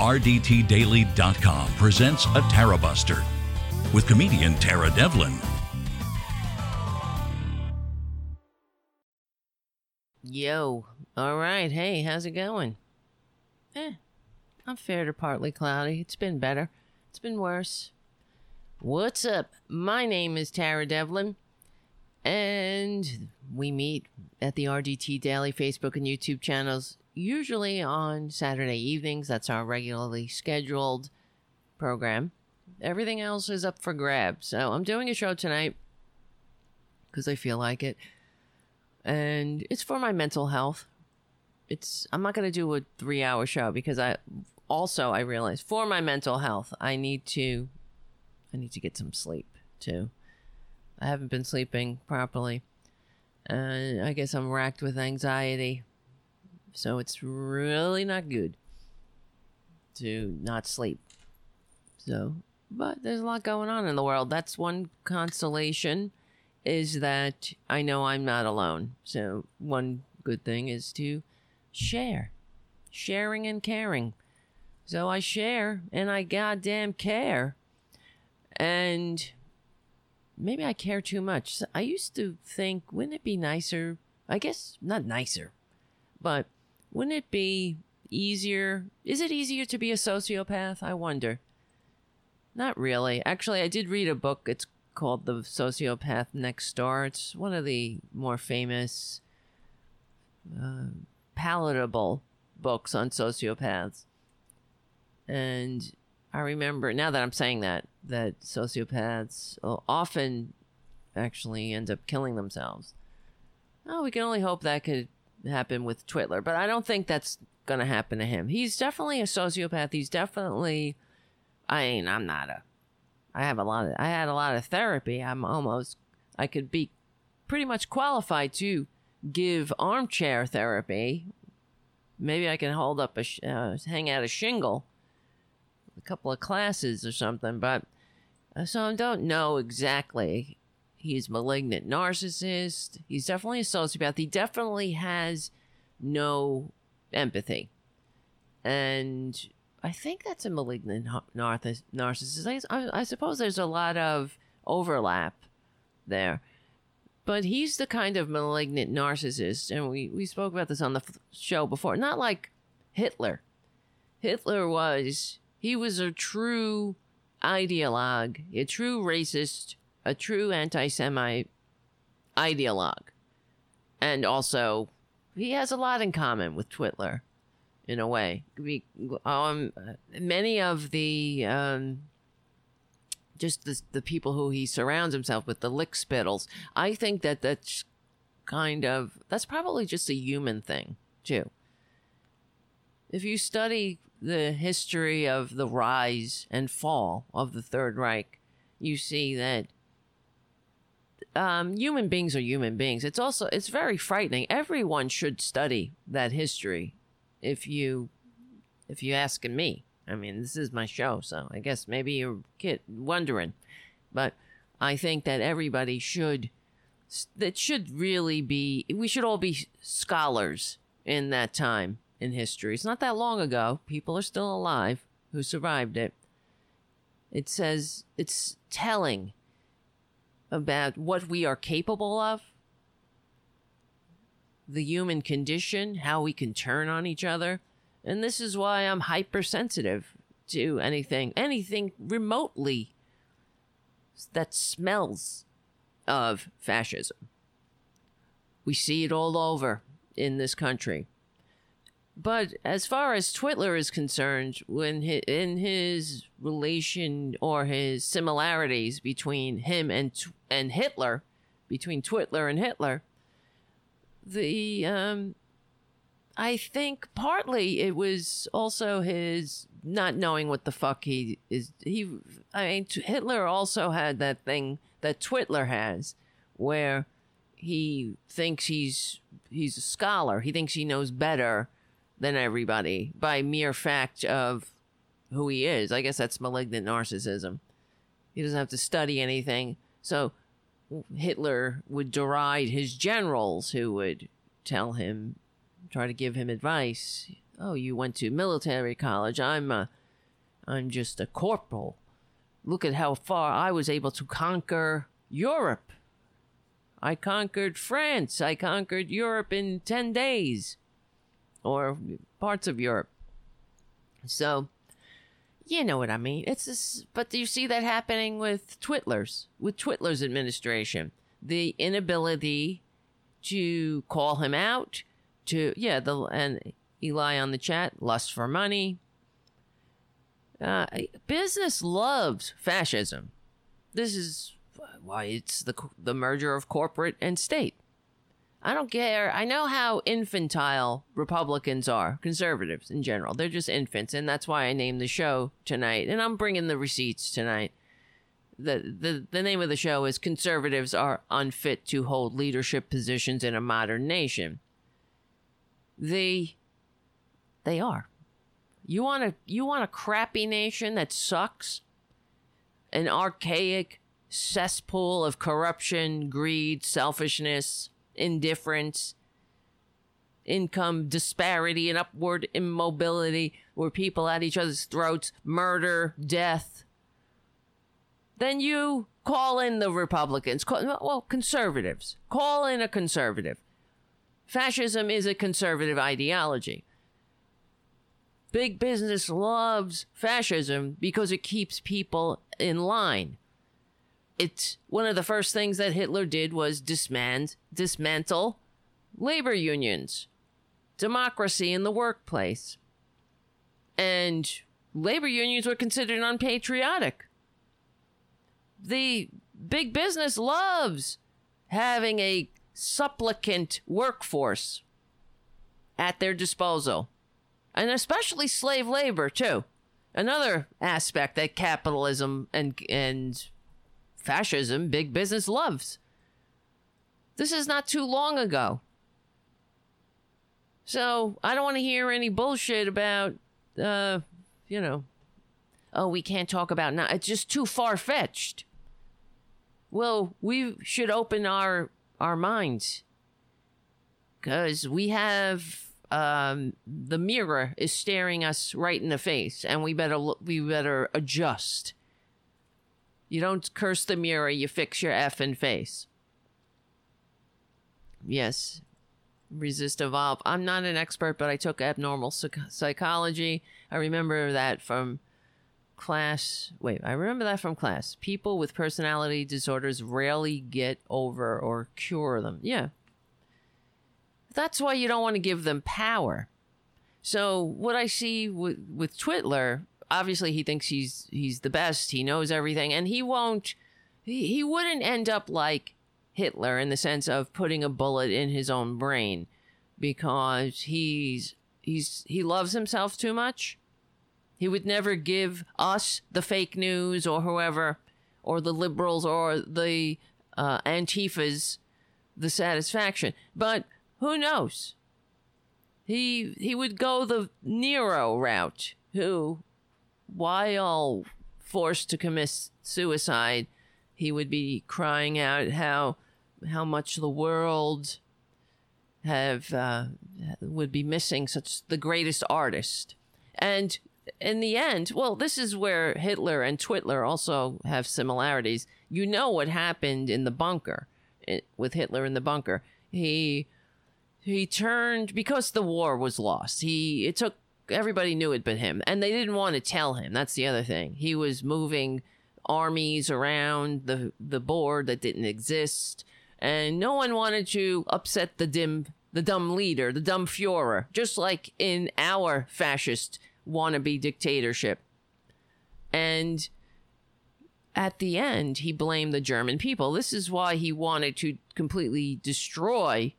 RDTDaily.com presents a Tara Buster with comedian Tara Devlin. Yo, all right. Hey, how's it going? Eh, I'm fair to partly cloudy. It's been better. It's been worse. What's up? My name is Tara Devlin, and we meet at the RDT Daily Facebook and YouTube channels, usually on Saturday evenings. That's our regularly scheduled program. Everything else is up for grabs. So I'm doing a show tonight because I feel like it and it's for my mental health. It's I'm not to do a 3-hour show because I also I realize for my mental health, I need to I need to get some sleep too. I haven't been sleeping properly. And I guess I'm racked with anxiety. So it's really not good to not sleep. So, but there's a lot going on in the world. That's one consolation is that I know I'm not alone. So, one good thing is to share, sharing and caring. So, I share and I goddamn care. And maybe I care too much. I used to think, wouldn't it be nicer? I guess not nicer, but wouldn't it be easier? Is it easier to be a sociopath? I wonder. Not really. Actually, I did read a book. It's called The Sociopath Next Door. It's one of the more famous, uh, palatable books on sociopaths. And I remember, now that I'm saying that, that sociopaths often actually end up killing themselves. Oh, we can only hope that could happen with Twitler, but I don't think that's going to happen to him. He's definitely a sociopath. He's definitely, I mean, I'm not a I have a lot of I had a lot of therapy. I'm almost I could be pretty much qualified to give armchair therapy. Maybe I can hold up a uh, hang out a shingle, a couple of classes or something. But uh, so I don't know exactly. He's malignant narcissist. He's definitely a sociopath. He definitely has no empathy, and I think that's a malignant narcissist. I, I, suppose there's a lot of overlap there. But he's the kind of malignant narcissist, and we, we spoke about this on the show before. Not like Hitler. Hitler was, he was a true ideologue, a true racist, a true anti Semite ideologue. And also, he has a lot in common with Twitler in a way. We, um, many of the um, just the, the people who he surrounds himself with, the lick spittles, I think that that's kind of that's probably just a human thing too. If you study the history of the rise and fall of the Third Reich, you see that um, human beings are human beings. It's also it's very frightening. Everyone should study that history if you if you asking me. I mean, this is my show, so I guess maybe you're kid wondering, but I think that everybody should that should really be we should all be scholars in that time in history. It's not that long ago. People are still alive who survived it. It says it's telling about what we are capable of the human condition, how we can turn on each other. And this is why I'm hypersensitive to anything, anything remotely that smells of fascism. We see it all over in this country. But as far as Twitler is concerned, when he, in his relation or his similarities between him and and Hitler, between Twitler and Hitler, the um I think partly it was also his not knowing what the fuck he is. He, I mean, Hitler also had that thing that Twitler has, where he thinks he's he's a scholar. He thinks he knows better than everybody by mere fact of who he is. I guess that's malignant narcissism. He doesn't have to study anything. So Hitler would deride his generals who would tell him, try to give him advice. oh, you went to military college. I'm a, I'm just a corporal. Look at how far I was able to conquer Europe. I conquered France. I conquered Europe in 10 days, or parts of Europe. So, you know what I mean. It's this, but do you see that happening with Twitler's, with Twitler's administration? The inability to call him out, to, yeah, the, and Eli on the chat, lust for money. Uh, business loves fascism. This is why it's the the merger of corporate and state. I don't care. I know how infantile Republicans are, conservatives in general. They're just infants, and that's why I named the show tonight. And I'm bringing the receipts tonight. The, the, the name of the show is Conservatives Are Unfit to Hold Leadership Positions in a Modern Nation. They, they are. You want a you want a crappy nation that sucks? An archaic cesspool of corruption, greed, selfishness, indifference, income disparity, and upward immobility, where people at each other's throats, murder, death, then you call in the Republicans, call, well, conservatives. Call in a conservative. Fascism is a conservative ideology. Big business loves fascism because it keeps people in line it's one of the first things that Hitler did was dismand, dismantle labor unions, democracy in the workplace. And labor unions were considered unpatriotic. The big business loves having a supplicant workforce at their disposal, and especially slave labor, too. Another aspect that capitalism and, and fascism big business loves. This is not too long ago. So I don't want to hear any bullshit about, uh, you know, oh, we can't talk about now. It's just too far fetched. Well, we should open our our minds because we have um, the mirror is staring us right in the face, and we better we better adjust. You don't curse the mirror, you fix your effing face. Yes. Resist evolve. I'm not an expert, but I took abnormal psych- psychology. I remember that from class. Wait, I remember that from class. People with personality disorders rarely get over or cure them. Yeah. That's why you don't want to give them power. So, what I see with, with Twitler obviously he thinks he's he's the best. He knows everything, and he won't. He, he wouldn't end up like Hitler in the sense of putting a bullet in his own brain because he's he's he loves himself too much. He would never give us the fake news or whoever or the liberals or the uh, antifas the satisfaction. But who knows? He he would go the Nero route, who while forced to commit suicide, he would be crying out how how much the world have uh, would be missing such the greatest artist. And in the end, well, this is where Hitler and Twitler also have similarities. You know what happened in the bunker it, with Hitler in the bunker. He he turned because the war was lost. He it took everybody knew it but him. And they didn't want to tell him. That's the other thing. He was moving armies around the the board that didn't exist. And no one wanted to upset the dim the dumb leader, the dumb Fuhrer, just like in our fascist wannabe dictatorship. And at the end, he blamed the German people. This is why he wanted to completely destroy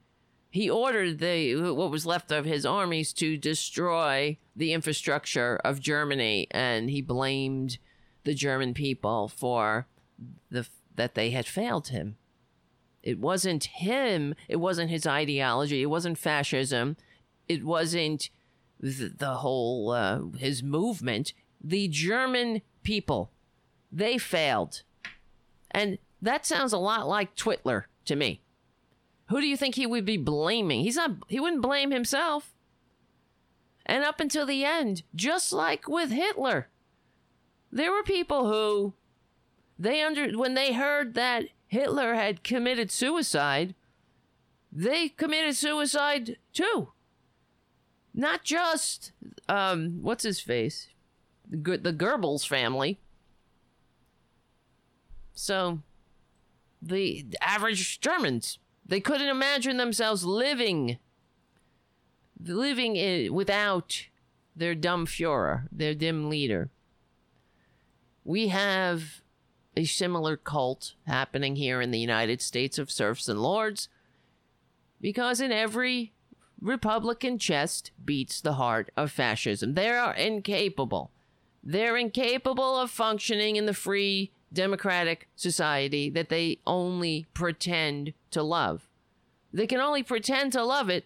he ordered the what was left of his armies to destroy the infrastructure of Germany, and he blamed the German people for the that they had failed him. It wasn't him. It wasn't his ideology. It wasn't fascism. It wasn't the, the whole uh, his movement. The German people, they failed, and that sounds a lot like Twitler to me. Who do you think he would be blaming? He's not, he wouldn't blame himself. And up until the end, just like with Hitler, there were people who they under when they heard that Hitler had committed suicide, they committed suicide too. Not just um what's his face? The, the Goebbels family. So the average Germans, they couldn't imagine themselves living living in, without their dumb Fuhrer, their dim leader. We have a similar cult happening here in the United States of serfs and lords because in every Republican chest beats the heart of fascism. They are incapable. They're incapable of functioning in the free democratic society that they only pretend to love. They can only pretend to love it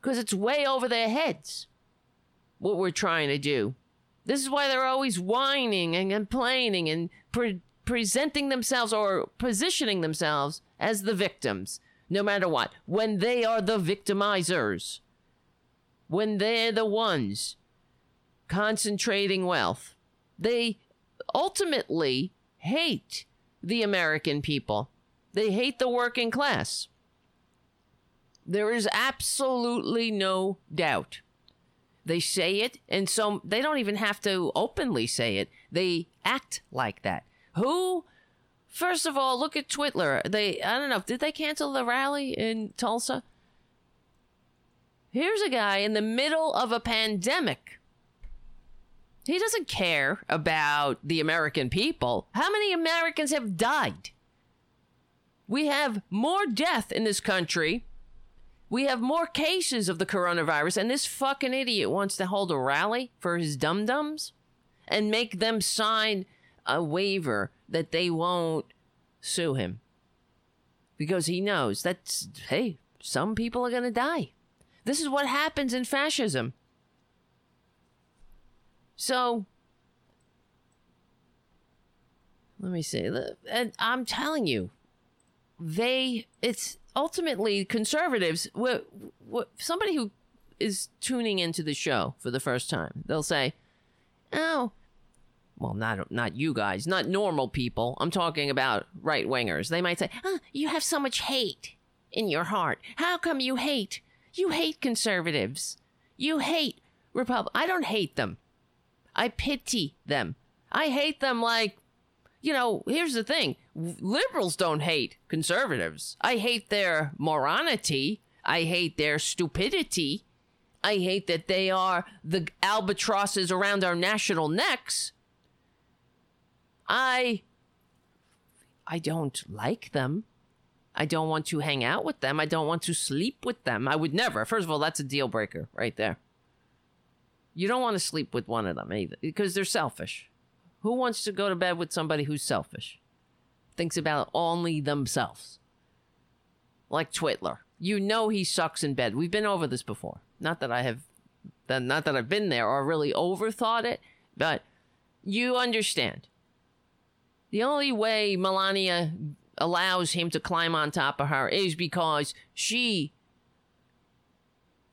because it's way over their heads what we're trying to do. This is why they're always whining and complaining and pre- presenting themselves or positioning themselves as the victims, no matter what, when they are the victimizers, when they're the ones concentrating wealth. They ultimately hate the American people, they hate the working class. There is absolutely no doubt. They say it, and so they don't even have to openly say it. They act like that. Who? First of all, look at Twitler. They, I don't know, did they cancel the rally in Tulsa? Here's a guy in the middle of a pandemic. He doesn't care about the American people. How many Americans have died? We have more death in this country we have more cases of the coronavirus, and this fucking idiot wants to hold a rally for his dum dums and make them sign a waiver that they won't sue him. Because he knows that, hey, some people are going to die. This is what happens in fascism. So, let me see. And I'm telling you, they, it's, ultimately conservatives what, what somebody who is tuning into the show for the first time they'll say oh well not not you guys not normal people. I'm talking about right wingers they might say oh, you have so much hate in your heart. How come you hate you hate conservatives? You hate republic i don't hate them i pity them i hate them like you know, here's the thing liberals don't hate conservatives. I hate their moronity. I hate their stupidity. I hate that they are the albatrosses around our national necks. I I don't like them. I don't want to hang out with them. I don't want to sleep with them. I would never. First of all, that's a deal breaker right there. You don't want to sleep with one of them either because they're selfish. Who wants to go to bed with somebody who's selfish? Thinks about only themselves. Like Twitler. You know he sucks in bed. We've been over this before. Not that I have not that I've been there or really overthought it, but you understand. The only way Melania allows him to climb on top of her is because she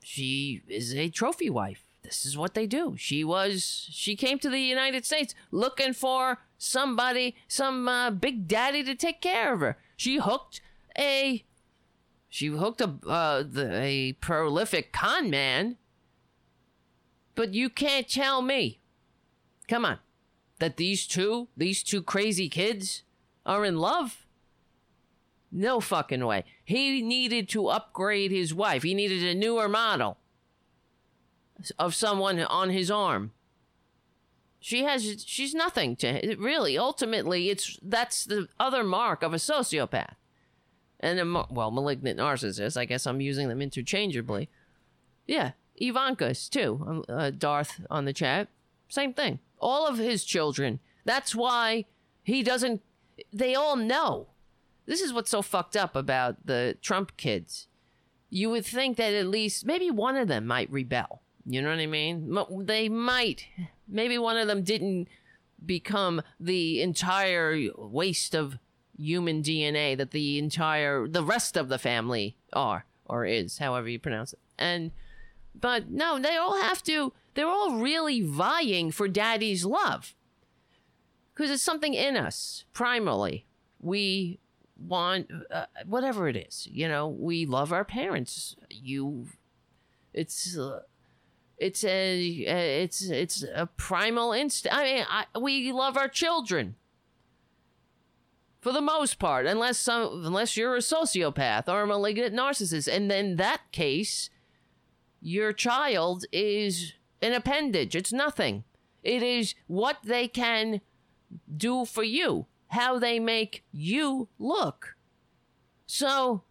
she is a trophy wife this is what they do. She was, she came to the United States looking for somebody, some uh, big daddy to take care of her. She hooked a, she hooked a, uh, the, a prolific con man. But you can't tell me, come on, that these two, these two crazy kids are in love. No fucking way. He needed to upgrade his wife. He needed a newer model of someone on his arm. She has she's nothing to really ultimately it's that's the other mark of a sociopath. And a well, malignant narcissist, I guess I'm using them interchangeably. Yeah, Ivanka's too. Um, uh, Darth on the chat. Same thing. All of his children. That's why he doesn't they all know. This is what's so fucked up about the Trump kids. You would think that at least maybe one of them might rebel you know what I mean? They might. Maybe one of them didn't become the entire waste of human DNA that the entire the rest of the family are or is, however you pronounce it. And But no, they all have to, they're all really vying for daddy's love. Because it's something in us, primarily. We want, uh, whatever it is, you know, we love our parents. You, it's, uh, it's a, uh, it's, it's a primal instinct. I mean, I, we love our children for the most part, unless some, unless you're a sociopath or a malignant narcissist, and then that case, your child is an appendage. It's nothing. It is what they can do for you, how they make you look. So,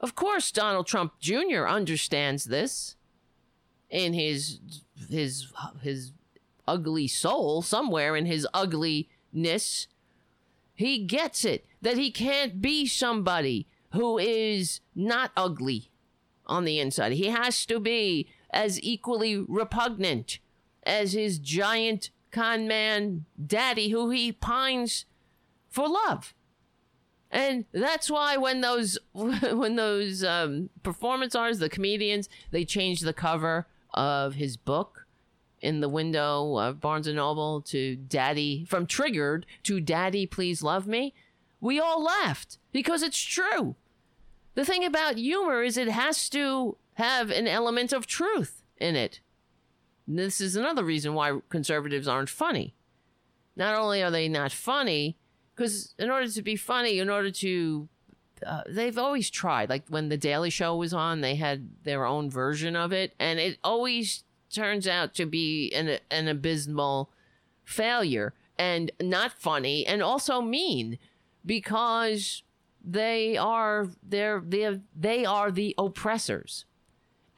of course, Donald Trump Jr. understands this in his his his ugly soul somewhere in his ugliness he gets it that he can't be somebody who is not ugly on the inside. He has to be as equally repugnant as his giant con man daddy who he pines for love. And that's why when those when those um, performance artists, the comedians, they change the cover of his book in the window of Barnes and Noble to Daddy from Triggered to Daddy Please Love Me, we all laughed because it's true. The thing about humor is it has to have an element of truth in it. This is another reason why conservatives aren't funny. Not only are they not funny, because in order to be funny, in order to uh, they've always tried. Like when the Daily Show was on, they had their own version of it, and it always turns out to be an, an abysmal failure and not funny and also mean because they are they're, they're they are the oppressors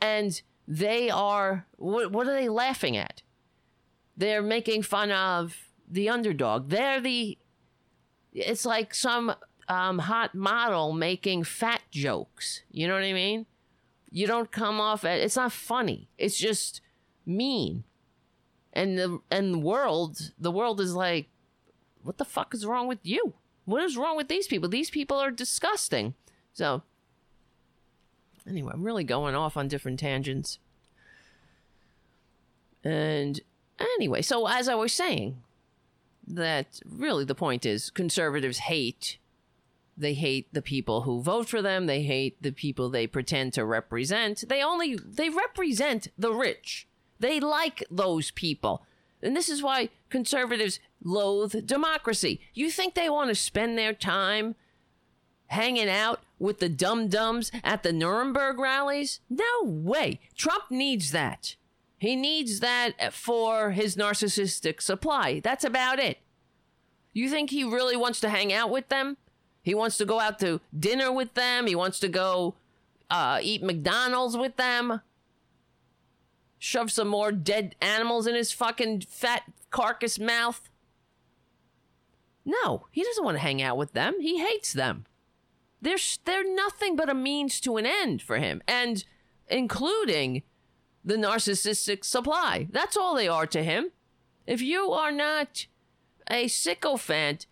and they are what, what are they laughing at they're making fun of the underdog they're the it's like some um, hot model making fat jokes you know what i mean you don't come off at it's not funny it's just mean. And the and the world, the world is like, what the fuck is wrong with you? What is wrong with these people? These people are disgusting. So anyway, I'm really going off on different tangents. And anyway, so as I was saying, that really the point is conservatives hate they hate the people who vote for them they hate the people they pretend to represent they only they represent the rich they like those people. And this is why conservatives loathe democracy. You think they want to spend their time hanging out with the dum dums at the Nuremberg rallies? No way. Trump needs that. He needs that for his narcissistic supply. That's about it. You think he really wants to hang out with them? He wants to go out to dinner with them. He wants to go uh, eat McDonald's with them shove some more dead animals in his fucking fat carcass mouth? No, he doesn't want to hang out with them. He hates them. They're they're nothing but a means to an end for him, and including the narcissistic supply. That's all they are to him. If you are not a sycophant,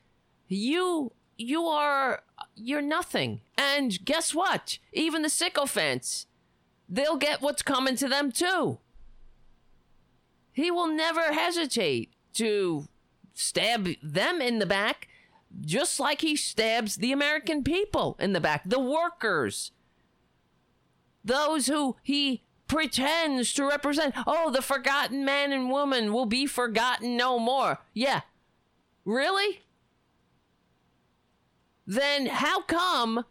you you are you're nothing. And guess what? Even the sycophants, they'll get what's coming to them too. He will never hesitate to stab them in the back, just like he stabs the American people in the back, the workers, those who he pretends to represent. Oh, the forgotten man and woman will be forgotten no more. Yeah. Really? Then how come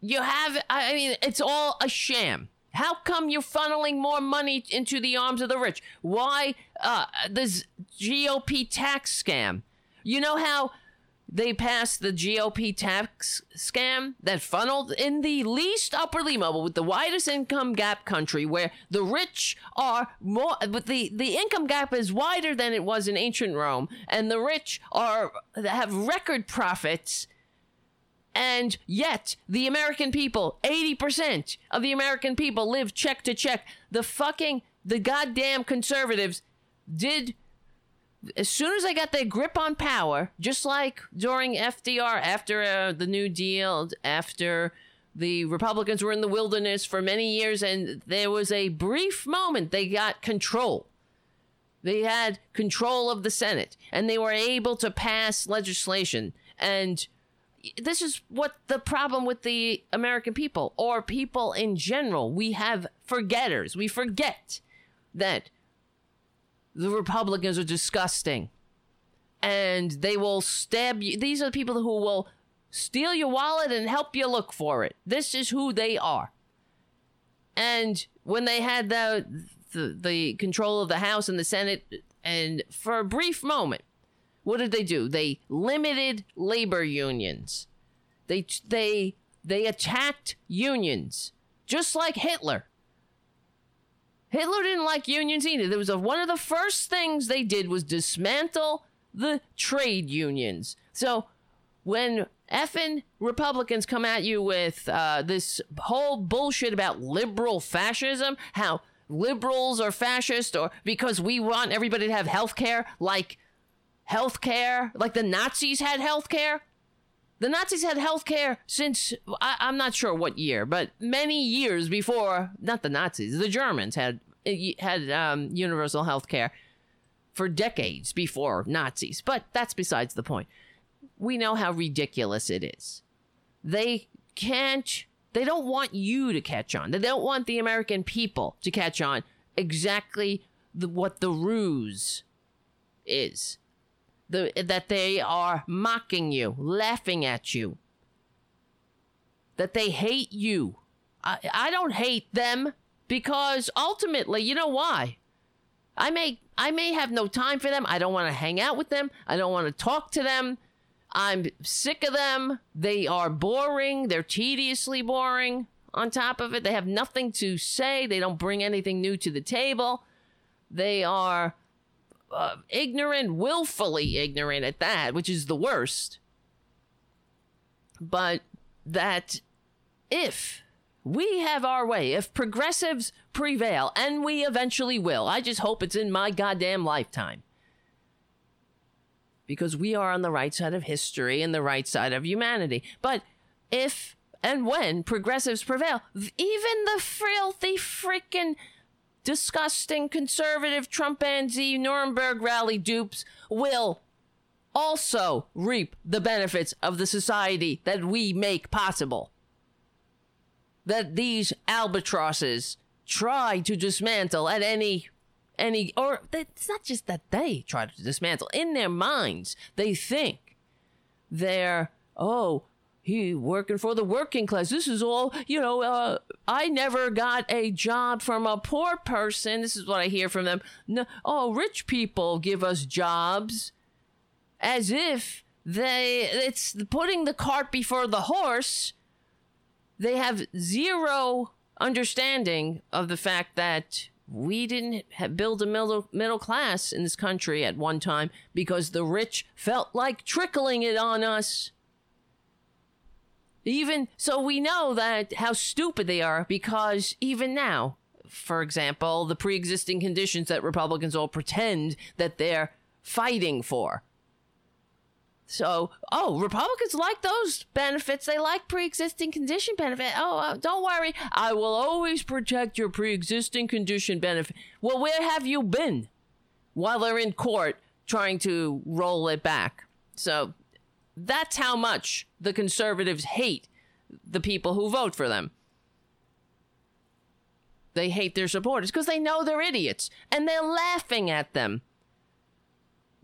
you have, I mean, it's all a sham. How come you're funneling more money into the arms of the rich? Why uh, this GOP tax scam? You know how they passed the GOP tax scam that funneled in the least upperly mobile with the widest income gap country where the rich are more but the, the income gap is wider than it was in ancient Rome and the rich are have record profits and yet, the American people, 80% of the American people live check to check. The fucking, the goddamn conservatives did, as soon as they got their grip on power, just like during FDR, after uh, the New Deal, after the Republicans were in the wilderness for many years, and there was a brief moment they got control. They had control of the Senate, and they were able to pass legislation. And this is what the problem with the American people, or people in general. We have forgetters. We forget that the Republicans are disgusting. And they will stab you. These are the people who will steal your wallet and help you look for it. This is who they are. And when they had the, the, the control of the House and the Senate, and for a brief moment, what did they do? They limited labor unions. They they they attacked unions, just like Hitler. Hitler didn't like unions either. There was a, one of the first things they did was dismantle the trade unions. So when effing Republicans come at you with uh, this whole bullshit about liberal fascism, how liberals are fascist, or because we want everybody to have health care, like health care, like the Nazis had health care. The Nazis had health care since, I, am not sure what year, but many years before, not the Nazis, the Germans had, had um, universal health care for decades before Nazis. But that's besides the point we know how ridiculous it is. They can't, they don't want you to catch on. They don't want the American people to catch on exactly the, what the ruse is. The, that they are mocking you, laughing at you, that they hate you. I, I don't hate them because ultimately, you know why? I may I may have no time for them. I don't want to hang out with them. I don't want to talk to them. I'm sick of them. They are boring. They're tediously boring. On top of it, they have nothing to say. They don't bring anything new to the table. They are uh, ignorant, willfully ignorant at that, which is the worst. But that if we have our way, if progressives prevail, and we eventually will, I just hope it's in my goddamn lifetime because we are on the right side of history and the right side of humanity. But if and when progressives prevail, even the filthy freaking disgusting conservative Trumpanzee Nuremberg rally dupes will also reap the benefits of the society that we make possible. That these albatrosses try to dismantle at any any or it's not just that they try to dismantle in their minds they think they're oh he working for the working class. This is all you know uh, i never got a job from a poor person. This is what i hear from them. No, oh rich people give us jobs as if they it's putting the cart before the horse. They have zero understanding of the fact that we didn't build a middle middle class in this country at one time because the rich felt like trickling it on us. Even so, we know that how stupid they are because even now, for example, the pre-existing conditions that Republicans all pretend that they're fighting for so, oh, Republicans like those benefits. They like pre-existing condition benefit. Oh, uh, don't worry. I will always protect your pre-existing condition benefit. Well, where have you been while they're in court trying to roll it back? So, that's how much the conservatives hate the people who vote for them. They hate their supporters because they know they're idiots and they're laughing at them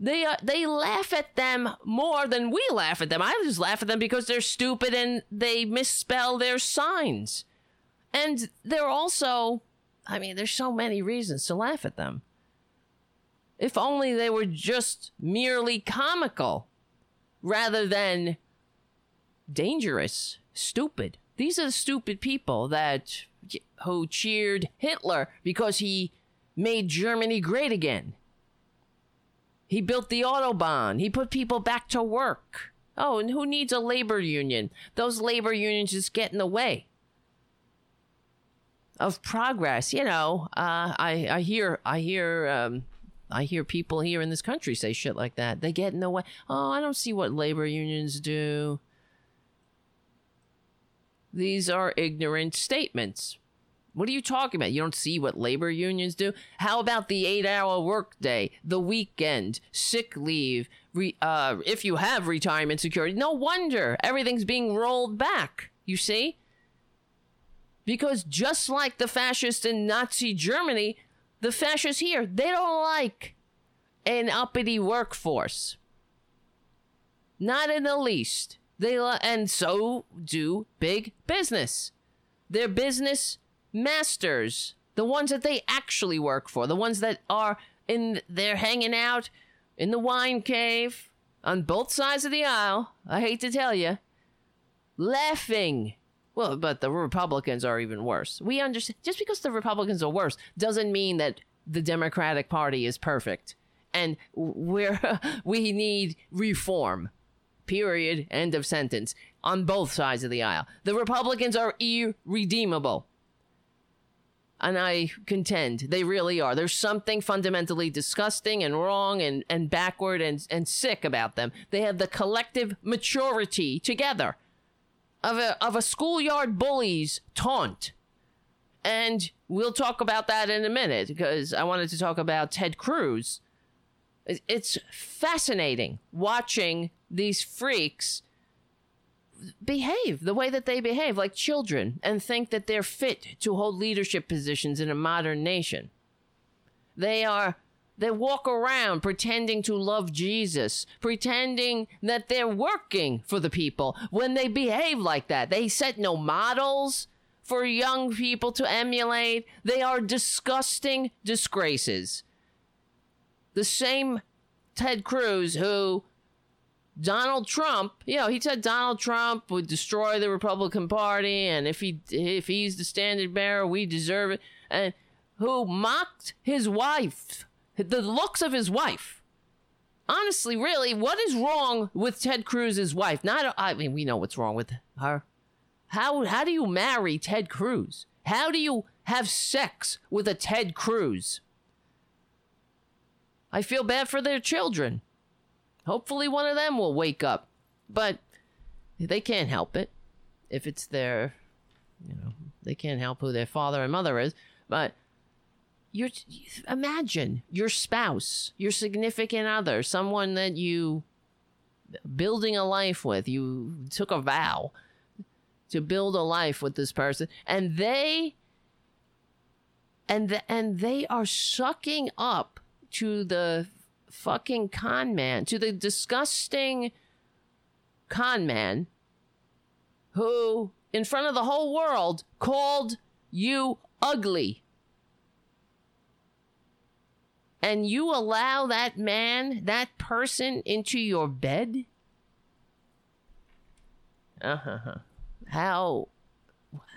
they uh, they laugh at them more than we laugh at them. I just laugh at them because they're stupid and they misspell their signs. And they're also, I mean, there's so many reasons to laugh at them. If only they were just merely comical rather than dangerous, stupid. These are the stupid people that who cheered Hitler because he made Germany great again. He built the Autobahn. He put people back to work. Oh, and who needs a labor union? Those labor unions just get in the way of progress. You know, uh, I I hear I hear um, I hear people here in this country say shit like that. They get in the way. Oh, I don't see what labor unions do. These are ignorant statements. What are you talking about? You don't see what labor unions do? How about the eight hour workday, the weekend, sick leave, re- uh, if you have retirement security? No wonder everything's being rolled back, you see? Because just like the fascists in Nazi Germany, the fascists here, they don't like an uppity workforce. Not in the least. They and so do big business. Their business masters, the ones that they actually work for, the ones that are in they're hanging out in the wine cave on both sides of the aisle. I hate to tell you, laughing. Well, but the Republicans are even worse. We understand just because the Republicans are worse doesn't mean that the Democratic Party is perfect and we're we need reform. Period. End of sentence. On both sides of the aisle. The Republicans are irredeemable. And I contend they really are. There's something fundamentally disgusting and wrong and, and backward and, and sick about them. They have the collective maturity together of a, of a schoolyard bully's taunt. And we'll talk about that in a minute because I wanted to talk about Ted Cruz. It's fascinating watching these freaks behave the way that they behave like children and think that they're fit to hold leadership positions in a modern nation. They are they walk around pretending to love Jesus, pretending that they're working for the people when they behave like that. They set no models for young people to emulate. They are disgusting disgraces. The same Ted Cruz who Donald Trump, you know, he said Donald Trump would destroy the Republican Party, and if he if he's the standard bearer, we deserve it. And who mocked his wife, the looks of his wife. Honestly, really, what is wrong with Ted Cruz's wife? Not, I mean, we know what's wrong with her. How how do you marry Ted Cruz? How do you have sex with a Ted Cruz? I feel bad for their children. Hopefully, one of them will wake up. But they can't help it if it's their, you know, they can't help who their father and mother is. But you imagine your spouse, your significant other, someone that you building a life with, you took a vow to build a life with this person, and they and the, and they are sucking up to the fucking con man, to the disgusting con man who, in front of the whole world, called you ugly. And you allow that man, that person into your bed? Uh huh. How?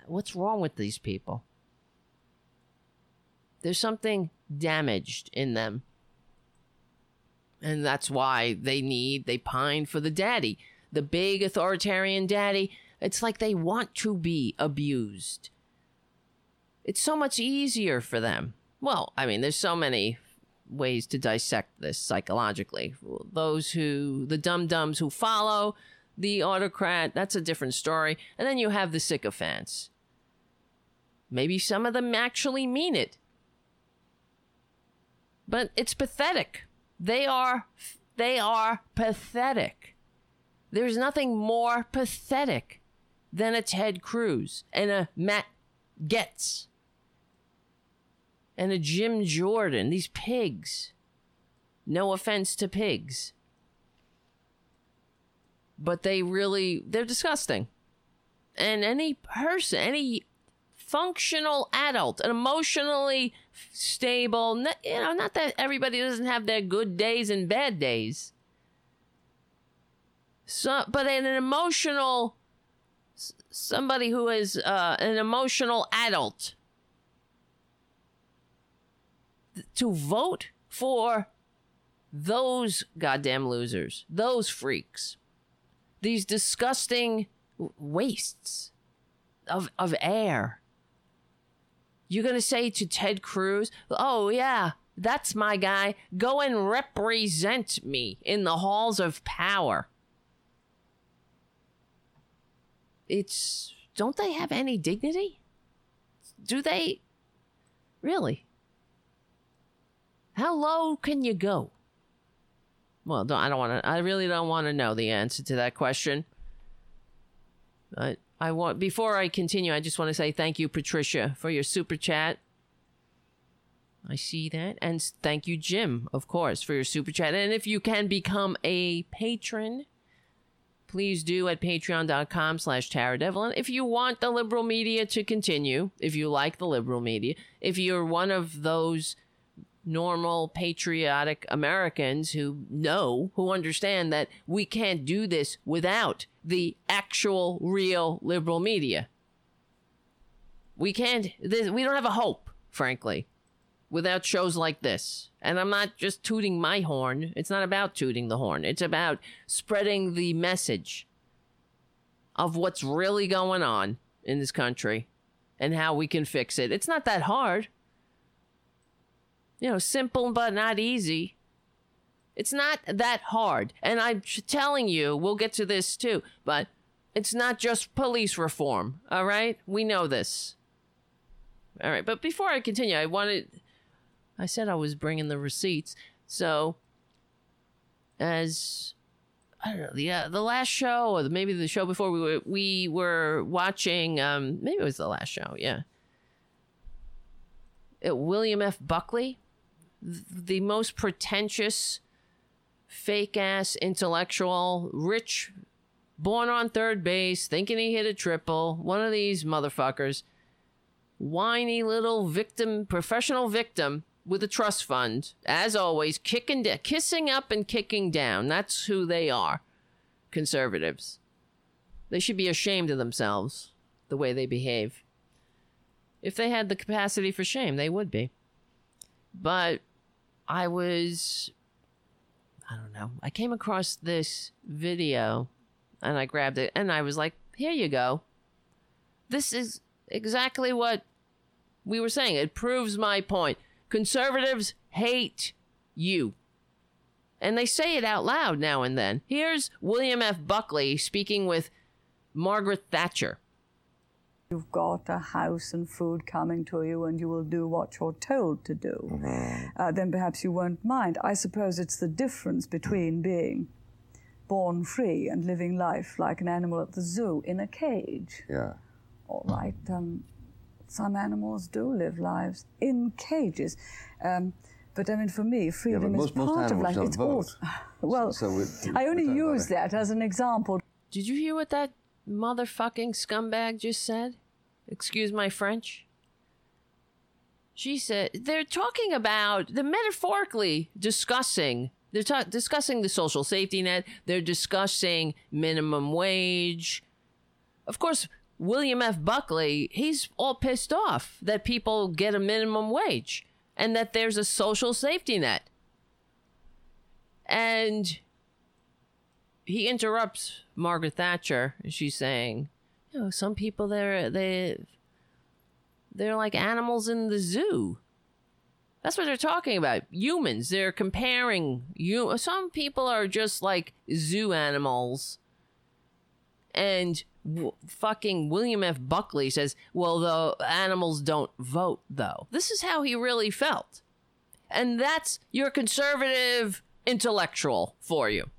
What's wrong with these people? There's something damaged in them. And that's why they need, they pine for the daddy, the big authoritarian daddy. It's like they want to be abused. It's so much easier for them. Well, I mean, there's so many ways to dissect this psychologically. Those who, the dum dums who follow the autocrat, that's a different story. And then you have the sycophants. Maybe some of them actually mean it. But it's pathetic. They are they are pathetic. There's nothing more pathetic than a Ted Cruz and a Matt Gaetz and a Jim Jordan. These pigs. No offense to pigs. But they really they're disgusting. And any person, any functional adult, an emotionally stable, you know, not that everybody doesn't have their good days and bad days. So, but an emotional, somebody who is uh, an emotional adult to vote for those goddamn losers, those freaks, these disgusting wastes of, of air you're going to say to Ted Cruz, oh, yeah, that's my guy. Go and represent me in the halls of power. It's don't they have any dignity? Do they? Really? Low can you go? Well, don't, I don't want to. I really don't want to know the answer to that question. But I want before I continue, I just want to say thank you, Patricia, for your super chat. I see that, and thank you, Jim, of course, for your super chat. And if you can become a patron, please do at patreon.com slash Tara Devlin. If you want the liberal media to continue, if you like the liberal media, if you're one of those normal patriotic Americans who know, who understand that we can't do this without the actual real liberal media. We can't, this, we don't have a hope, frankly, without shows like this. And I'm not just tooting my horn. It's not about tooting the horn. It's about spreading the message of what's really going on in this country and how we can fix it. It's not that hard you know, simple but not easy. It's not that hard. And I'm telling you, we'll get to this too, but it's not just police reform, all right? We know this. All right, but before I continue, I wanted I said I was bringing the receipts. So as I don't know, the uh, the last show or maybe the show before we were we were watching um maybe it was the last show, yeah. William F. Buckley the most pretentious, fake ass intellectual, rich, born on third base, thinking he hit a triple, one of these motherfuckers, whiny little victim, professional victim with a trust fund, as always, kicking, de- kissing up and kicking down. That's who they are, conservatives. They should be ashamed of themselves, the way they behave. If they had the capacity for shame, they would be. But I was, I don't know, I came across this video and I grabbed it and I was like, here you go. This is exactly what we were saying. It proves my point. Conservatives hate you. And they say it out loud now and then. Here's William F. Buckley speaking with Margaret Thatcher. You've got a house and food coming to you, and you will do what you're told to do. Mm-hmm. Uh, then perhaps you won't mind. I suppose it's the difference between being born free and living life like an animal at the zoo in a cage. Yeah. All right. Um, some animals do live lives in cages. Um, but I mean, for me, freedom yeah, most, is part of life. It's all. well, so, so I only use that as an example. Did you hear what that motherfucking scumbag just said? Excuse my French? She said they're talking about the metaphorically discussing they're ta- discussing the social safety net, they're discussing minimum wage. Of course, William F. Buckley, he's all pissed off that people get a minimum wage and that there's a social safety net. And he interrupts Margaret Thatcher. She's saying, know, some people they're they they're like animals in the zoo. That's what they're talking about. Humans. They're comparing you. Some people are just like zoo animals. And w- fucking William F. Buckley says, "Well, the animals don't vote, though." This is how he really felt, and that's your conservative intellectual for you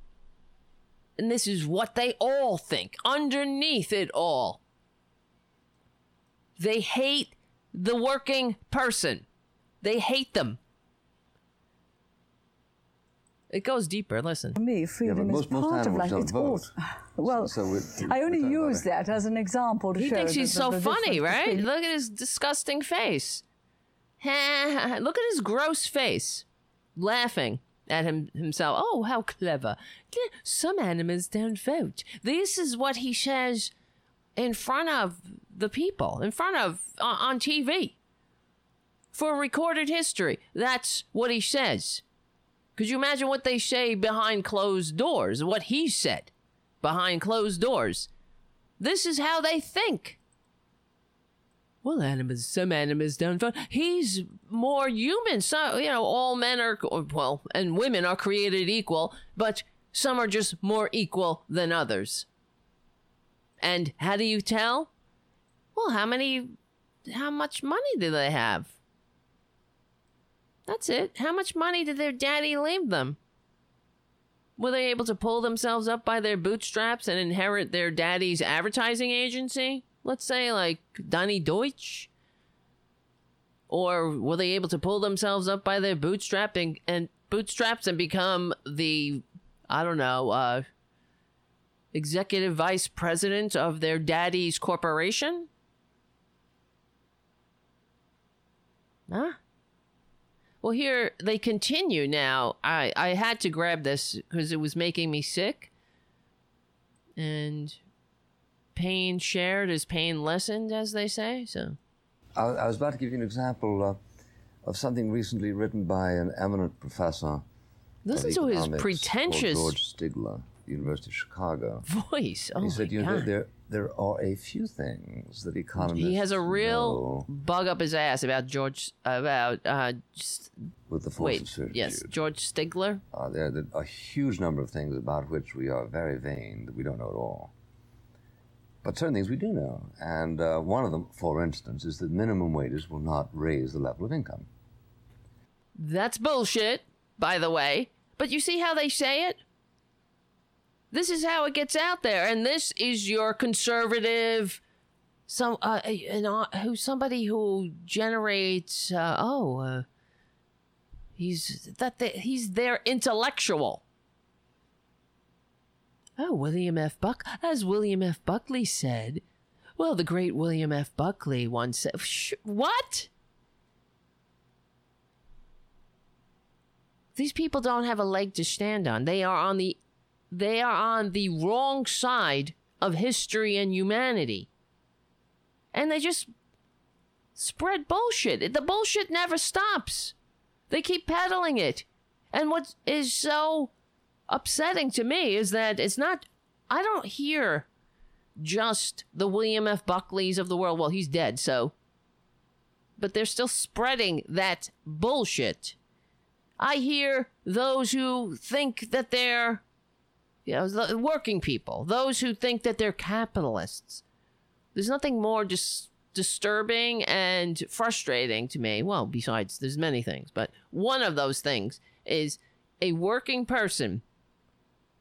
and this is what they all think underneath it all. They hate the working person. They hate them. It goes deeper. Listen. For me, freedom yeah, is part of life. It's all. Well, so, so I only use that as an example to he show. He thinks he's so funny, right? Between... Look at his disgusting face. Look at his gross face, laughing at him himself. Oh, how clever. Some animals don't vote. This is what he says in front of the people, in front of uh, on TV. For recorded history, that's what he says. Could you imagine what they say behind closed doors? What he said behind closed doors. This is how they think well, animals, some animals don't vote. He's more human. So, you know, all men are, well, and women are created equal, but some are just more equal than others. And how do you tell? Well, how many, how much money do they have? That's it. How much money did their daddy leave them? Were they able to pull themselves up by their bootstraps and inherit their daddy's advertising agency? Let's say, like Donny Deutsch? Or were they able to pull themselves up by their bootstrap and, and bootstraps and become the, I don't know, uh, executive vice president of their daddy's corporation? Huh? Well, here they continue now. I, I had to grab this because it was making me sick. And pain shared is pain lessened, as they say. So, I, I was about to give you an example uh, of something recently written by an eminent professor. listen to his pretentious George Stigler, University of Chicago. voice. Oh he said, you know, there, there are a few things that economists he has a real know bug up his ass about George about uh just, with the force wait of certitude. yes George Stigler. Uh, there are a huge number of things about which we are very vain that we don't know at all. But certain things we do know. And uh, one of them, for instance, is that minimum wages will not raise the level of income. That's bullshit, by the way. But you see how they say it? This is how it gets out there, and this is your conservative, some uh, an, uh, who somebody who generates. Uh, oh, uh, he's that the, he's their intellectual. Oh, William F. Buck, as William F. Buckley said. Well, the great William F. Buckley once said, Sh- "What?" these people don't have a leg to stand on. They are on the they are on the wrong side of history and humanity. And they just spread bullshit. The bullshit never stops. They keep peddling it. And what is so upsetting to me is that it's not I don't hear just the William F. Buckleys of the world. Well, he's dead, so but they're still spreading that bullshit. I hear those who think that they're, you know, working people, those who think that they're capitalists. There's nothing more dis- disturbing and frustrating to me. Well, besides, there's many things, but one of those things is a working person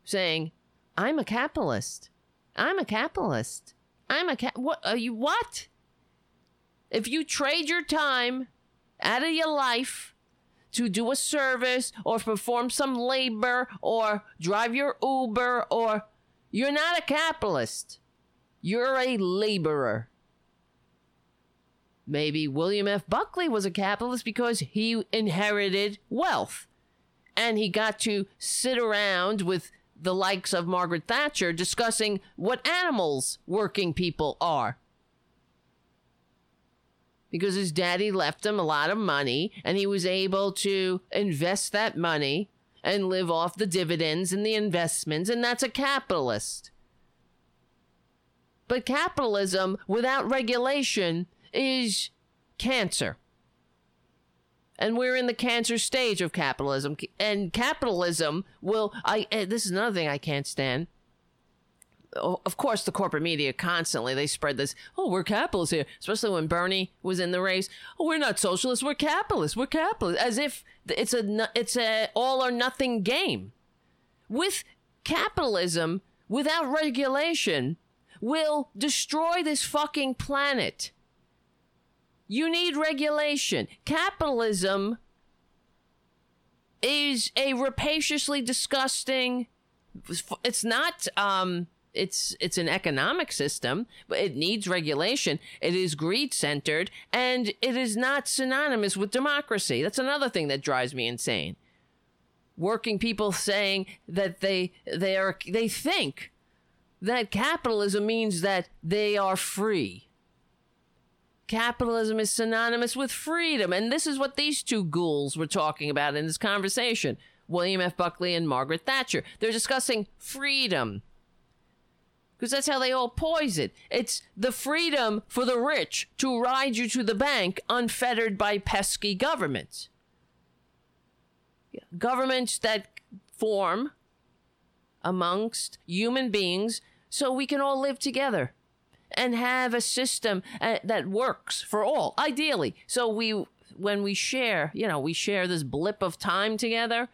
saying, "I'm a capitalist. I'm a capitalist. I'm a. What are you? What? If you trade your time out of your life." to do a service or perform some labor or drive your Uber or you're not a capitalist. You're a laborer. Maybe William F. Buckley was a capitalist because he inherited wealth and he got to sit around with the likes of Margaret Thatcher discussing what animals working people are because his daddy left him a lot of money and he was able to invest that money and live off the dividends and the investments, and that's a capitalist. But capitalism without regulation is cancer. And we're in the cancer stage of capitalism. And capitalism will. I. eh, This is another thing I can't stand of course the corporate media constantly they spread this oh we're capitalists here especially when bernie was in the race oh we're not socialists we're capitalists we're capitalists as if it's a it's a all or nothing game with capitalism without regulation will destroy this fucking planet you need regulation. Capitalism is a rapaciously disgusting it's not um it's it's an economic system but it needs regulation. It is greed centered and it is not synonymous with democracy. That's another thing that drives me insane. Working people saying that they they are they think that capitalism means that they are free capitalism is synonymous with freedom and this is what these two ghouls were talking about in this conversation william f buckley and margaret thatcher they're discussing freedom because that's how they all poise it. It's the freedom for the rich to ride you to the bank unfettered by pesky governments. Governments that form amongst human beings so we can all live together. And have a system uh, that works for all, ideally. So we, when we share, you know, we share this blip of time together,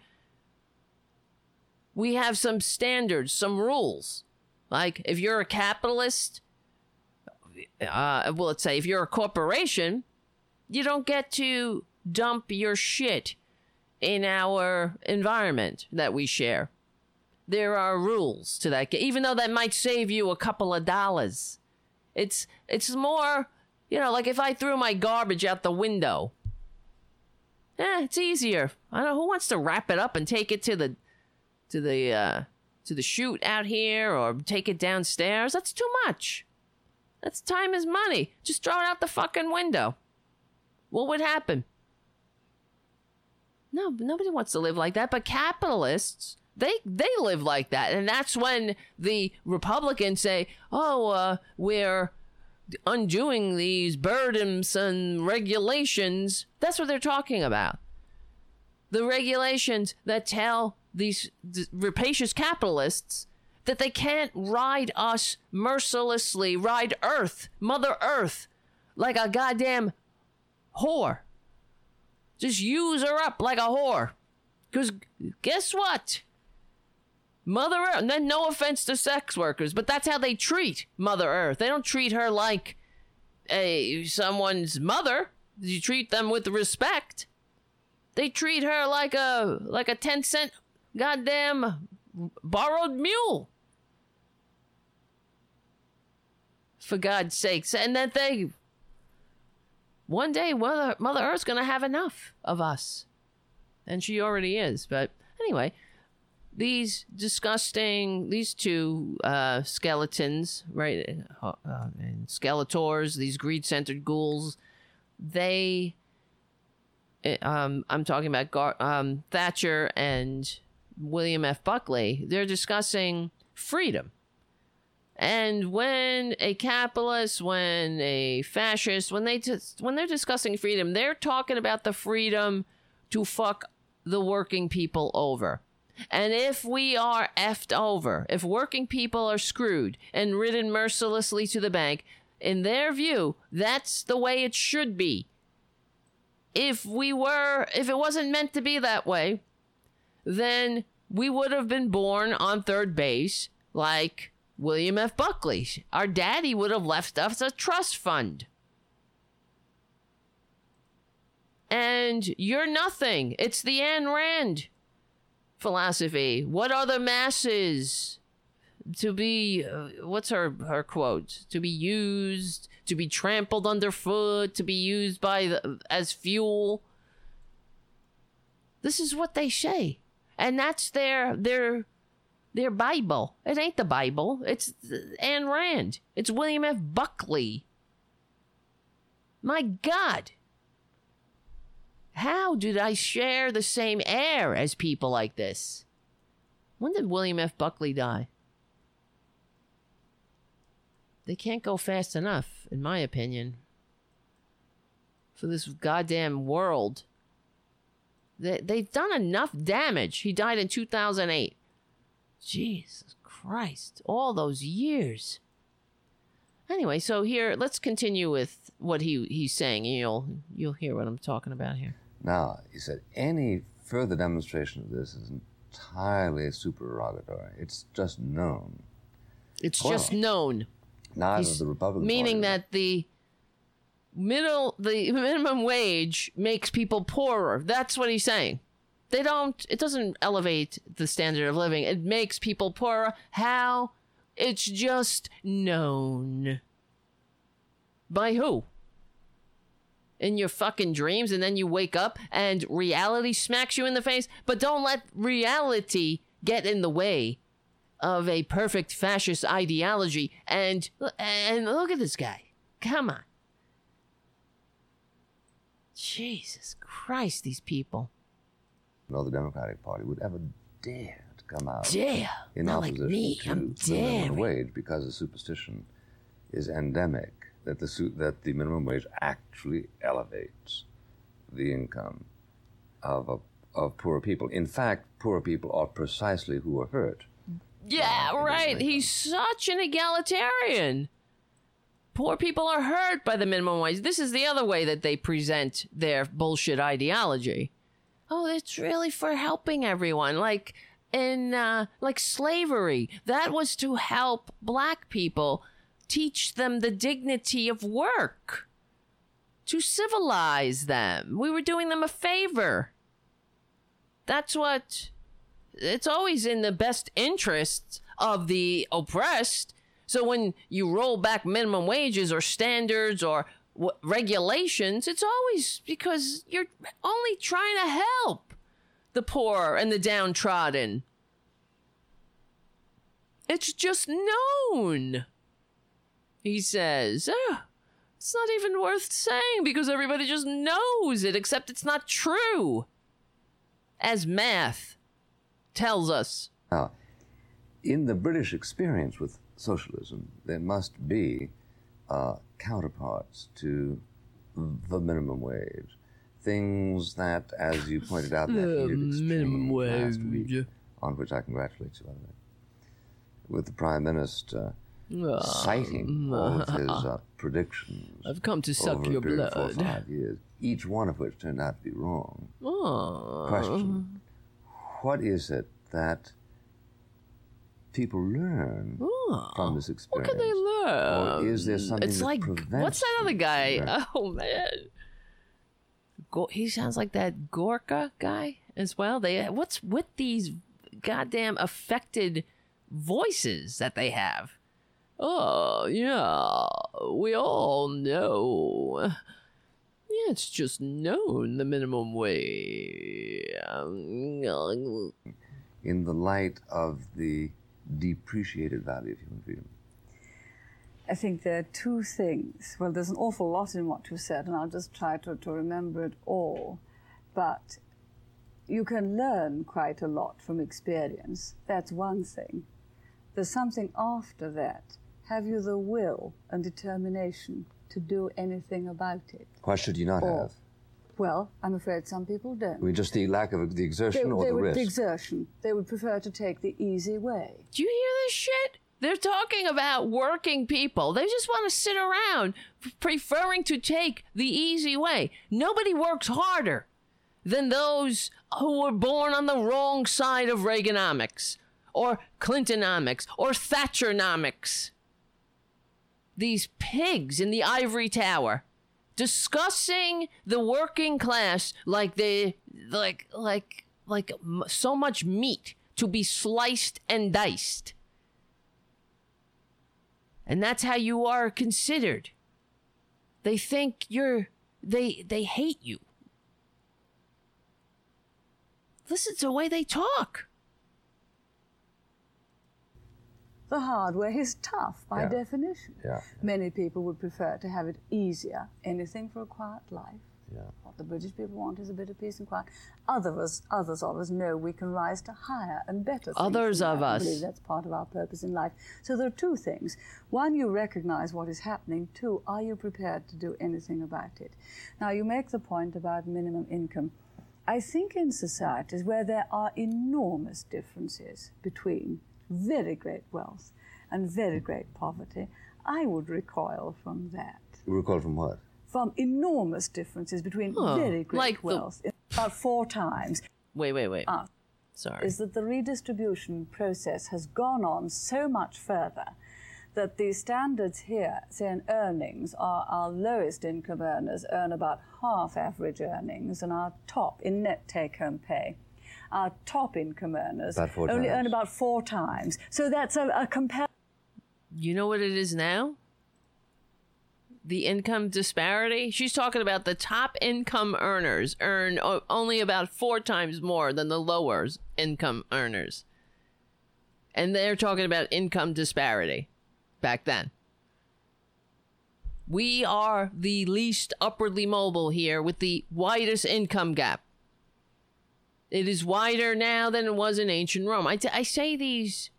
we have some standards, some rules. Like if you're a capitalist, uh, well, let's say if you're a corporation, you don't get to dump your shit in our environment that we share. There are rules to that, even though that might save you a couple of dollars. It's it's more, you know, like if I threw my garbage out the window. Eh, it's easier. I don't know who wants to wrap it up and take it to the to the uh to the chute out here or take it downstairs. That's too much. That's time is money. Just throw it out the fucking window. What would happen? No, nobody wants to live like that, but capitalists they they live like that, and that's when the Republicans say, "Oh, uh, we're undoing these burdensome regulations." That's what they're talking about. The regulations that tell these rapacious capitalists that they can't ride us mercilessly, ride Earth, Mother Earth, like a goddamn whore. Just use her up like a whore. Because guess what? Mother Earth, then no offense to sex workers, but that's how they treat Mother Earth. They don't treat her like a someone's mother. You treat them with respect. They treat her like a like a 10 cent goddamn borrowed mule. For God's sakes. And that they one day Mother, Mother Earth's gonna have enough of us. And she already is. But anyway, these disgusting these two uh, skeletons right uh, uh, and skeletors these greed-centered ghouls they eh, um, i'm talking about Gar- um, thatcher and william f. Buckley they're discussing freedom. And when a capitalist when a fascist when they just when they're discussing freedom they're talking about the freedom to fuck the working people over and if we are effed over, if working people are screwed and ridden mercilessly to the bank, in their view, that's the way it should be. If we were, if it wasn't meant to be that way, then we would have been born on third base like William F. Buckley. Our daddy would have left us a trust fund. And you're nothing. It's the Ayn Rand philosophy. What are the masses? To be, uh, what's her her quote? To be used, to be trampled underfoot, to be used by the, as fuel. This is what they say, and that's their their their Bible. It ain't the Bible. It's Ayn Rand. It's William F. Buckley. My God. How did I share the same air as people like this? When did William F. Buckley die? They can't go fast enough, in my opinion, for this goddamn world. They, they've done enough damage. He died in 2008. Jesus Christ, all those years. Anyway, so here let's continue with what he he's saying, you'll you'll hear what I'm talking about here. Now, he said, any further demonstration of this is entirely supererogatory. It's just known. It's well, just known. Neither He's, the Republican meaning Party that the middle the minimum wage makes people poorer. That's what he's saying. They don't it doesn't elevate the standard of living. It makes people poorer. How? It's just known. By who? In your fucking dreams and then you wake up and reality smacks you in the face. But don't let reality get in the way of a perfect fascist ideology. And and look at this guy. Come on. Jesus Christ, these people. No, the Democratic Party would ever dare to come out dare. in Not opposition like me. to I'm minimum wage because the superstition is endemic that the that the minimum wage actually elevates the income of a, of poor people. In fact, poor people are precisely who are hurt. Yeah, right. He's such an egalitarian. poor people are hurt by the minimum wage. This is the other way that they present their bullshit ideology. Oh, it's really for helping everyone. Like in uh, like slavery, that was to help black people teach them the dignity of work, to civilize them. We were doing them a favor. That's what. It's always in the best interests of the oppressed. So when you roll back minimum wages or standards or w- regulations, it's always because you're only trying to help the poor and the downtrodden. It's just known. He says, "Ah, it's not even worth saying because everybody just knows it, except it's not true. As math tells us. Now, in the British experience with socialism, there must be uh, counterparts to the minimum wage. Things that, as you pointed out, that The heated exchange minimum last wage. week, on which I congratulate you, by the way, with the Prime Minister Citing all of his uh, predictions I've come to suck your of four blood. five years, each one of which turned out to be wrong. Oh. Question: What is it that people learn Oh. from this experience? What can they learn? Or is there something It's like what's that other guy? learning? Oh man, Go- he sounds like that Gorka guy as well. They what's with these goddamn affected voices that they have? Oh yeah, we all know. Yeah, it's just known the minimum wage. in the light of the depreciated value of human freedom. I think there are two things. Well, there's an awful lot in what you said, and I'll just try to, to remember it all. But you can learn quite a lot from experience. That's one thing. There's something after that. Have you the will and determination to do anything about it? Why should you not Or- have? Well, I'm afraid some people don't. I mean, just the lack of the They, exertion or they the would, risk. the exertion. They would prefer to take the easy way. Do you hear this shit? They're talking about working people. They just want to sit around, preferring to take the easy way. Nobody works harder than those who were born on the wrong side of Reaganomics, or Clintonomics, or Thatcheronomics. These pigs in the ivory tower discussing the working class like they like like like so much meat to be sliced and diced. And that's how you are considered. They think you're they they hate you. Listen to the way they talk The hard way is tough by Yeah. definition. Yeah. Many people would prefer to have it easier. Anything for a quiet life. Yeah. What the British people want is a bit of peace and quiet. Others, others of us know we can rise to higher and better things. Others of that. I us. believe that's part of our purpose in life. So there are two things. One, you recognize what is happening. Two, are you prepared to do anything about it? Now, you make the point about minimum income. I think in societies where there are enormous differences between very great wealth and very great poverty, I would recoil from that Recoil from what? from enormous differences between Huh. very great Like the- wealth, about four times, wait wait wait Ah. sorry is that the redistribution process has gone on so much further that the standards here, say in earnings, are our lowest income earners earn about half average earnings, and our top in net take home pay. Our top income earners About four only earn about four times. So that's a, a compar- You know what it is now? The income disparity. She's talking about the top income earners earn o- only about four times more than the lower income earners. And they're talking about income disparity back then. We are the least upwardly mobile here with the widest income gap. It is wider now than it was in ancient Rome. I, t- I say these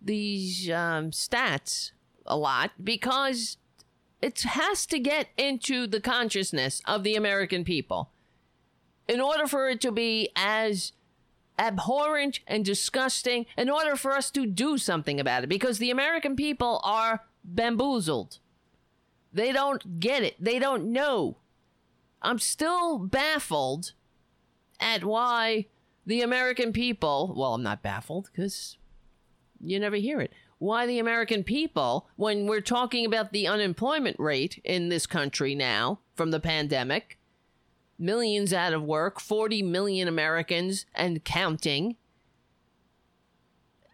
these um, stats a lot because it has to get into the consciousness of the American people in order for it to be as abhorrent and disgusting, in order for us to do something about it, because the American people are bamboozled. They don't get it. They don't know. I'm still baffled at why the American people, well, I'm not baffled because you never hear it. Why the American people, when we're talking about the unemployment rate in this country now from the pandemic, millions out of work, 40 million Americans and counting,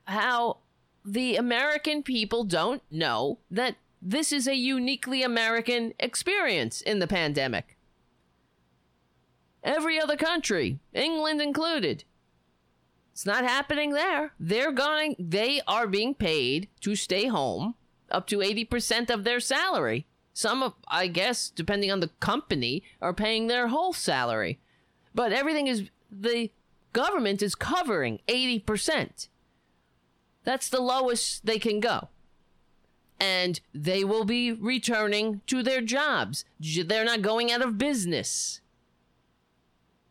how the American people don't know that this is a uniquely American experience in the pandemic. Every other country, England included, it's not happening there. They're going they are being paid to stay home up to 80% of their salary. Some of I guess depending on the company are paying their whole salary. But everything is the government is covering 80%. That's the lowest they can go. And they will be returning to their jobs. They're not going out of business.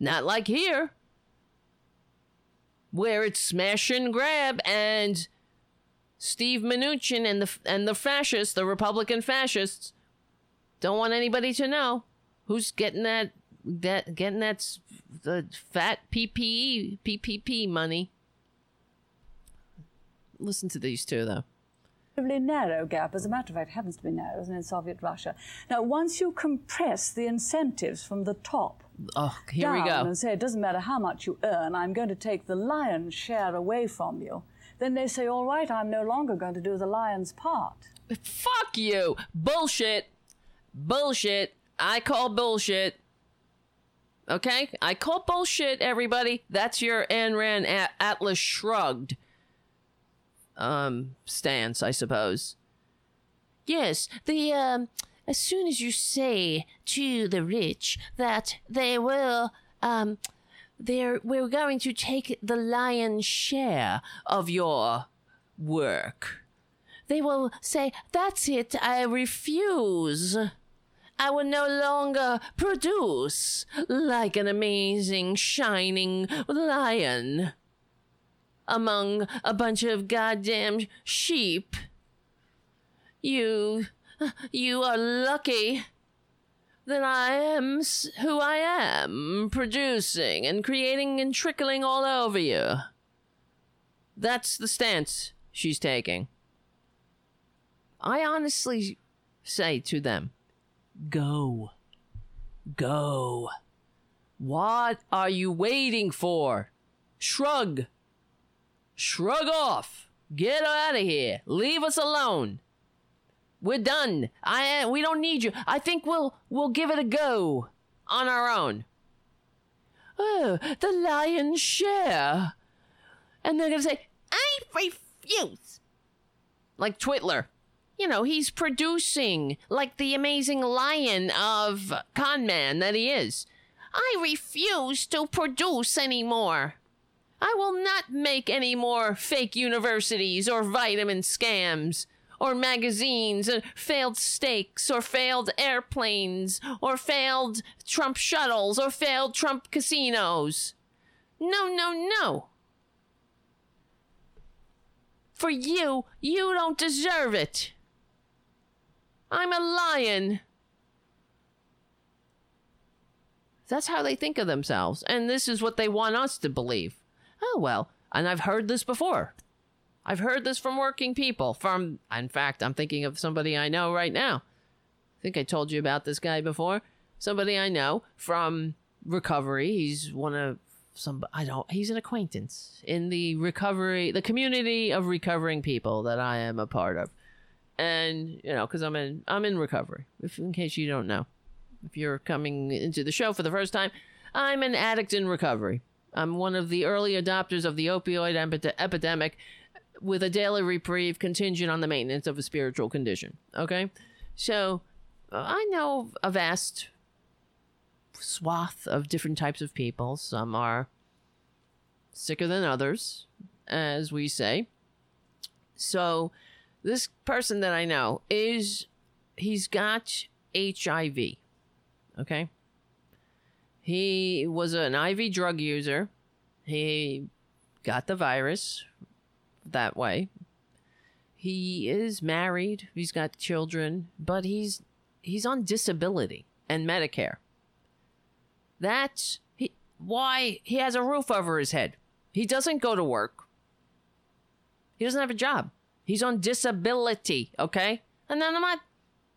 Not like here where it's smash and grab and Steve Mnuchin and the and the fascists, the Republican fascists, don't want anybody to know who's getting that that getting that the fat PPE PPP money. Listen to these two though narrow gap. As a matter of fact, it happens to be narrow, it, in Soviet Russia? Now, once you compress the incentives from the top oh, here down we go. and say it doesn't matter how much you earn, I'm going to take the lion's share away from you, then they say, all right, I'm no longer going to do the lion's part. Fuck you! Bullshit! Bullshit! I call bullshit. Okay? I call bullshit, everybody. That's your Ayn Rand Atlas Shrugged um, stance, I suppose. Yes, the um, as soon as you say to the rich that they will um, they're we're going to take the lion's share of your work. They will say, That's it, I refuse. I will no longer produce like an amazing, shining lion among a bunch of goddamn sheep. You, you are lucky that I am who I am, producing and creating and trickling all over you. That's the stance she's taking. I honestly say to them, go. Go. What are you waiting for? Shrug. Shrug off. Get out of here. Leave us alone. We're done. I we don't need you. I think we'll we'll give it a go on our own. Oh, the lion's share. And they're gonna say, I refuse. Like Twitler. You know, he's producing like the amazing lion of con man that he is. I refuse to produce anymore. I will not make any more fake universities or vitamin scams or magazines or failed steaks or failed airplanes or failed Trump shuttles or failed Trump casinos. No, no, no. For you, you don't deserve it. I'm a lion. That's how they think of themselves, and this is what they want us to believe oh, well, and I've heard this before. I've heard this from working people. From, in fact, I'm thinking of somebody I know right now. I think I told you about this guy before. Somebody I know from recovery. He's one of some, I don't, he's an acquaintance in the recovery, the community of recovering people that I am a part of. And, you know, because I'm in, I'm in recovery, if in case you don't know. If you're coming into the show for the first time, I'm an addict in recovery. I'm one of the early adopters of the opioid epidemic with a daily reprieve contingent on the maintenance of a spiritual condition. Okay? So uh, I know a vast swath of different types of people. Some are sicker than others, as we say. So this person that I know is he's got HIV. Okay? He was an IV drug user. He got the virus that way. He is married. He's got children, but he's he's on disability and Medicare. That's he, why he has a roof over his head. He doesn't go to work. He doesn't have a job. He's on disability, okay? And then I'm not,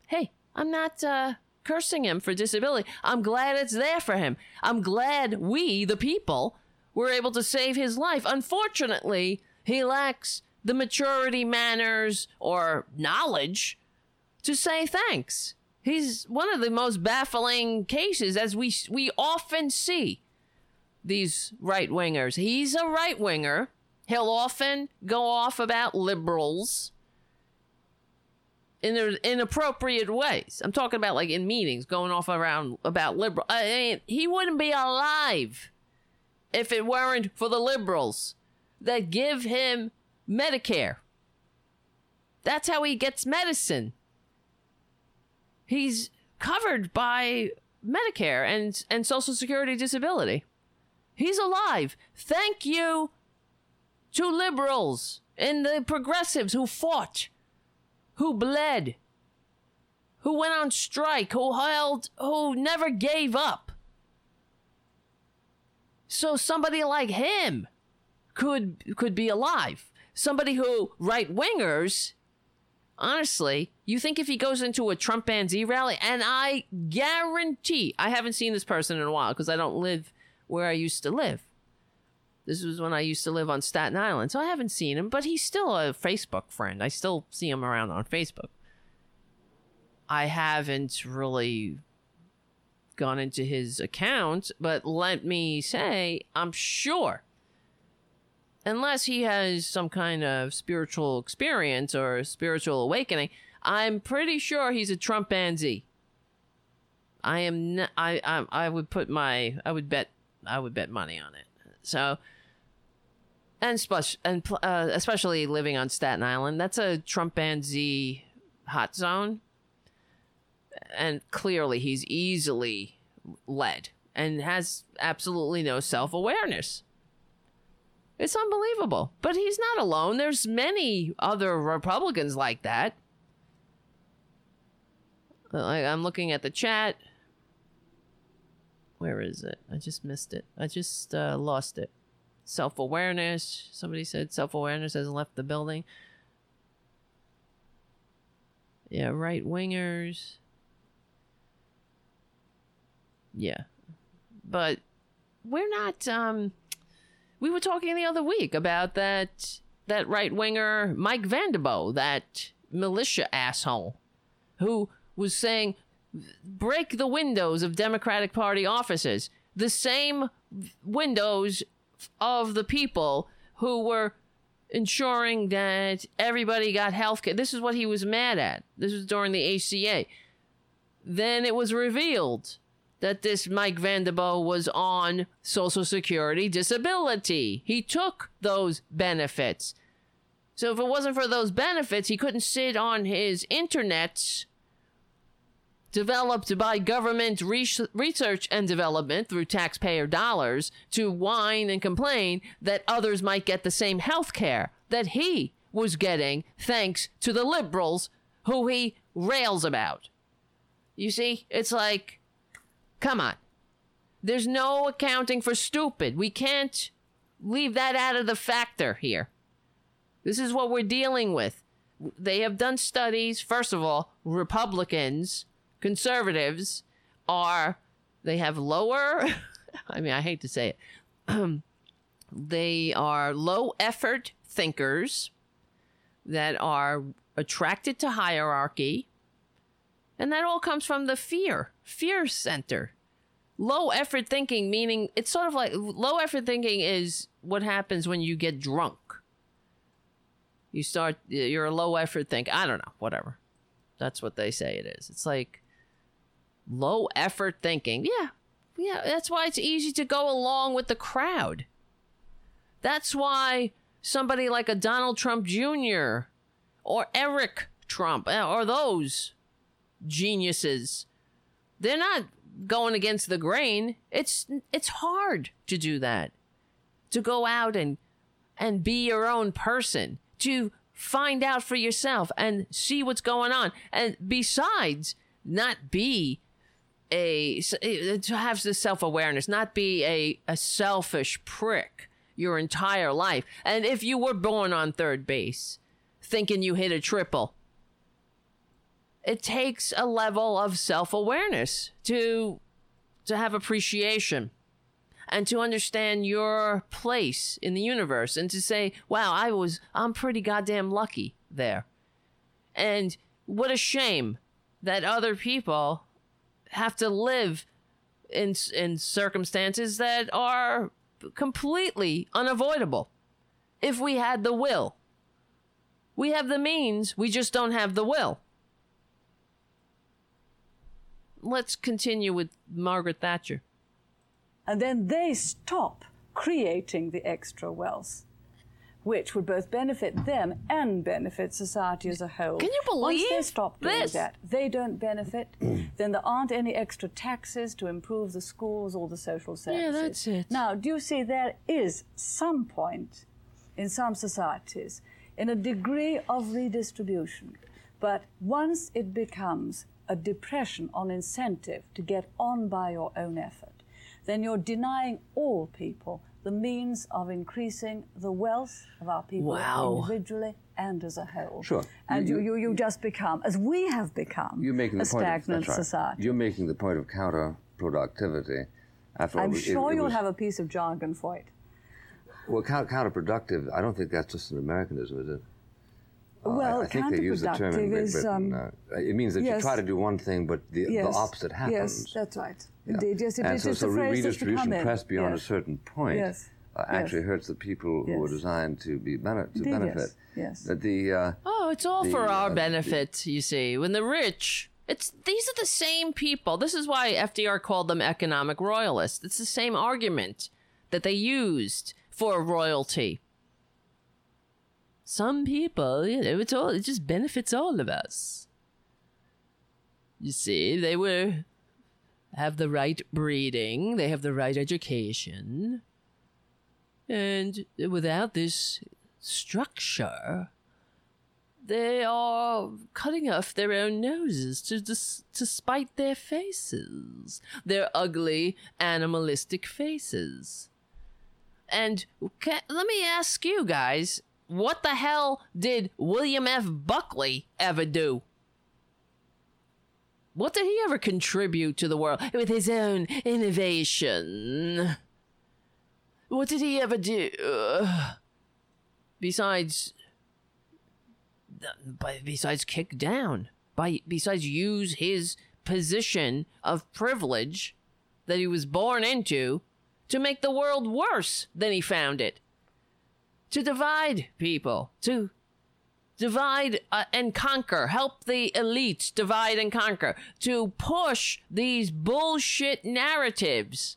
hey, I'm not uh, cursing him for disability. I'm glad it's there for him. I'm glad we, the people, were able to save his life. Unfortunately, he lacks the maturity, manners, or knowledge to say thanks. He's one of the most baffling cases, as we we often see these right wingers. He's a right winger. He'll often go off about liberals in inappropriate ways. I'm talking about like in meetings, going off around about liberal. I mean, he wouldn't be alive if it weren't for the liberals that give him Medicare. That's how he gets medicine. He's covered by Medicare and, and Social Security disability. He's alive. Thank you to liberals and the progressives who fought, who bled, who went on strike, who held, who never gave up. So somebody like him could could be alive. Somebody who right wingers, honestly, you think if he goes into a Trumpanzee rally, and I guarantee I haven't seen this person in a while because I don't live where I used to live. This was when I used to live on Staten Island, so I haven't seen him, but he's still a Facebook friend. I still see him around on Facebook. I haven't really gone into his account, but let me say, I'm sure, unless he has some kind of spiritual experience or spiritual awakening, I'm pretty sure he's a Trumpanzee. I am. N- I, I I would put my. I would bet I would bet money on it. So, and and uh, especially living on Staten Island, that's a Trumpanzee hot zone. And clearly, he's easily led and has absolutely no self awareness. It's unbelievable. But he's not alone. There's many other Republicans like that. I'm looking at the chat. Where is it? I just missed it. I just uh, lost it. Self awareness. Somebody said self awareness has left the building. Yeah, right wingers. Yeah. But we're not um we were talking the other week about that that right winger Mike Vanderboegh, that militia asshole who was saying break the windows of Democratic Party offices. The same windows of the people who were ensuring that everybody got health care. This is what he was mad at. This was during the ACA. Then it was revealed that this Mike Vanderboegh was on Social Security disability. He took those benefits. So if it wasn't for those benefits, he couldn't sit on his internets developed by government research and development through taxpayer dollars to whine and complain that others might get the same health care that he was getting thanks to the liberals who he rails about. You see, it's like, come on. There's no accounting for stupid. We can't leave that out of the factor here. This is what we're dealing with. They have done studies. First of all, Republicans conservatives are they have lower I mean I hate to say it they are low effort thinkers that are attracted to hierarchy and that all comes from the fear fear center low effort thinking meaning it's sort of like low effort thinking is what happens when you get drunk you start you're a low effort think i don't know whatever that's what they say it is it's like low effort thinking. Yeah, yeah, that's why it's easy to go along with the crowd. That's why somebody like a Donald Trump Jr. or Eric Trump eh, or those geniuses, they're not going against the grain. It's it's hard to do that. To go out and and be your own person, to find out for yourself and see what's going on. And besides, not be a eh, to have the self-awareness not be a, a selfish prick your entire life and if you were born on third base thinking you hit a triple it takes a level of self-awareness to to have appreciation and to understand your place in the universe and to say wow i was i'm pretty goddamn lucky there. And what a shame that other people have to live in in circumstances that are completely unavoidable. If we had the will we have the means we just don't have the will let's continue with margaret thatcher and then they stop creating the extra wealth which would both benefit them and benefit society as a whole. Can you believe Once they stop doing this? that, they don't benefit, then there aren't any extra taxes to improve the schools or the social services. Yeah, that's it. Now, do you see there is some point in some societies in a degree of redistribution, but once it becomes a depression on incentive to get on by your own effort, then you're denying all people the means of increasing the wealth of our people Wow. individually and as a whole. Sure. And you, You- you, you, just become, as we have become, You're making a point. stagnant of, that's right. society. You're making the point of counterproductivity. After all, I'm it- sure it you'll was- have a piece of jargon for it. Well, count, counterproductive. I don't think that's just an Americanism, is it? Uh, I- Well, I, think they use the term in counterproductive Great is, Britain. um, uh, it means that yes. you try to do one thing, but the, yes, the opposite happens. Yes, that's right. Yeah. Indeed, yes, it and is so, just so a phrase redistribution become in. pressed beyond yes. a certain point Yes. uh, Yes. actually hurts the people who are designed to be bene- to Indeed, benefit. yes, yes. That the uh, Oh, it's all The, for our uh, the- benefit, you see. When the rich, it's these are the same people. This is why FDR called them economic royalists. It's the same argument that they used for royalty. Some people, you know, it's all it just benefits all of us. You see, they were have the right breeding, they have the right education. And without this structure, they are cutting off their own noses to to spite their faces, their ugly animalistic faces. And let me ask you guys, what the hell did William F. Buckley ever do? What did he ever contribute to the world with his own innovation? What did he ever do? Besides besides kick down, by besides use his position of privilege that he was born into to make the world worse than he found it, to divide people, to divide uh, and conquer, help the elites divide and conquer, to push these bullshit narratives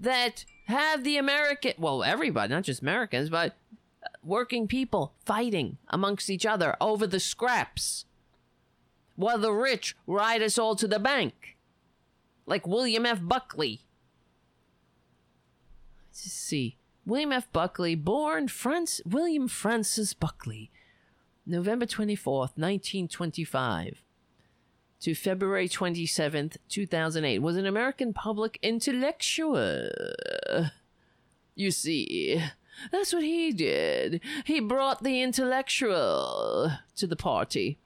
that have the American, well, everybody, not just Americans, but working people fighting amongst each other over the scraps while the rich ride us all to the bank like william f. Buckley. Let's see william f buckley born Franz, william francis buckley november 24th 1925 to february 27th 2008 was an american public intellectual you see, that's what he did. He brought the intellectual to the party.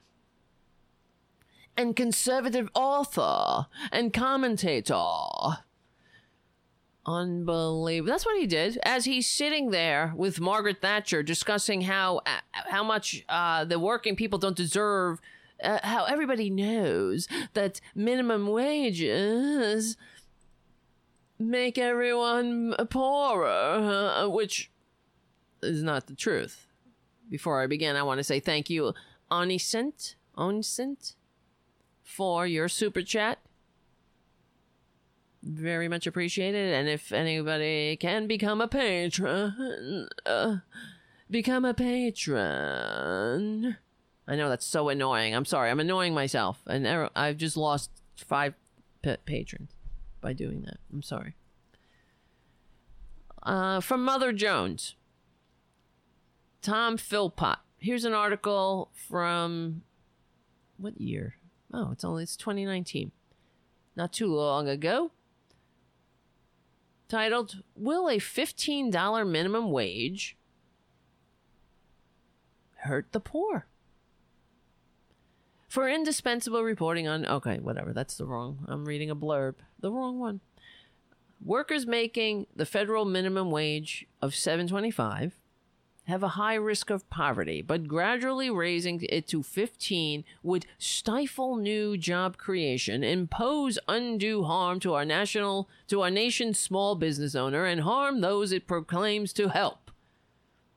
And conservative author and commentator. Unbelievable. That's what he did. As he's sitting there with Margaret Thatcher discussing how uh, how much uh, the working people don't deserve, uh, how everybody knows that minimum wages make everyone poorer, uh, which is not the truth. Before I begin, I want to say thank you, Onicent, Onicent, for your super chat. Very much appreciated. And if anybody can become a patron, uh, become a patron. I know that's so annoying. I'm sorry. I'm annoying myself, and I've just lost five pa- patrons by doing that. I'm sorry. Uh, from Mother Jones. Tom Philpott. Here's an article from what year? Oh, it's only it's 2019. Not too long ago. Titled Will a $15 minimum wage hurt the poor? For indispensable reporting on okay, whatever, that's the wrong. I'm reading a blurb. The wrong one. Workers making the federal minimum wage of 725 have a high risk of poverty, but gradually raising it to 15 would stifle new job creation, impose undue harm to our national to our nation's small business owner and harm those it proclaims to help.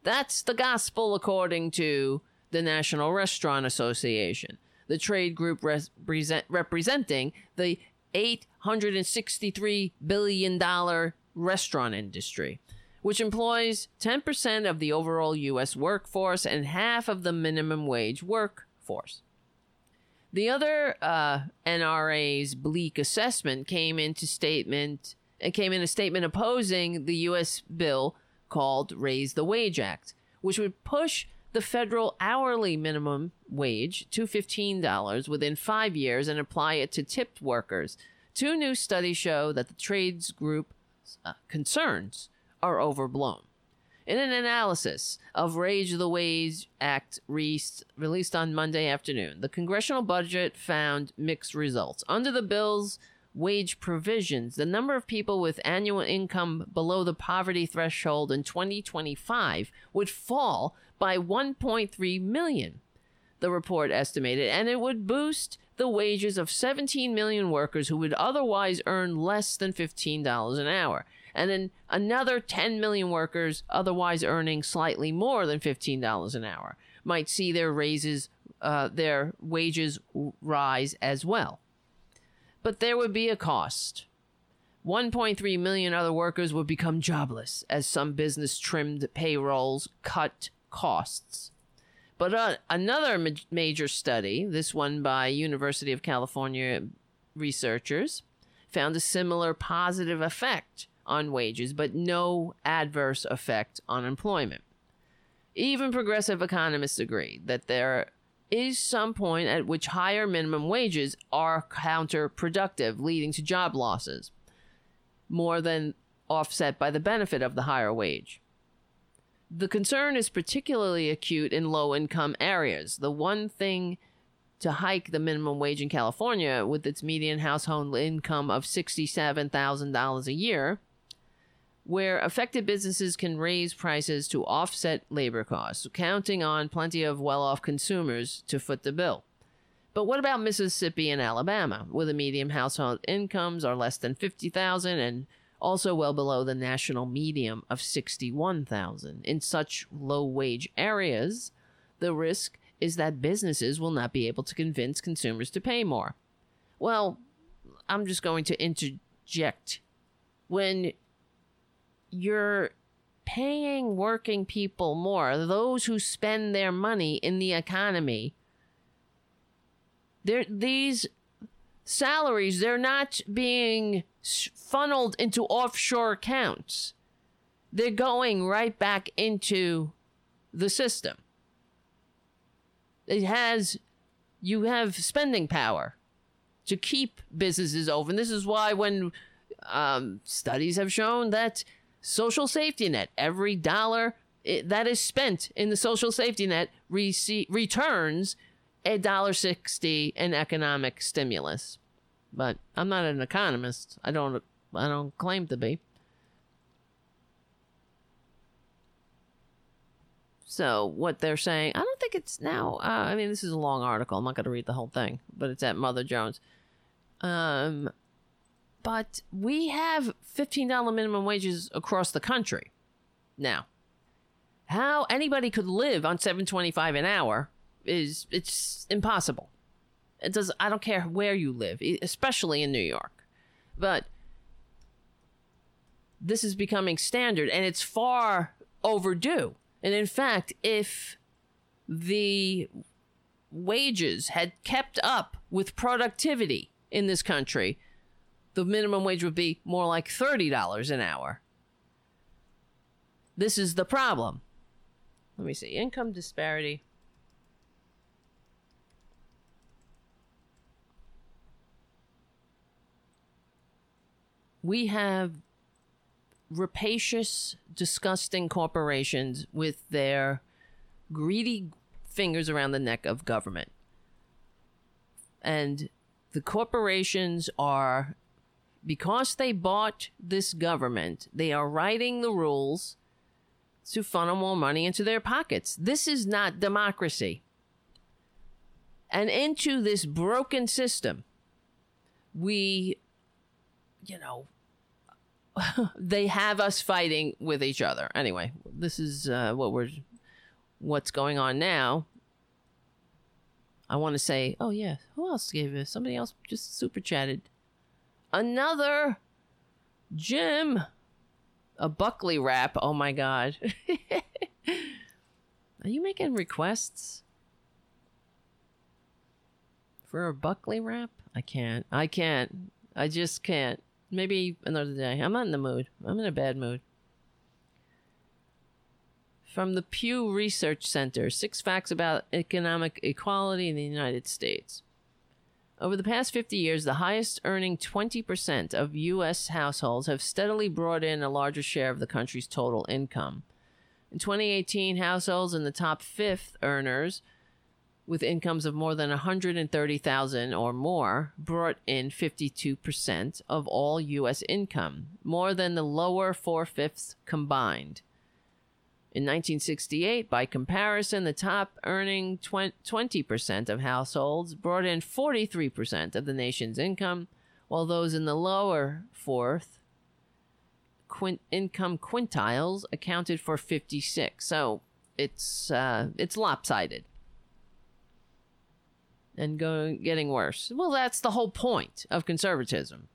That's the gospel according to the National Restaurant Association, the trade group represent, representing the 863 billion dollar restaurant industry which employs 10% of the overall U.S. workforce and half of the minimum wage workforce. The other uh, NRA's bleak assessment came into statement. It came in a statement opposing the U.S. bill called "Raise the Wage Act," which would push the federal hourly minimum wage to $15 within five years and apply it to tipped workers. Two new studies show that the trades group uh, concerns are overblown. In an analysis of Raise the Wage Act re- released on Monday afternoon, the congressional budget found mixed results. Under the bill's wage provisions, the number of people with annual income below the poverty threshold in 2025 would fall by 1.3 million, the report estimated, and it would boost the wages of 17 million workers who would otherwise earn less than $15 an hour and then another 10 million workers otherwise earning slightly more than $15 an hour might see their raises uh, their wages rise as well. But there would be a cost. 1.3 million other workers would become jobless as some business trimmed payrolls cut costs. But uh, another ma- major study this one by university of california researchers found a similar positive effect on wages, but no adverse effect on employment. Even progressive economists agree that there is some point at which higher minimum wages are counterproductive, leading to job losses, more than offset by the benefit of the higher wage. The concern is particularly acute in low income areas. The one thing to hike the minimum wage in California with its median household income of $67,000 a year where affected businesses can raise prices to offset labor costs, counting on plenty of well off consumers to foot the bill. But what about Mississippi and Alabama, where the median household incomes are less than 50,000 and also well below the national median of 61,000? In such low wage areas, the risk is that businesses will not be able to convince consumers to pay more. Well, I'm just going to interject. When you're paying working people more, those who spend their money in the economy. They're, these salaries, they're not being funneled into offshore accounts. They're going right back into the system. It has, you have spending power to keep businesses open. This is why when um, studies have shown that social safety net. Every dollar that is spent in the social safety net rece- returns a dollar sixty in economic stimulus. But I'm not an economist. I don't. I don't claim to be. So what they're saying, I don't think it's now. Uh, I mean, this is a long article. I'm not going to read the whole thing, but it's at Mother Jones. Um, but we have $15 minimum wages across the country. Now, how anybody could live on 725 an hour is it's impossible. It does I don't care where you live, especially in New York. But this is becoming standard and it's far overdue. And in fact, if the wages had kept up with productivity in this country, the minimum wage would be more like $30 an hour. This is the problem. Let me see income disparity. We have rapacious, disgusting corporations with their greedy fingers around the neck of government. And the corporations are because they bought this government, they are writing the rules to funnel more money into their pockets. This is not democracy. And into this broken system, we, you know, they have us fighting with each other. Anyway, this is uh, what we're what's going on now. I want to say, oh yeah, who else gave us? Somebody else just super chatted. Another Jim, a Buckley rap. Oh my god, are you making requests for a Buckley rap? I can't. I can't. I just can't. Maybe another day. I'm not in the mood. I'm in a bad mood. From the Pew Research Center Six Facts About Economic Equality in the United States. Over the past 50 years, the highest earning 20% of U.S. households have steadily brought in a larger share of the country's total income. In 2018, households in the top fifth earners with incomes of more than 130,000 or more brought in 52% of all US income, more than the lower four-fifths combined. In 1968, by comparison, the top earning 20% of households brought in 43% of the nation's income, while those in the lower fourth quint- income quintiles accounted for 56. So it's uh, it's lopsided and going getting worse. Well, that's the whole point of conservatism.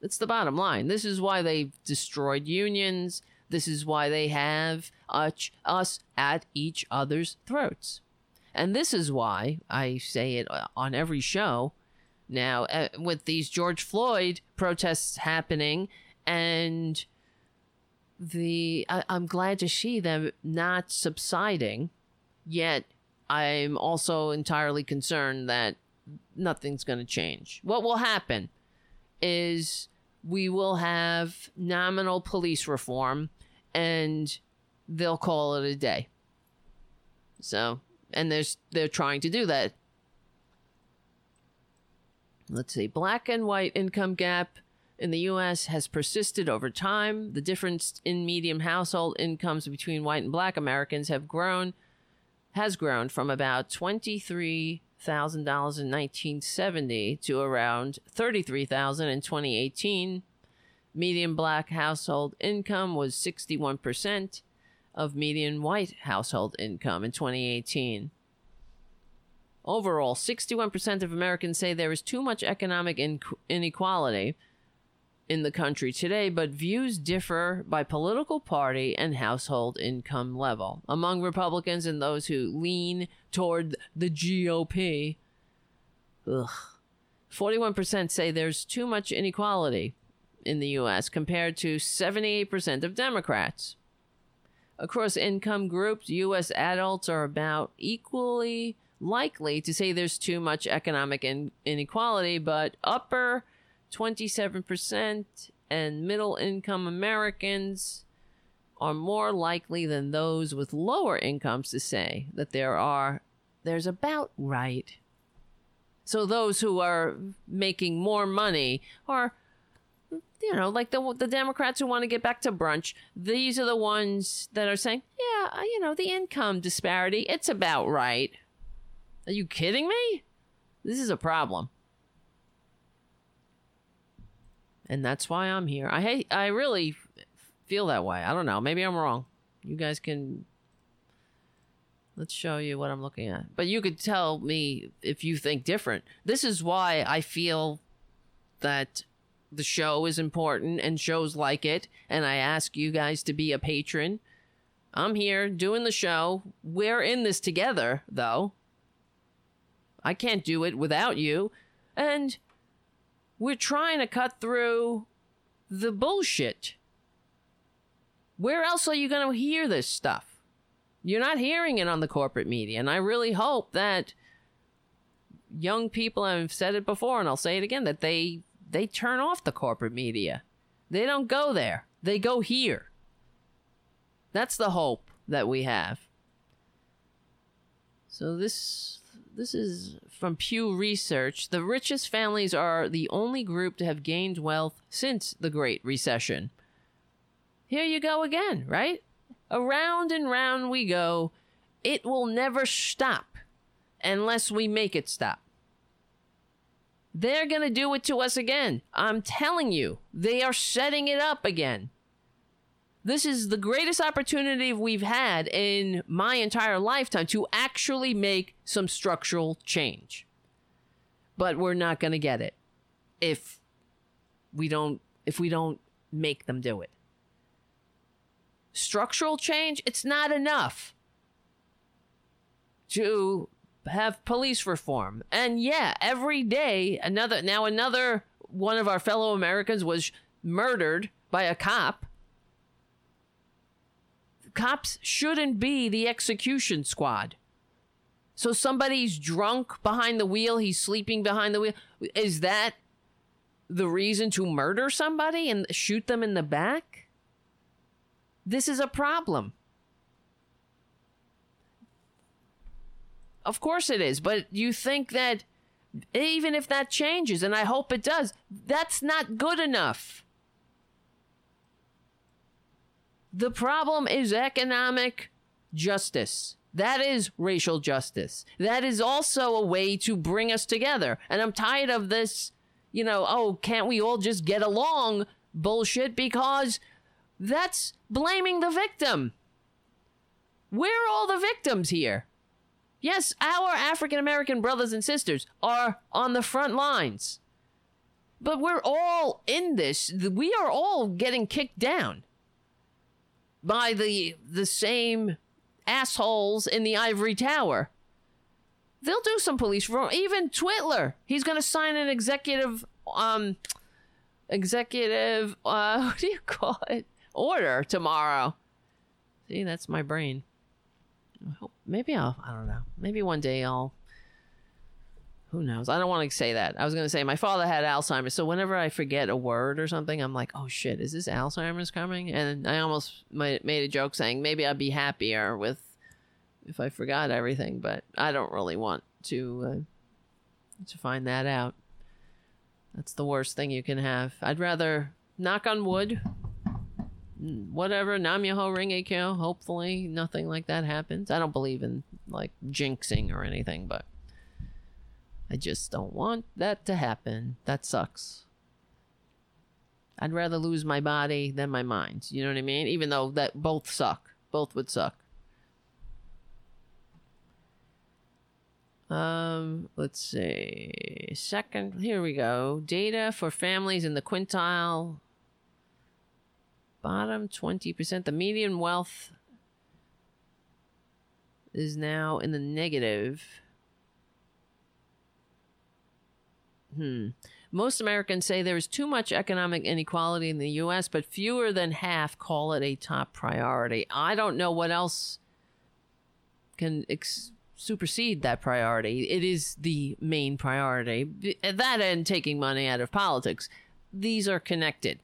It's the bottom line. This is why they've destroyed unions. This is why they have us, at each other's throats. And this is why I say it on every show now uh, with these George Floyd protests happening and the I, I'm glad to see them not subsiding yet I'm also entirely concerned that nothing's going to change. What will happen is we will have nominal police reform and they'll call it a day. So, and there's they're trying to do that. Let's see. Black and white income gap in the US has persisted over time. The difference in median household incomes between white and black Americans have grown has grown from about $23,000 in 1970 to around 33,000 in 2018. Median black household income was 61% of median white household income in 2018. Overall, 61% of Americans say there is too much economic in- inequality, in the country today, but views differ by political party and household income level. Among Republicans and those who lean toward the GOP, ugh, 41% say there's too much inequality in the US compared to 78% of Democrats. Across income groups, US adults are about equally likely to say there's too much economic in- inequality, but upper 27% and middle income Americans are more likely than those with lower incomes to say that there are there's about right. So those who are making more money are you know, like the the Democrats who want to get back to brunch, these are the ones that are saying, "Yeah, uh, you know, the income disparity, it's about right." Are you kidding me? This is a problem. and that's why I'm here. I hate. I really feel that way. I don't know. Maybe I'm wrong. You guys can. Let's show you what I'm looking at. But you could tell me if you think different. This is why I feel that the show is important and shows like it. And I ask you guys to be a patron. I'm here doing the show. We're in this together, though. I can't do it without you. And we're trying to cut through the bullshit. Where else are you going to hear this stuff? You're not hearing it on the corporate media. And I really hope that young people, I've said it before and I'll say it again, that they they turn off the corporate media. They don't go there. They go here. That's the hope that we have. So this this is from Pew Research. The richest families are the only group to have gained wealth since the Great Recession. Here you go again, right? Around and round we go. It will never stop unless we make it stop. They're going to do it to us again. I'm telling you, they are setting it up again. This is the greatest opportunity we've had in my entire lifetime to actually make some structural change. But we're not going to get it if we don't if we don't make them do it. Structural change, it's not enough to have police reform. And yeah, every day another now another one of our fellow Americans was murdered by a cop cops shouldn't be the execution squad. So somebody's drunk behind the wheel, he's sleeping behind the wheel. Is that the reason to murder somebody and shoot them in the back? This is a problem. Of course it is, but you think that even if that changes, and I hope it does, that's not good enough. The problem is economic justice. That is racial justice. That is also a way to bring us together. And I'm tired of this, you know, oh, can't we all just get along bullshit because that's blaming the victim. We're all the victims here. Yes, our African American brothers and sisters are on the front lines. But we're all in this. We are all getting kicked down by the the same assholes in the ivory tower. They'll do some police reform. Even Twitler, he's going to sign an executive um executive uh what do you call it order tomorrow. See, that's my brain. Maybe I'll I don't know. Maybe one day I'll who knows? I don't want to say that. I was going to say my father had Alzheimer's, so whenever I forget a word or something, I'm like, "Oh shit, is this Alzheimer's coming?" And I almost made a joke saying maybe I'd be happier with if I forgot everything, but I don't really want to uh, to find that out. That's the worst thing you can have. I'd rather knock on wood, whatever, Nam Myoho Renge Kyo. Hopefully, nothing like that happens. I don't believe in like jinxing or anything, but I just don't want that to happen. That sucks. I'd rather lose my body than my mind. You know what I mean? Even though that both suck. Both would suck. Um, let's see. Second, here we go. Data for families in the quintile bottom 20%. The median wealth is now in the negative. Hmm. Most Americans say there is too much economic inequality in the U.S., but fewer than half call it a top priority. I don't know what else can ex- supersede that priority. It is the main priority. That and taking money out of politics. These are connected.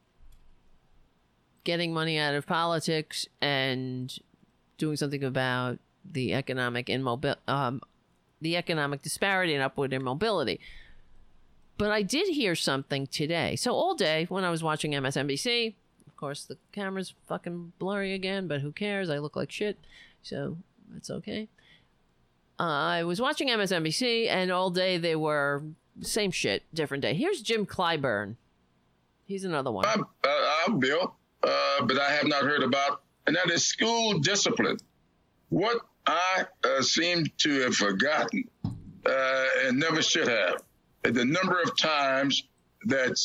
Getting money out of politics and doing something about the economic immobil- um, the economic disparity and upward immobility. But I did hear something today. So all day when I was watching MSNBC, of course the camera's fucking blurry again, but who cares? I look like shit, so that's okay. Uh, I was watching MSNBC, and all day they were same shit, different day. Here's Jim Clyburn. He's another one. I'm, uh, I'm Bill, uh, but I have not heard about, and that is school discipline. What I uh, seem to have forgotten uh, and never should have the number of times that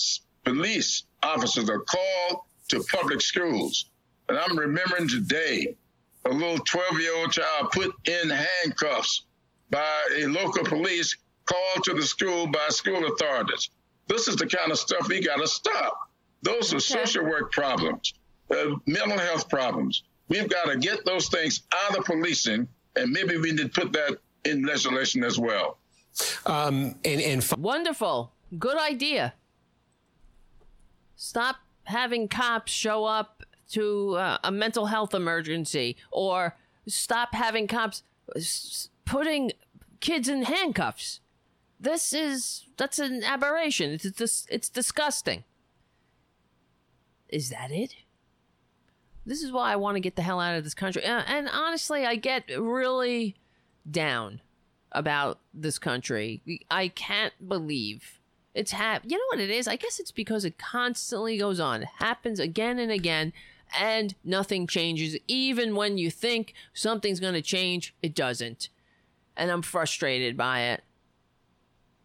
police officers are called to public schools. And I'm remembering today a little 12 year old child put in handcuffs by a local police called to the school by school authorities. This is the kind of stuff we got to stop. Those are okay. social work problems, uh, mental health problems. We've got to get those things out of policing, and maybe we need to put that in legislation as well. Um, and, and f- Wonderful. Good idea. Stop having cops show up to uh, a mental health emergency or stop having cops s- putting kids in handcuffs. This is that's an aberration. It's it's, it's disgusting. Is that it? This is why I want to get the hell out of this country. Uh, and honestly, I get really down about this country. I can't believe it's hap. You know what it is? I guess it's because it constantly goes on. It happens again and again, and nothing changes. Even when you think something's going to change, it doesn't. And I'm frustrated by it.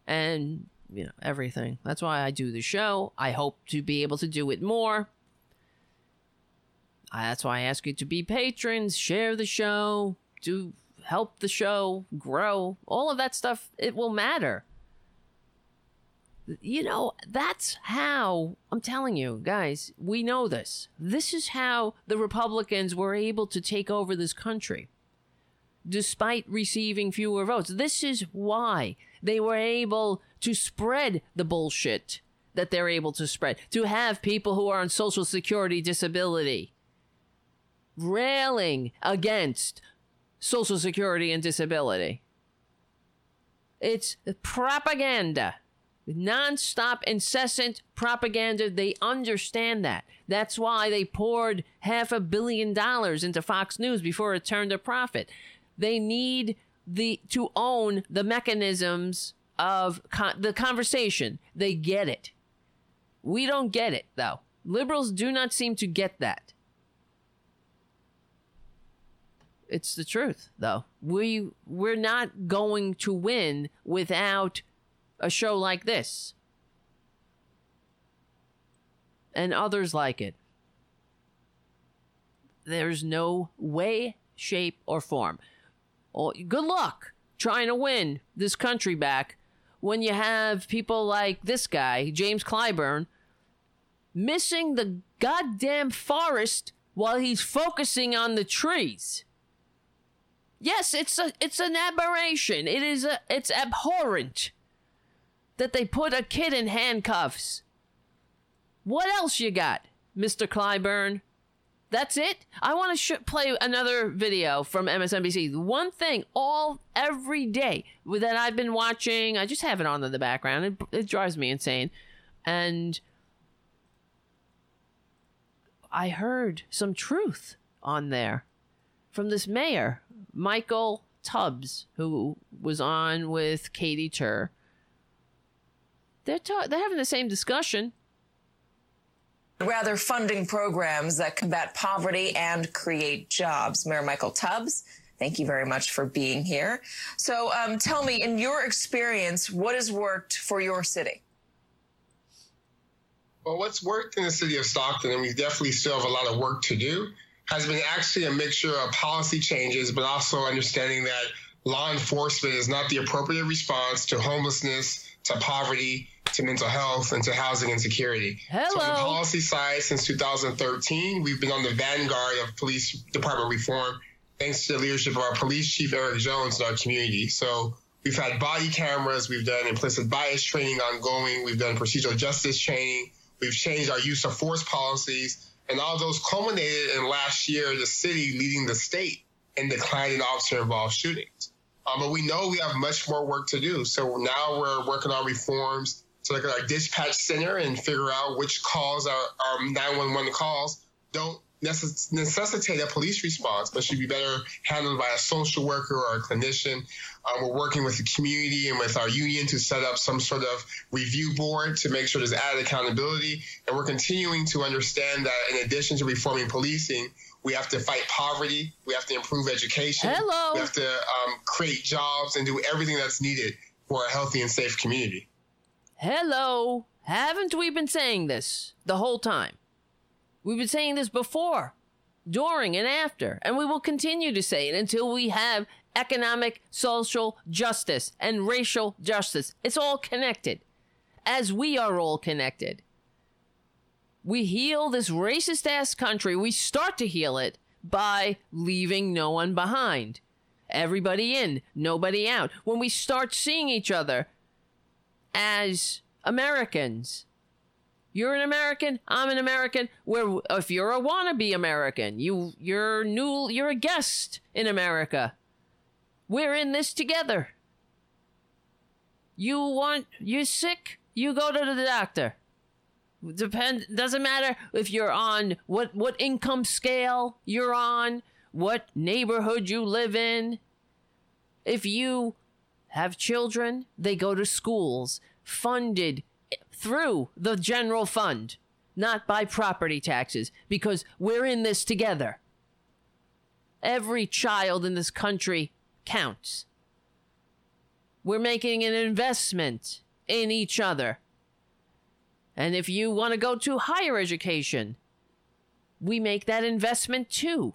And, you know, everything. That's why I do the show. I hope to be able to do it more. That's why I ask you to be patrons, share the show, do help the show grow. All of that stuff, it will matter. You know, that's how I'm telling you, guys, we know this. This is how the Republicans were able to take over this country despite receiving fewer votes. This is why they were able to spread the bullshit that they're able to spread, to have people who are on Social Security disability railing against Social Security and disability. It's propaganda. Non-stop, incessant propaganda. They understand that. That's why they poured half a billion dollars into Fox News before it turned a profit. They need the to own the mechanisms of con- the conversation. They get it. We don't get it though. Liberals do not seem to get that. It's the truth though. We we're not going to win without a show like this. And others like it. There's no way, shape, or form. Good luck trying to win this country back when you have people like this guy, James Clyburn, missing the goddamn forest while he's focusing on the trees. Yes, it's a it's an aberration. It is a it's abhorrent that they put a kid in handcuffs. What else you got, Mr. Clyburn? That's it. I want to sh- play another video from MSNBC. One thing all every day that I've been watching, I just have it on in the background. It, it drives me insane. And I heard some truth on there from this mayor, Michael Tubbs, who was on with Katy Tur. They're ta- they're having the same discussion. Rather funding programs that combat poverty and create jobs. Mayor Michael Tubbs, thank you very much for being here. So um, tell me, in your experience, what has worked for your city? Well, what's worked in the city of Stockton, and we definitely still have a lot of work to do, has been actually a mixture of policy changes, but also understanding that law enforcement is not the appropriate response to homelessness, to poverty, to mental health, and to housing insecurity. So on the policy side, since 2013, we've been on the vanguard of police department reform, thanks to the leadership of our police chief, Eric Jones, in our community. So we've had body cameras, we've done implicit bias training ongoing, we've done procedural justice training, we've changed our use of force policies, and all those culminated in last year, the city leading the state in declining officer involved shootings. Um, but we know we have much more work to do. So now we're working on reforms look at our dispatch center and figure out which calls are our 911 calls don't necess- necessitate a police response, but should be better handled by a social worker or a clinician. Um, we're working with the community and with our union to set up some sort of review board to make sure there's added accountability. And we're continuing to understand that in addition to reforming policing, we have to fight poverty. We have to improve education. Hello. We have to um, create jobs and do everything that's needed for a healthy and safe community. Hello. Haven't we been saying this the whole time? We've been saying this before, during, and after, and we will continue to say it until we have economic, social justice and racial justice. It's all connected, as we are all connected. We heal this racist ass country. We start to heal it by leaving no one behind. Everybody in, nobody out. When we start seeing each other as Americans You're an American. I'm an American. Where if you're a wannabe American, you you're new. You're a guest in America. We're in this together. You want you're sick? You go to the doctor. Depend doesn't matter if you're on what what income scale you're on, what neighborhood you live in. If you have children, they go to schools funded through the general fund, not by property taxes, because we're in this together. Every child in this country counts. We're making an investment in each other. And if you want to go to higher education, we make that investment too.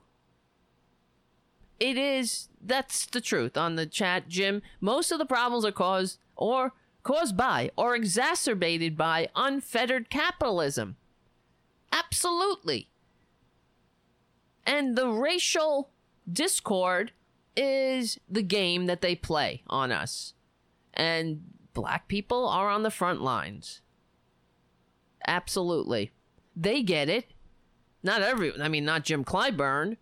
It is, that's the truth on the chat, Jim. Most of the problems are caused or caused by or exacerbated by unfettered capitalism. Absolutely. And the racial discord is the game that they play on us. And black people are on the front lines. Absolutely. They get it. Not every, I mean, not Jim Clyburn.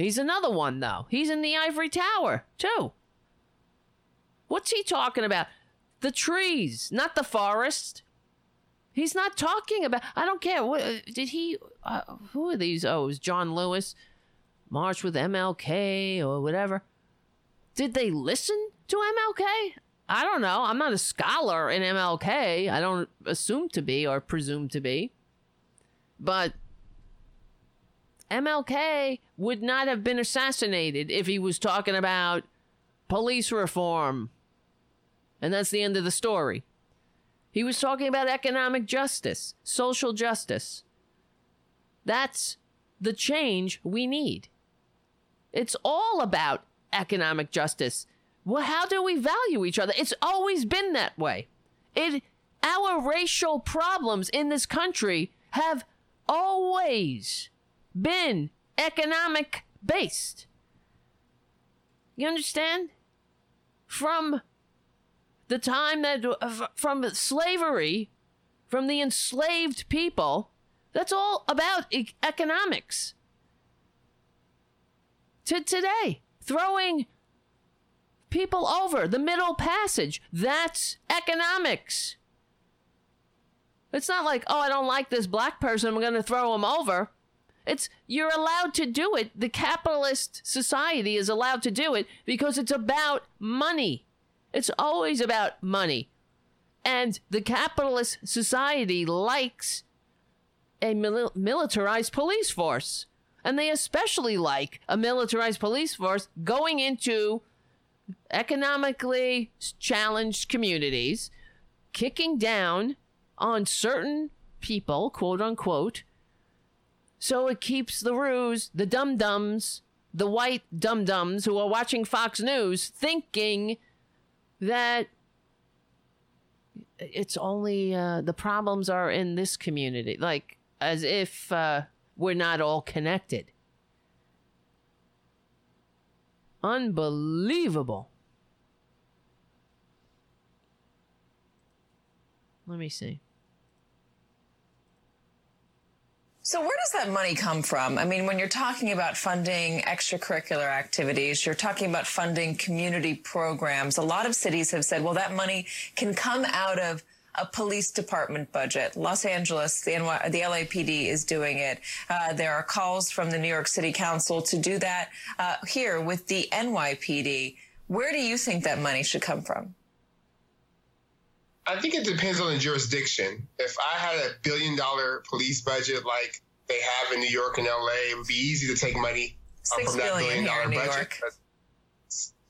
He's another one, though. He's in the ivory tower, too. What's he talking about? The trees, not the forest. He's not talking about. I don't care. What, did he? Uh, who are these? Oh, was John Lewis. March with MLK or whatever. Did they listen to MLK? I don't know. I'm not a scholar in MLK. I don't assume to be or presume to be. But MLK would not have been assassinated if he was talking about police reform. And that's the end of the story. He was talking about economic justice, social justice. That's the change we need. It's all about economic justice. Well, how do we value each other? It's always been that way. It our racial problems in this country have always been economic based. You understand? From the time that uh, from slavery, from the enslaved people, that's all about e- economics. To today, throwing people over the middle passage. That's economics. It's not like, oh, I don't like this black person, I'm going to throw him over. It's you're allowed to do it. The capitalist society is allowed to do it because it's about money. It's always about money. And the capitalist society likes a mil- militarized police force. And they especially like a militarized police force going into economically challenged communities kicking down on certain people, quote unquote. So it keeps the ruse, the dum dums, the white dum dums who are watching Fox News thinking that it's only uh, the problems are in this community, like as if uh, we're not all connected. Unbelievable. Let me see. So, where does that money come from? I mean, when you're talking about funding extracurricular activities, you're talking about funding community programs. A lot of cities have said, well, that money can come out of a police department budget. Los Angeles, the, NY, the LAPD is doing it. Uh, there are calls from the New York City Council to do that uh, here with the NYPD. Where do you think that money should come from? I think it depends on the jurisdiction. If I had a billion dollar police budget like they have in New York and LA, it would be easy to take money um, from that billion dollar budget.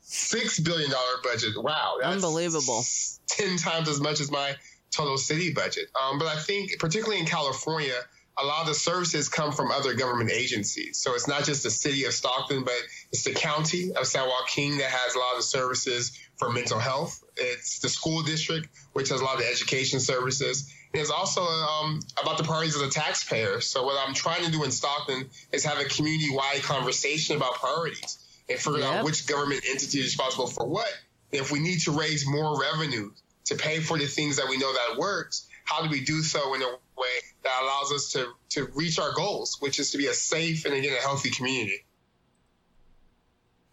Six billion dollar budget. Wow, unbelievable. Ten times as much as my total city budget. Um, but I think, particularly in California, a lot of the services come from other government agencies. So it's not just the city of Stockton, but it's the county of San Joaquin that has a lot of the services for mental health. It's the school district, which has a lot of education services. And it's also um, about the priorities of the taxpayer. So what I'm trying to do in Stockton is have a community-wide conversation about priorities and figure yep. out which government entity is responsible for what. if we need to raise more revenue to pay for the things that we know that works, how do we do so in a way that allows us to, to reach our goals, which is to be a safe and again a healthy community.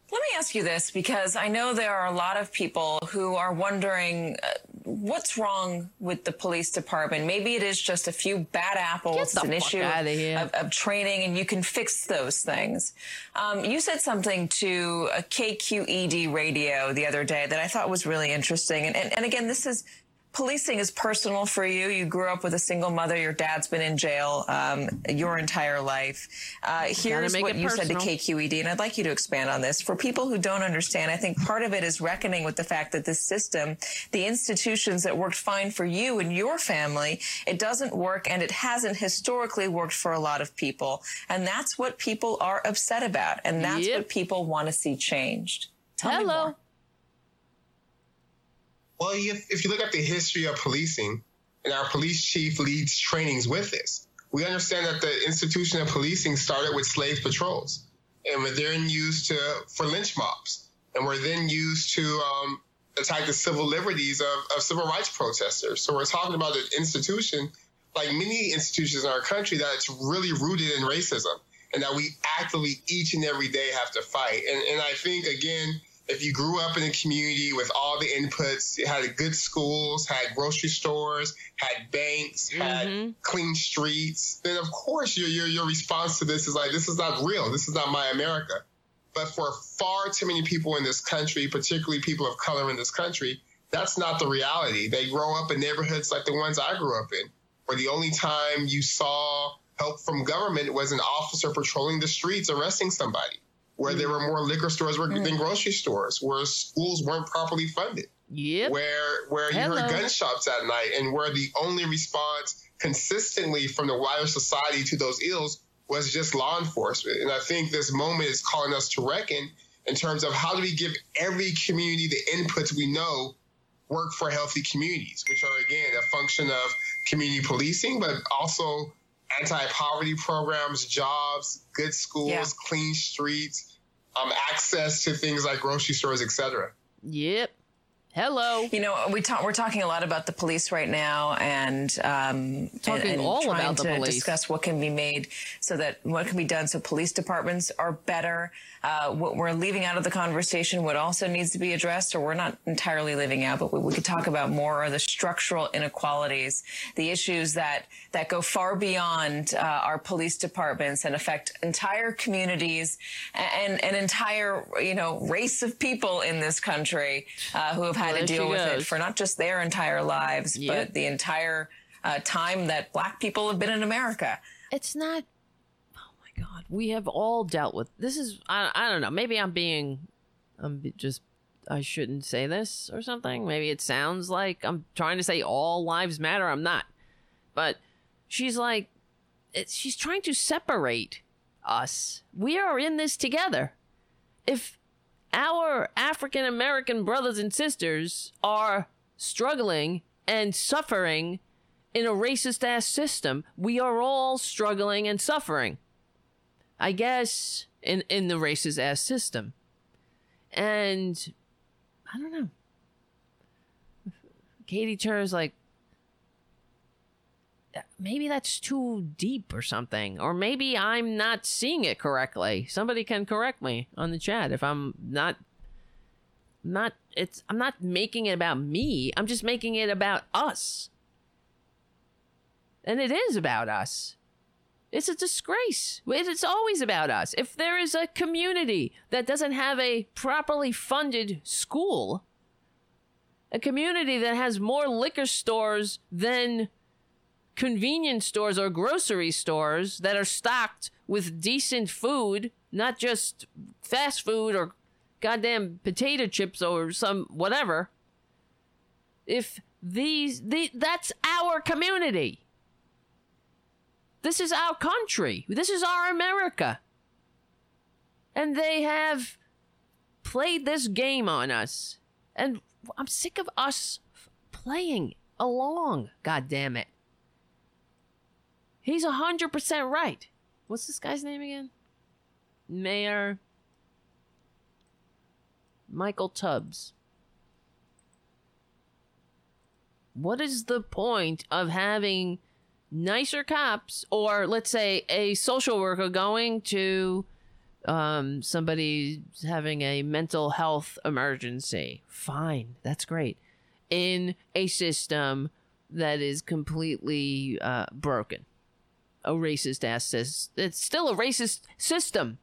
Let me ask you this because I know there are a lot of people who are wondering uh, what's wrong with the police department. Maybe it is just a few bad apples. It's an issue of, of training, and you can fix those things. Um, you said something to a KQED radio the other day that I thought was really interesting. And, and, and again, this is policing is personal for you. You grew up with a single mother. Your dad's been in jail um, your entire life. Uh, here's what you said to. KQED, and I'd like you to expand on this. For people who don't understand, I think part of it is reckoning with the fact that this system, the institutions that worked fine for you and your family, it doesn't work, and it hasn't historically worked for a lot of people. And that's what people are upset about, and that's Yep. what people want to see changed. Tell me Hello. Well, if, if you look at the history of policing, and our police chief leads trainings with this, we understand that the institution of policing started with slave patrols and were then used to for lynch mobs and were then used to um, attack the civil liberties of, of civil rights protesters. So we're talking about an institution, like many institutions in our country, that's really rooted in racism and that we actively each and every day have to fight. And, and I think, again, if you grew up in a community with all the inputs, it had good schools, had grocery stores, had banks, had mm-hmm. clean streets, then of course your, your your response to this is like, this is not real. This is not my America. But for far too many people in this country, particularly people of color in this country, that's not the reality. They grow up in neighborhoods like the ones I grew up in, where the only time you saw help from government was an officer patrolling the streets arresting somebody, where there were mm-hmm. more liquor stores were- than mm. grocery stores, where schools weren't properly funded Yep. where where you heard Hello. gunshots at night and where the only response consistently from the wider society to those ills was just law enforcement. And I think this moment is calling us to reckon in terms of how do we give every community the inputs we know work for healthy communities, which are again a function of community policing, but also anti-poverty programs, jobs, good schools, Yeah. clean streets, um, access to things like grocery stores, etc. Yep. Hello. You know, we talk, we're talking a lot about the police right now, and um, Talking and, and all trying about the to police. discuss what can be made so that what can be done so police departments are better. Uh, what we're leaving out of the conversation, what also needs to be addressed, or we're not entirely leaving out, but we, we could talk about more are the structural inequalities, the issues that that go far beyond uh, our police departments and affect entire communities and an entire you know race of people in this country uh, who have had Well, to deal with it for not just their entire lives, Yep. but the entire uh, time that black people have been in America. It's not. Oh my God. We have all dealt with this. Is I. I don't know. Maybe I'm being. I'm just. I shouldn't say this or something. Maybe it sounds like I'm trying to say all lives matter. I'm not. But she's like, she's trying to separate us. We are in this together. If our African American brothers and sisters are struggling and suffering in a racist ass system, we are all struggling and suffering. I guess in in the racist ass system. And I don't know. Katy Tur's like maybe that's too deep or something or maybe i'm not seeing it correctly. Somebody can correct me on the chat if i'm not not it's i'm not making it about me i'm just making it about us. And it is about us. It's a disgrace. It's always about us. If there is a community that doesn't have a properly funded school a community that has more liquor stores than convenience stores or grocery stores that are stocked with decent food, not just fast food or goddamn potato chips or some whatever. If these the that's our community. This is our country. This is our America. And they have played this game on us. And I'm sick of us playing along, god damn it. He's 100% right. What's this guy's name again? Mayor Michael Tubbs. What is the point of having nicer cops or let's say a social worker going to um, somebody having a mental health emergency? Fine, that's great. In a system that is completely uh, broken, a racist ass says it's still a racist system.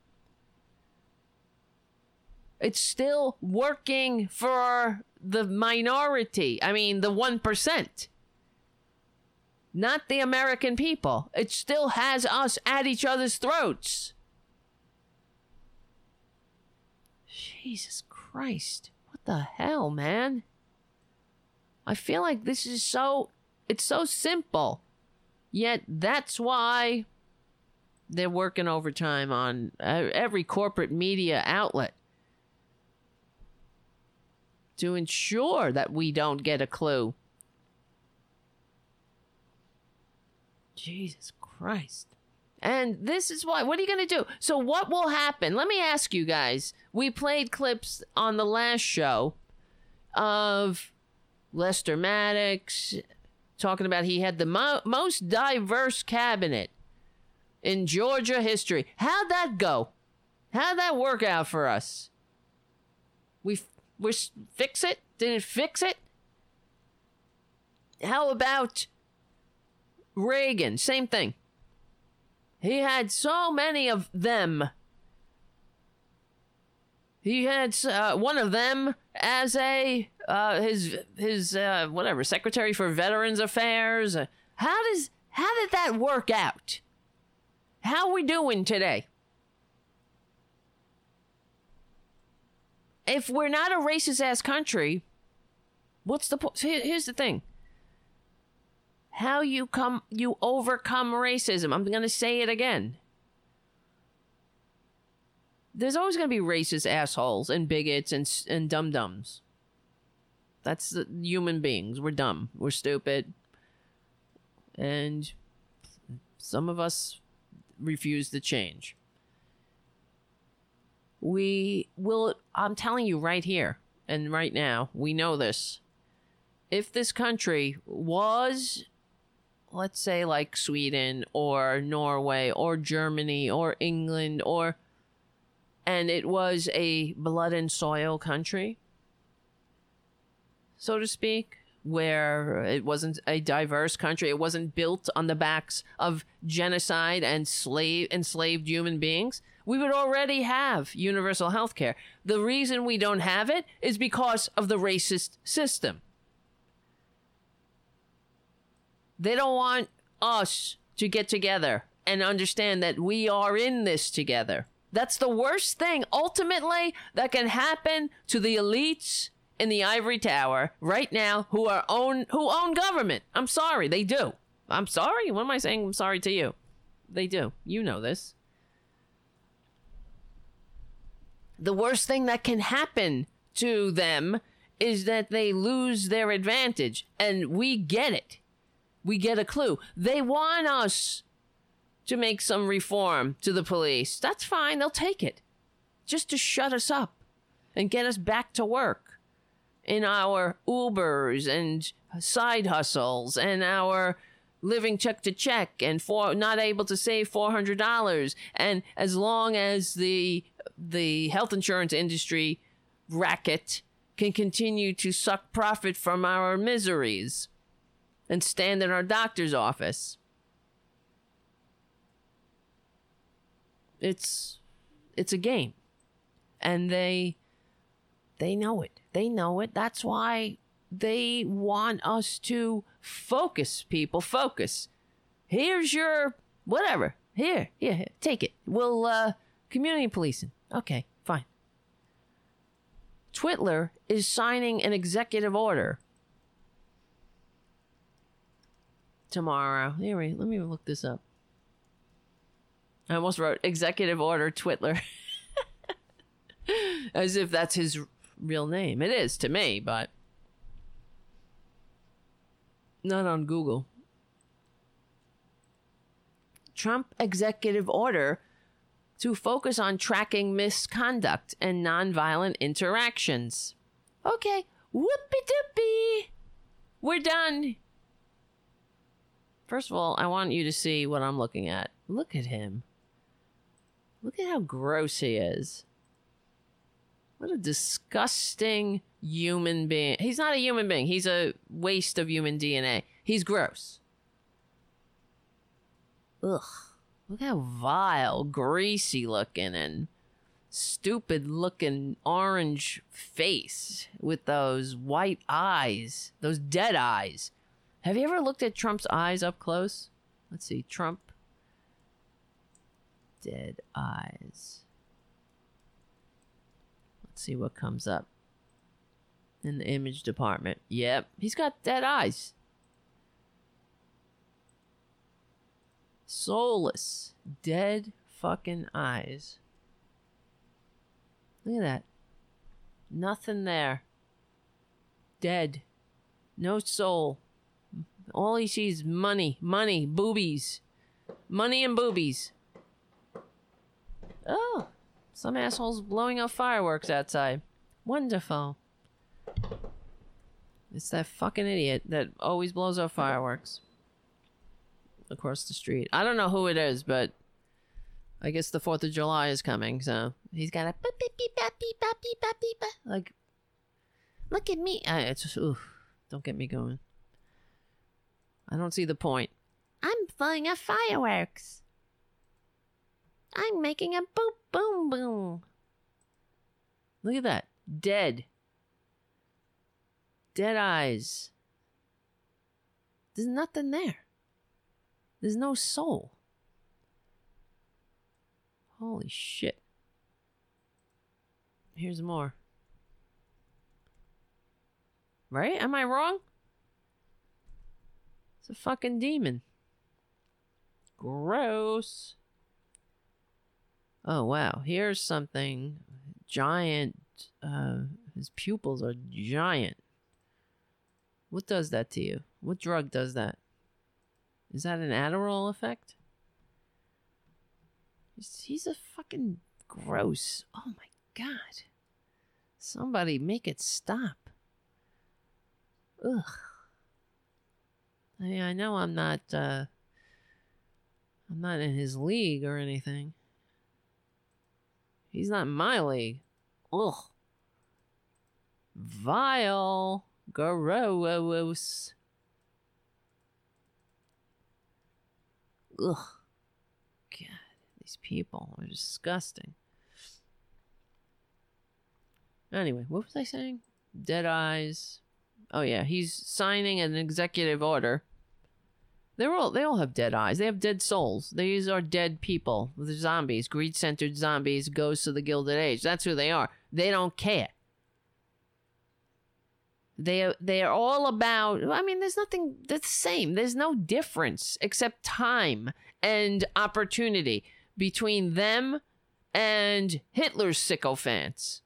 It's still working for the minority. I mean, the 1%. Not the American people. It still has us at each other's throats. Jesus Christ. What the hell, man? I feel like this is so. It's so simple. Yet that's why they're working overtime on uh, every corporate media outlet to ensure that we don't get a clue. Jesus Christ. And this is why. What are you going to do? So, what will happen? Let me ask you guys. We played clips on the last show of Lester Maddox talking about he had the mo- most diverse cabinet in Georgia history. How'd that go? How'd that work out for us? We we fix it? Did it fix it? How about Reagan? Same thing. He had so many of them. He had uh, one of them as a uh, his his uh, whatever secretary for Veterans Affairs. How does how did that work out? How we doing today? if we're not a racist ass country, what's the point? Here's the thing. How you come you overcome racism. I'm going to say it again. There's always going to be racist assholes and bigots and and dum dums. That's the human beings. We're dumb. We're stupid. And some of us refuse to change we will i'm telling you right here and right now we know this if this country was let's say like sweden or norway or germany or england or and it was a blood and soil country so to speak where it wasn't a diverse country it wasn't built on the backs of genocide and slave enslaved human beings we would already have universal health care. The reason we don't have it is because of the racist system. They don't want us to get together and understand that we are in this together. That's the worst thing ultimately that can happen to the elites in the ivory tower right now who are own who own government. I'm sorry, they do. I'm sorry. What am I saying? I'm sorry to you. They do. You know this. the worst thing that can happen to them is that they lose their advantage. And we get it. We get a clue. They want us to make some reform to the police. That's fine. They'll take it. Just to shut us up and get us back to work in our Ubers and side hustles and our living check to check and for not able to save $400 and as long as the the health insurance industry racket can continue to suck profit from our miseries and stand in our doctor's office. It's it's a game. And they they know it. They know it. That's why they want us to focus people. Focus. Here's your whatever. Here, here, here. take it. We'll uh community policing. Okay, fine. Twitler is signing an executive order tomorrow. Anyway, let me look this up. I almost wrote executive order Twitler. As if that's his real name. It is to me, but not on Google. Trump executive order to focus on tracking misconduct and nonviolent interactions. Okay, whoopee doopie. We're done. First of all, I want you to see what I'm looking at. Look at him. Look at how gross he is. What a disgusting human being. He's not a human being. He's a waste of human DNA. He's gross. Ugh. Look how vile, greasy looking, and stupid looking orange face with those white eyes, those dead eyes. Have you ever looked at Trump's eyes up close? Let's see. Trump. Dead eyes. Let's see what comes up in the image department. Yep, he's got dead eyes. Soulless, dead fucking eyes. Look at that. Nothing there. Dead. No soul. All he sees money, money, boobies. Money and boobies. Oh, some assholes blowing up fireworks outside. Wonderful. It's that fucking idiot that always blows up fireworks across the street. I don't know who it is, but I guess the 4th of July is coming, so he's got a beep, beep, beep, beep, beep, beep, beep, beep, like, look at me. Uh, it's just, oof, don't get me going. I don't see the point. I'm blowing up fireworks. I'm making a boom, boom, boom. Look at that. Dead. Dead eyes. There's nothing there. There's no soul. Holy shit. Here's more. Right? Am I wrong? It's a fucking demon. Gross. Oh wow, here's something giant. Uh, his pupils are giant. What does that to you? What drug does that? Is that an Adderall effect? He's, a fucking gross. Oh my god. Somebody make it stop. Ugh. I mean, I know I'm not uh I'm not in his league or anything. He's not in my league. Ugh. Vile. Gross. Ugh. God, these people are disgusting. Anyway, what was I saying? Dead eyes. Oh yeah, he's signing an executive order. They're all they all have dead eyes. They have dead souls. These are dead people. The zombies, greed centered zombies, ghosts of the Gilded Age. That's who they are. They don't care. They they are all about. I mean, there's nothing that's the same. There's no difference except time and opportunity between them and Hitler's sycophants.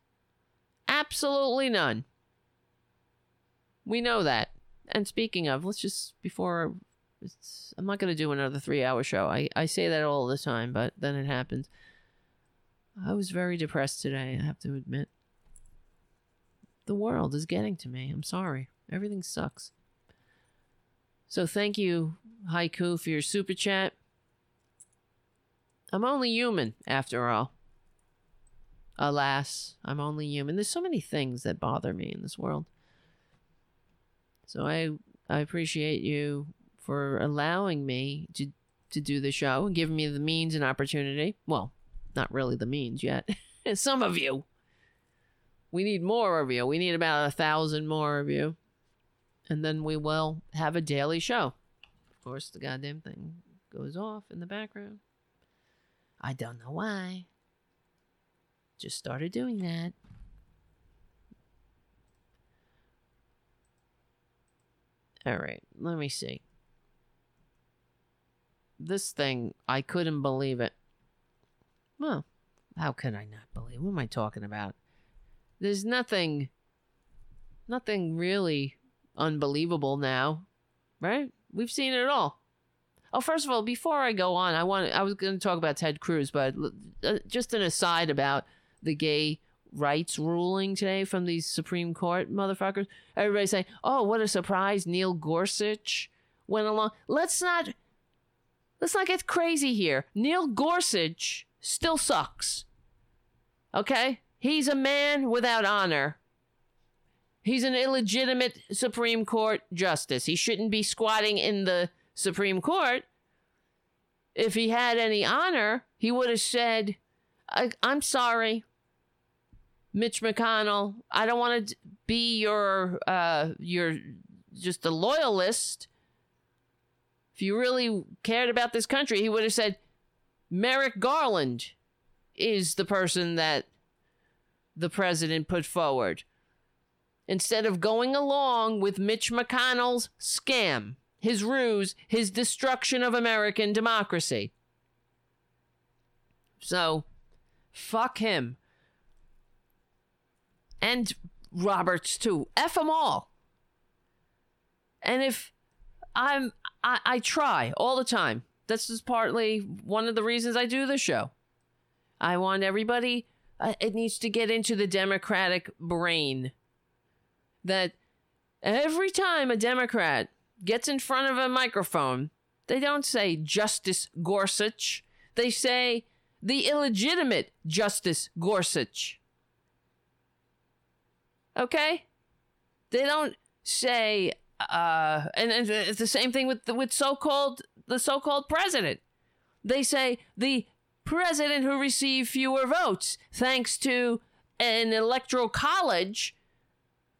Absolutely none. We know that. And speaking of, let's just before I'm not going to do another three hour show. I, I say that all the time, but then it happens. I was very depressed today, I have to admit. The world is getting to me. I'm sorry. Everything sucks. So thank you, Haiku, for your super chat. I'm only human, after all. Alas, I'm only human. There's so many things that bother me in this world. So I I appreciate you for allowing me to to do the show and giving me the means and opportunity. Well, not really the means yet. Some of you. We need more of you. We need about a thousand more of you. And then we will have a daily show. Of course, the goddamn thing goes off in the background. I don't know why. Just started doing that. All right, let me see. This thing, I couldn't believe it. Well, how could I not believe? What am I talking about? There's nothing, nothing really unbelievable now, right? We've seen it all. Oh, first of all, before I go on, I want I was going to talk about Ted Cruz, but uh, just an aside about the gay rights ruling today from these Supreme Court motherfuckers. Everybody's saying, "Oh, what a surprise! Neil Gorsuch went along." Let's not let's not get crazy here. Neil Gorsuch still sucks. Okay, he's a man without honor. He's an illegitimate Supreme Court justice. He shouldn't be squatting in the Supreme Court. If he had any honor, he would have said, I- am sorry, Mitch McConnell. I don't want to be your uh, your just a loyalist. If you really cared about this country, he would have said, Merrick Garland is the person that the president put forward instead of going along with Mitch McConnell's scam, his ruse, his destruction of American democracy. So, fuck him. And Roberts, too. F them all. And if I'm, I, I try all the time. This is partly one of the reasons I do the show. I want everybody, uh, it needs to get into the Democratic brain that every time a Democrat gets in front of a microphone, they don't say Justice Gorsuch. They say the illegitimate Justice Gorsuch. Okay? They don't say, uh, and, and it's the same thing with the, with so-called the so-called president. They say the president who received fewer votes thanks to an electoral college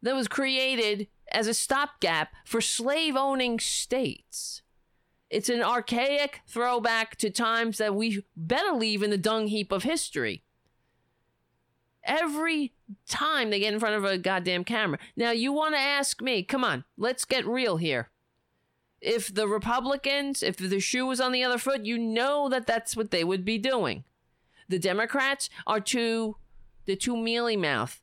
that was created as a stopgap for slave owning states. It's an archaic throwback to times that we better leave in the dung heap of history. Every time they get in front of a goddamn camera. Now, you want to ask me, come on, let's get real here. If the Republicans, if the shoe was on the other foot, you know that that's what they would be doing. The Democrats are too, they're too mealy mouth.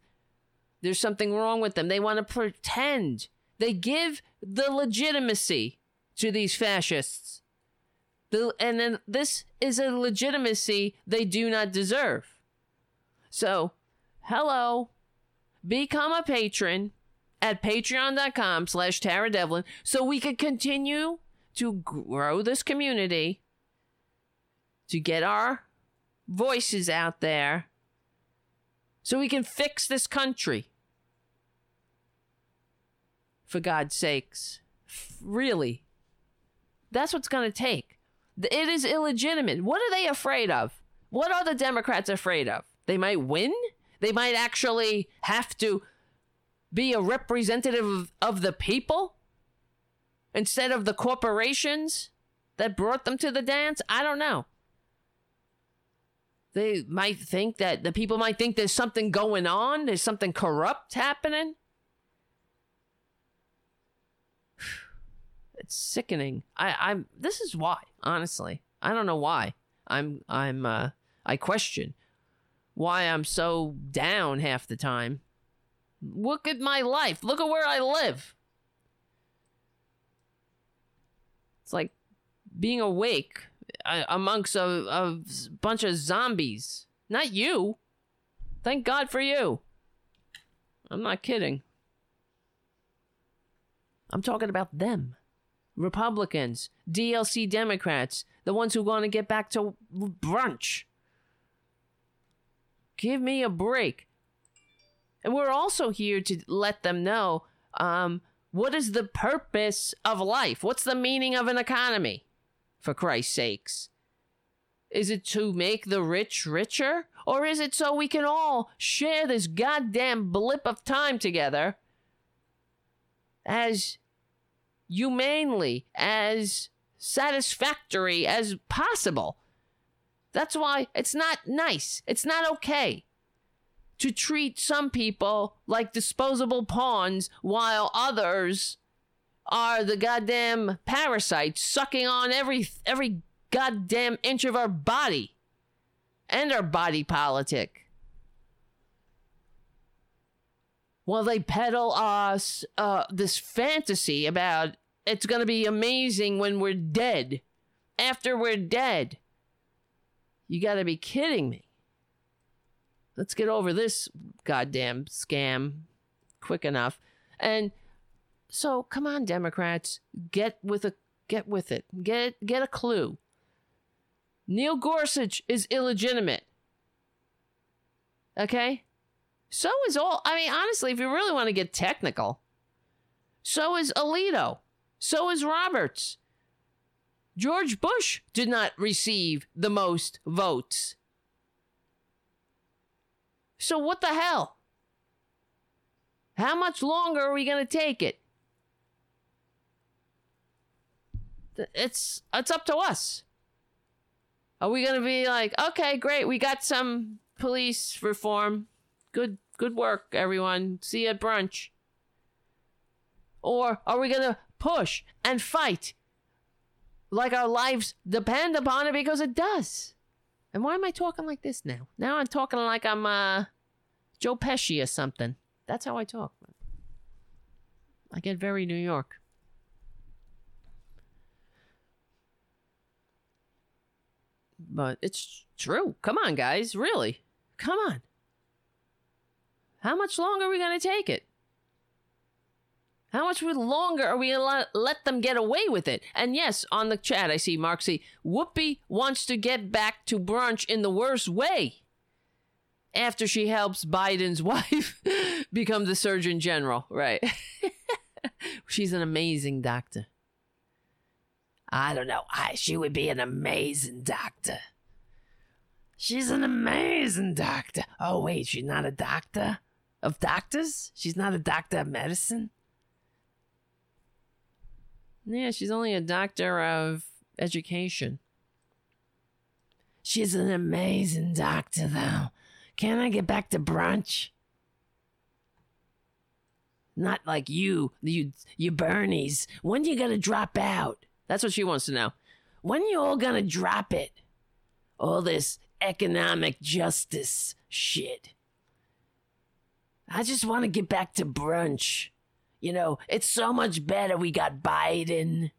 There's something wrong with them. They want to pretend. They give the legitimacy to these fascists. The, and then this is a legitimacy they do not deserve. So, hello, become a patron at patreon.com slash Tara Devlin so we can continue to grow this community, to get our voices out there, so we can fix this country for God's sakes. Really. That's what's going to take. It is illegitimate. What are they afraid of? What are the Democrats afraid of? They might win? They might actually have to be a representative of the people instead of the corporations that brought them to the dance? I don't know. They might think that the people might think there's something going on, there's something corrupt happening. It's sickening. I, I'm. This is why, honestly. I don't know why. I'm. I'm. Uh. I question why I'm so down half the time. Look at my life. Look at where I live. It's like being awake uh, amongst a, a bunch of zombies. Not you. Thank God for you. I'm not kidding. I'm talking about them. Republicans, DLC Democrats, the ones who want to get back to brunch. Give me a break. And we're also here to let them know um, what is the purpose of life? What's the meaning of an economy? For Christ's sakes. Is it to make the rich richer? Or is it so we can all share this goddamn blip of time together as humanely, as satisfactory as possible. That's why it's not nice. It's not okay to treat some people like disposable pawns while others are the goddamn parasites sucking on every every goddamn inch of our body and our body politic. While they peddle us uh, this fantasy about it's going to be amazing when we're dead, after we're dead. You got to be kidding me. Let's get over this goddamn scam quick enough. And so come on, Democrats, get with a get with it. Get get a clue. Neil Gorsuch is illegitimate. Okay? So is all I mean, honestly, if you really want to get technical, so is Alito. So is Roberts. George Bush did not receive the most votes. So what the hell? How much longer are we going to take it? It's it's up to us. Are we going to be like, "Okay, great. We got some police reform. Good good work, everyone. See you at brunch." Or are we going to push and fight like our lives depend upon it because it does? And why am I talking like this now? Now I'm talking like I'm uh, Joe Pesci or something. That's how I talk. I get very New York. But it's true. Come on, guys. Really. Come on. How much longer are we going to take it? How much longer are we to let them get away with it? And yes, on the chat, I see Mark C. Whoopi wants to get back to brunch in the worst way after she helps Biden's wife become the Surgeon General. Right. She's an amazing doctor. I don't know. I, she would be an amazing doctor. She's an amazing doctor. Oh, wait, she's not a doctor of doctors? She's not a doctor of medicine? Yeah, she's only a doctor of education. She's an amazing doctor, though. Can I get back to brunch? Not like you, you, you Bernies. When you gonna drop out? That's what she wants to know. When you all gonna drop it? All this economic justice shit. I just want to get back to brunch. You know, it's so much better. We got Biden.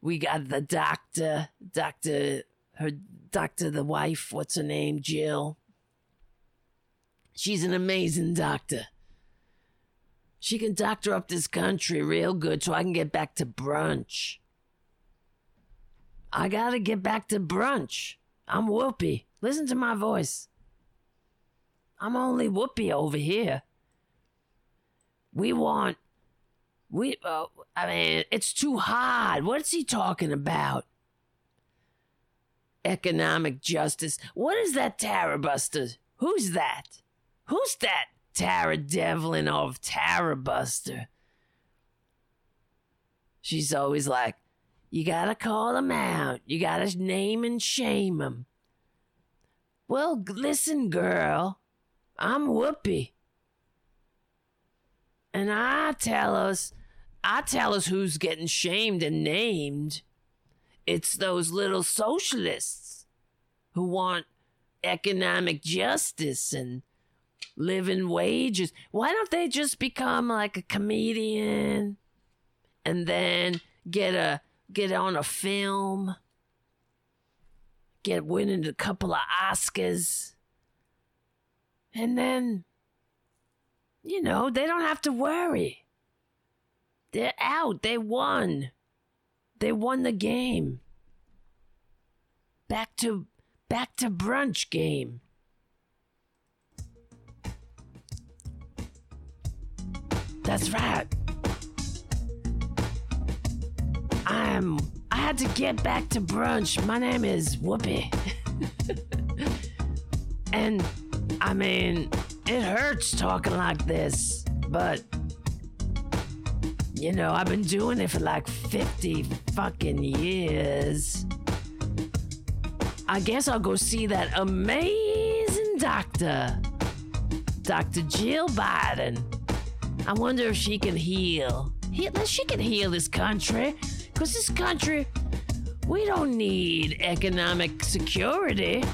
We got the doctor, Doctor, her doctor, the wife, what's her name? Jill. She's an amazing doctor. She can doctor up this country real good so I can get back to brunch. I gotta get back to brunch. I'm Whoopi. Listen to my voice. I'm only Whoopi over here. We want. We. Uh, I mean, it's too hard. What's he talking about? Economic justice. What is that, Tara Buster? Who's that? Who's that? Tara Devlin of Tara Buster. She's always like, you gotta call him out. You gotta name and shame him. Well, listen, girl. I'm Whoopi. And I tell us, I tell us who's getting shamed and named. It's those little socialists who want economic justice and living wages. Why don't they just become like a comedian and then get a get on a film, get winning a couple of Oscars, and then you know they don't have to worry. They're out. They won. They won the game. Back to back to brunch game. That's right. I'm. I had to get back to brunch. My name is Whoopi. and, I mean, it hurts talking like this, but. You know, I've been doing it for like 50 fucking years. I guess I'll go see that amazing doctor, Dr. Jill Biden. I wonder if she can heal. Heal she can heal this country. Because this country, we don't need economic security.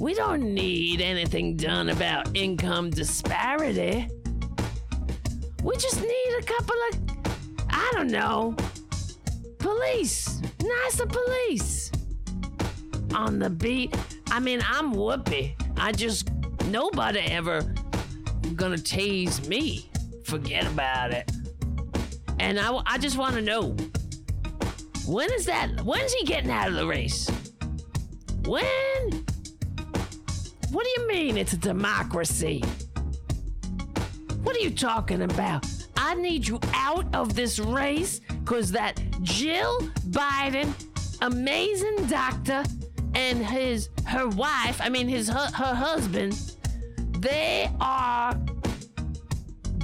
We don't need anything done about income disparity. We just need a couple of, I don't know, police, nicer police on the beat I mean, I'm Whoopi. I just nobody ever gonna tase me. Forget about it. And I, I just want to know when is that? When is he getting out of the race? When? What do you mean it's a democracy? What are you talking about? I need you out of this race because that Jill Biden, amazing doctor, and his her wife, I mean his her, her husband, they are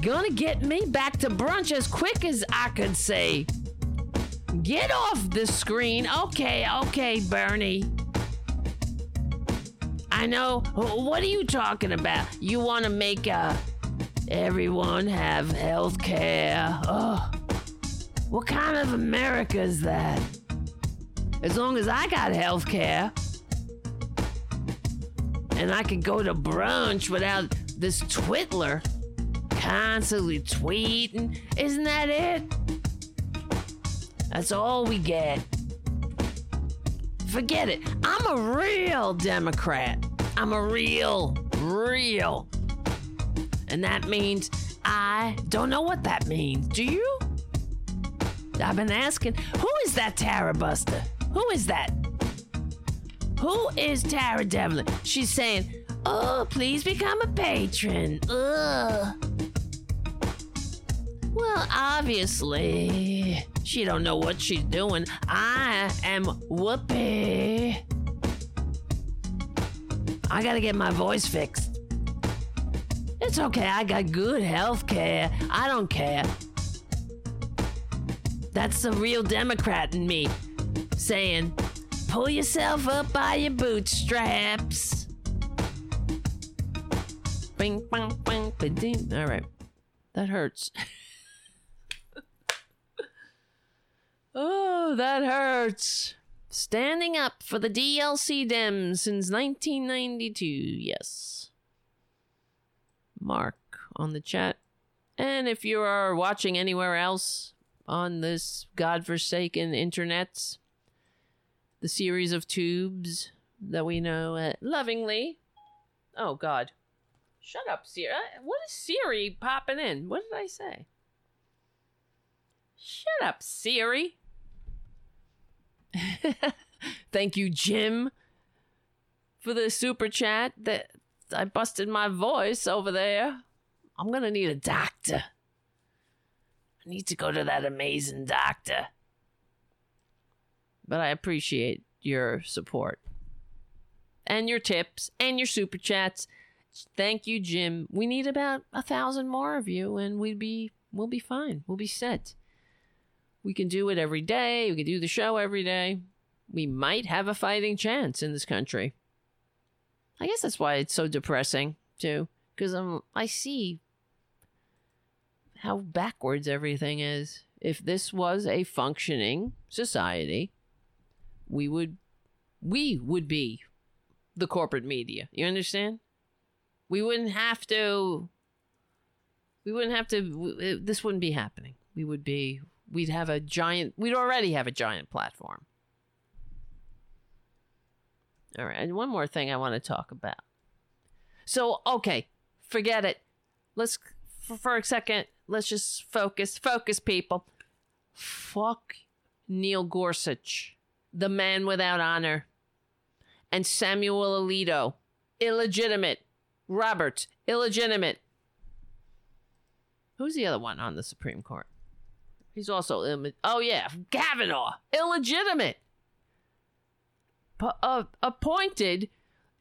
gonna get me back to brunch as quick as I could say. Get off the screen. Okay, okay, Bernie. I know. What are you talking about? You want to make uh, everyone have health care? What kind of America is that? As long as I got health care and I can go to brunch without this Twitler constantly tweeting, isn't that it? That's all we get. Forget it. I'm a real Democrat. I'm a real, real. And that means I don't know what that means. Do you? I've been asking, who is that Tara Buster? Who is that? Who is Tara Devlin? She's saying, oh, please become a patron. Ugh. Well, obviously, she don't know what she's doing. I am Whoopi. I gotta get my voice fixed. It's okay, I got good health care. I don't care. That's the real Democrat in me saying, pull yourself up by your bootstraps. Bing, ba-ding. All right. That hurts. oh, that hurts. Standing up for the DLC Dems since 1992. Yes. Mark on the chat. And if you are watching anywhere else on this godforsaken internet, the series of tubes that we know uh, lovingly. Oh, God. Shut up, Siri. Uh, what is Siri popping in? What did I say? Shut up, Siri. Thank you, Jim, for the super chat that I busted my voice over there. I'm gonna need a doctor. I need to go to that amazing doctor. But I appreciate your support and your tips and your super chats. Thank you, Jim. We need about a thousand more of you, and we'd be we'll be fine. We'll be set. We can do it every day. We can do the show every day. We might have a fighting chance in this country. I guess that's why it's so depressing too, because I'm um, I see how backwards everything is. If this was a functioning society, we would we would be the corporate media. You understand? We wouldn't have to we wouldn't have to this wouldn't be happening. We would be we'd have a giant we'd already have a giant platform. All right, and one more thing I want to talk about. So, okay, forget it. Let's for, for a second, let's just focus. Focus people. Fuck Neil Gorsuch, the man without honor, and Samuel Alito, illegitimate. Roberts, illegitimate. Who's the other one on the Supreme Court? He's also Ill- oh yeah, Kavanaugh, illegitimate. Uh, appointed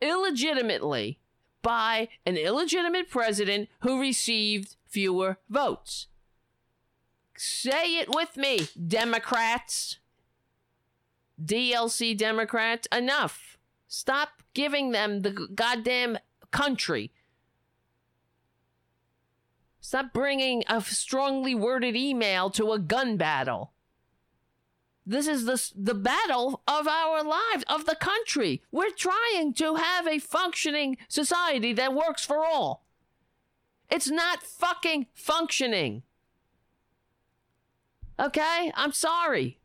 illegitimately by an illegitimate president who received fewer votes. Say it with me, Democrats. DLC Democrats, enough. Stop giving them the goddamn country. Stop bringing a strongly worded email to a gun battle. This is the, the battle of our lives, of the country. We're trying to have a functioning society that works for all. It's not fucking functioning. Okay? I'm sorry.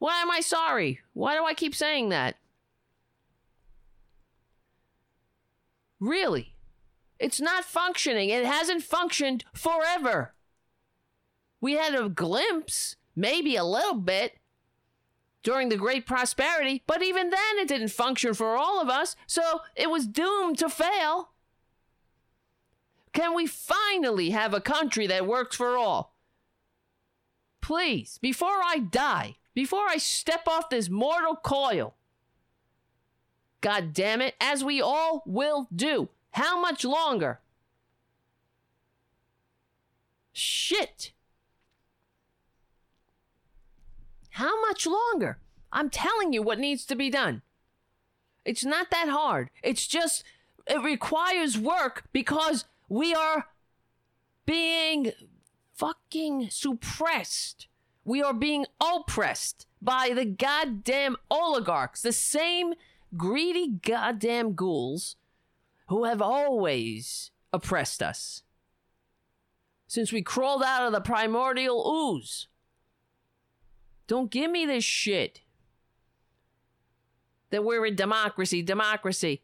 Why am I sorry? Why do I keep saying that? Really. It's not functioning. It hasn't functioned forever. We had a glimpse, maybe a little bit, during the Great Prosperity, but even then it didn't function for all of us, so it was doomed to fail. Can we finally have a country that works for all? Please, before I die, before I step off this mortal coil, God damn it, as we all will do. How much longer? Shit. How much longer? I'm telling you what needs to be done. It's not that hard. It's just, it requires work because we are being fucking suppressed. We are being oppressed by the goddamn oligarchs, the same greedy goddamn ghouls who have always oppressed us. Since we crawled out of the primordial ooze. Don't give me this shit. That we're a democracy, democracy.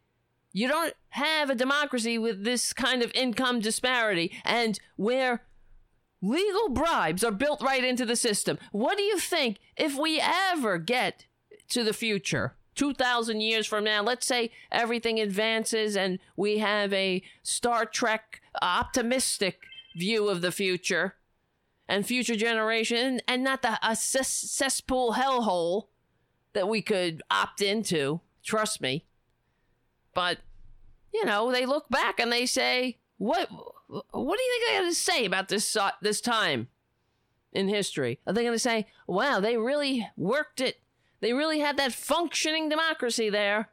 You don't have a democracy with this kind of income disparity and where legal bribes are built right into the system. What do you think if we ever get to the future? 2,000 years from now, let's say everything advances and we have a Star Trek optimistic view of the future and future generation and not the a cesspool hellhole that we could opt into. Trust me. But, you know, they look back and they say, what, what do you think they're going to say about this, uh, this time in history? Are they going to say, wow, they really worked it they really had that functioning democracy there.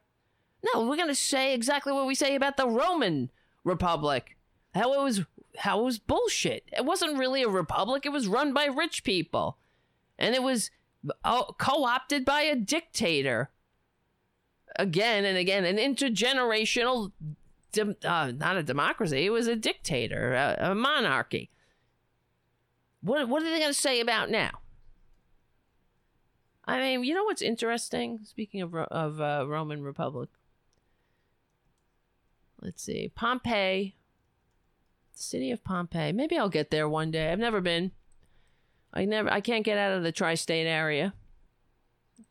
No, we're going to say exactly what we say about the Roman Republic. How it was how it was bullshit. It wasn't really a republic, it was run by rich people. And it was uh, co-opted by a dictator. Again and again, an intergenerational uh, not a democracy, it was a dictator, a, a monarchy. What what are they going to say about now? I mean, you know what's interesting? Speaking of of uh, Roman Republic, let's see, Pompeii, city of Pompeii. Maybe I'll get there one day. I've never been. I never. I can't get out of the tri-state area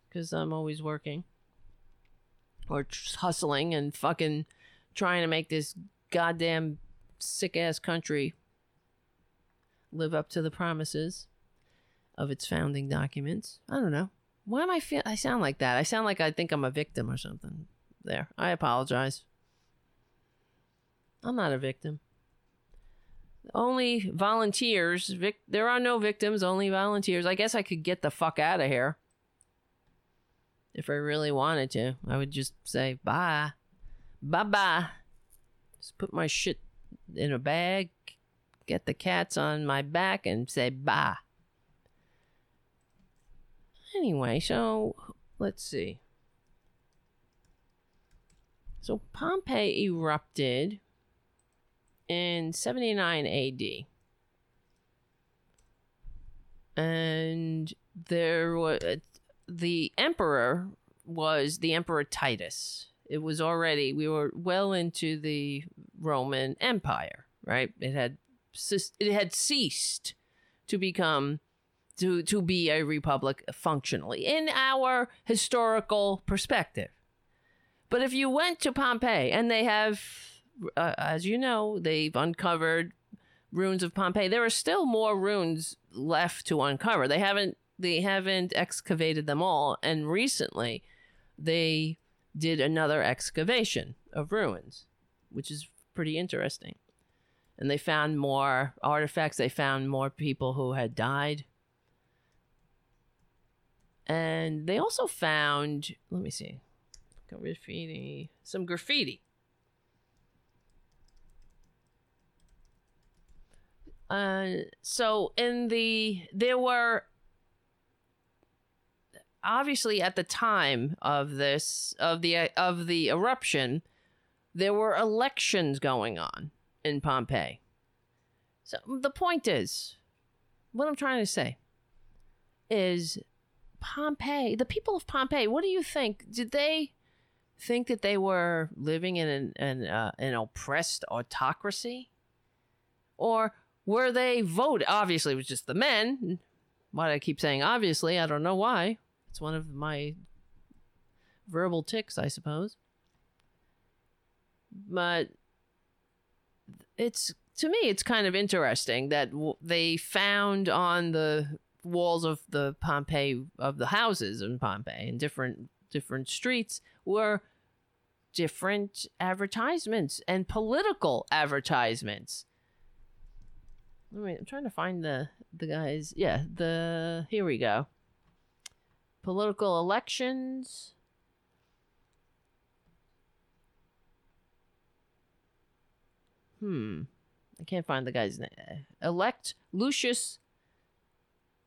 because I'm always working or hustling and fucking trying to make this goddamn sick ass country live up to the promises of its founding documents. I don't know. Why am I feel? I sound like that. I sound like I think I'm a victim or something. There, I apologize. I'm not a victim. Only volunteers. Vic- there are no victims. Only volunteers. I guess I could get the fuck out of here if I really wanted to. I would just say bye, bye bye. Just put my shit in a bag, get the cats on my back, and say bye. Anyway, so let's see. So Pompeii erupted in 79 AD. And there was the emperor was the emperor Titus. It was already we were well into the Roman Empire, right? It had it had ceased to become to to be a republic functionally in our historical perspective. But if you went to Pompeii and they have, uh, as you know, they've uncovered ruins of Pompeii. There are still more ruins left to uncover. They haven't they haven't excavated them all, and recently they did another excavation of ruins, which is pretty interesting. And they found more artifacts. They found more people who had died and they also found, let me see, graffiti, some graffiti. Uh, so in the there were obviously at the time of this of the of the eruption there were elections going on in Pompeii. So the point is what I'm trying to say is Pompeii, the people of Pompeii, what do you think? Did they think that they were living in an an, uh, an oppressed autocracy, or were they voted? Obviously, it was just the men. Why do I keep saying obviously? I don't know why. It's one of my verbal ticks, I suppose. But it's to me, it's kind of interesting that w- they found on the walls of the Pompeii of the houses in Pompeii and different different streets were different advertisements and political advertisements. Wait, I'm trying to find the the guys. Yeah, the here we go. Political elections. Hmm. I can't find the guy's name. Elect Lucius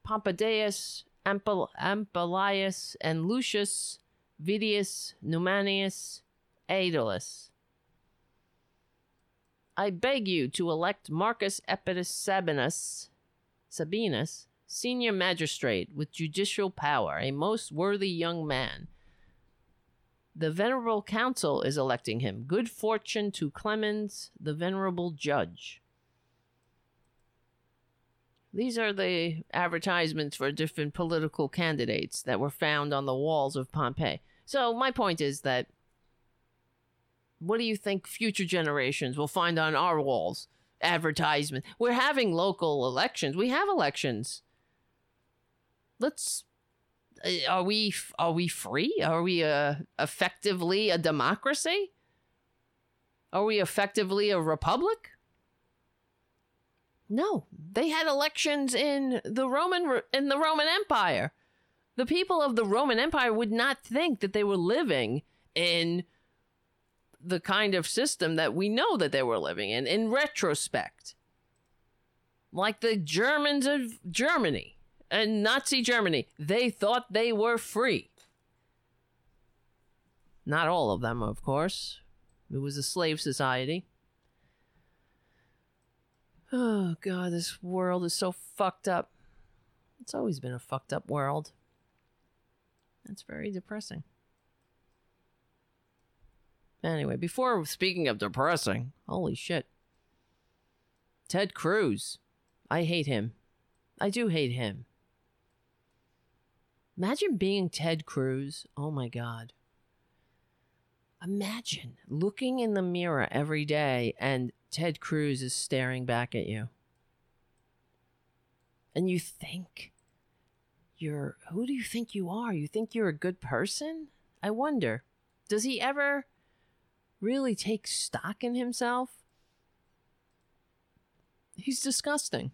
Pompeius Ampel- Ampelius and Lucius Vidius Numanius Aedalus. I beg you to elect Marcus Epidus Sabinus, Sabinus, senior magistrate with judicial power, a most worthy young man. The venerable council is electing him. Good fortune to Clemens, the venerable judge. These are the advertisements for different political candidates that were found on the walls of Pompeii. So, my point is that what do you think future generations will find on our walls? Advertisement. We're having local elections. We have elections. Let's uh, are we are we free? Are we uh, effectively a democracy? Are we effectively a republic? No, they had elections in the Roman in the Roman Empire. The people of the Roman Empire would not think that they were living in the kind of system that we know that they were living in in retrospect. Like the Germans of Germany and Nazi Germany, they thought they were free. Not all of them, of course. It was a slave society. Oh, God, this world is so fucked up. It's always been a fucked up world. That's very depressing. Anyway, before speaking of depressing, holy shit. Ted Cruz. I hate him. I do hate him. Imagine being Ted Cruz. Oh my God. Imagine looking in the mirror every day and Ted Cruz is staring back at you. And you think you're, who do you think you are? You think you're a good person? I wonder, does he ever really take stock in himself? He's disgusting.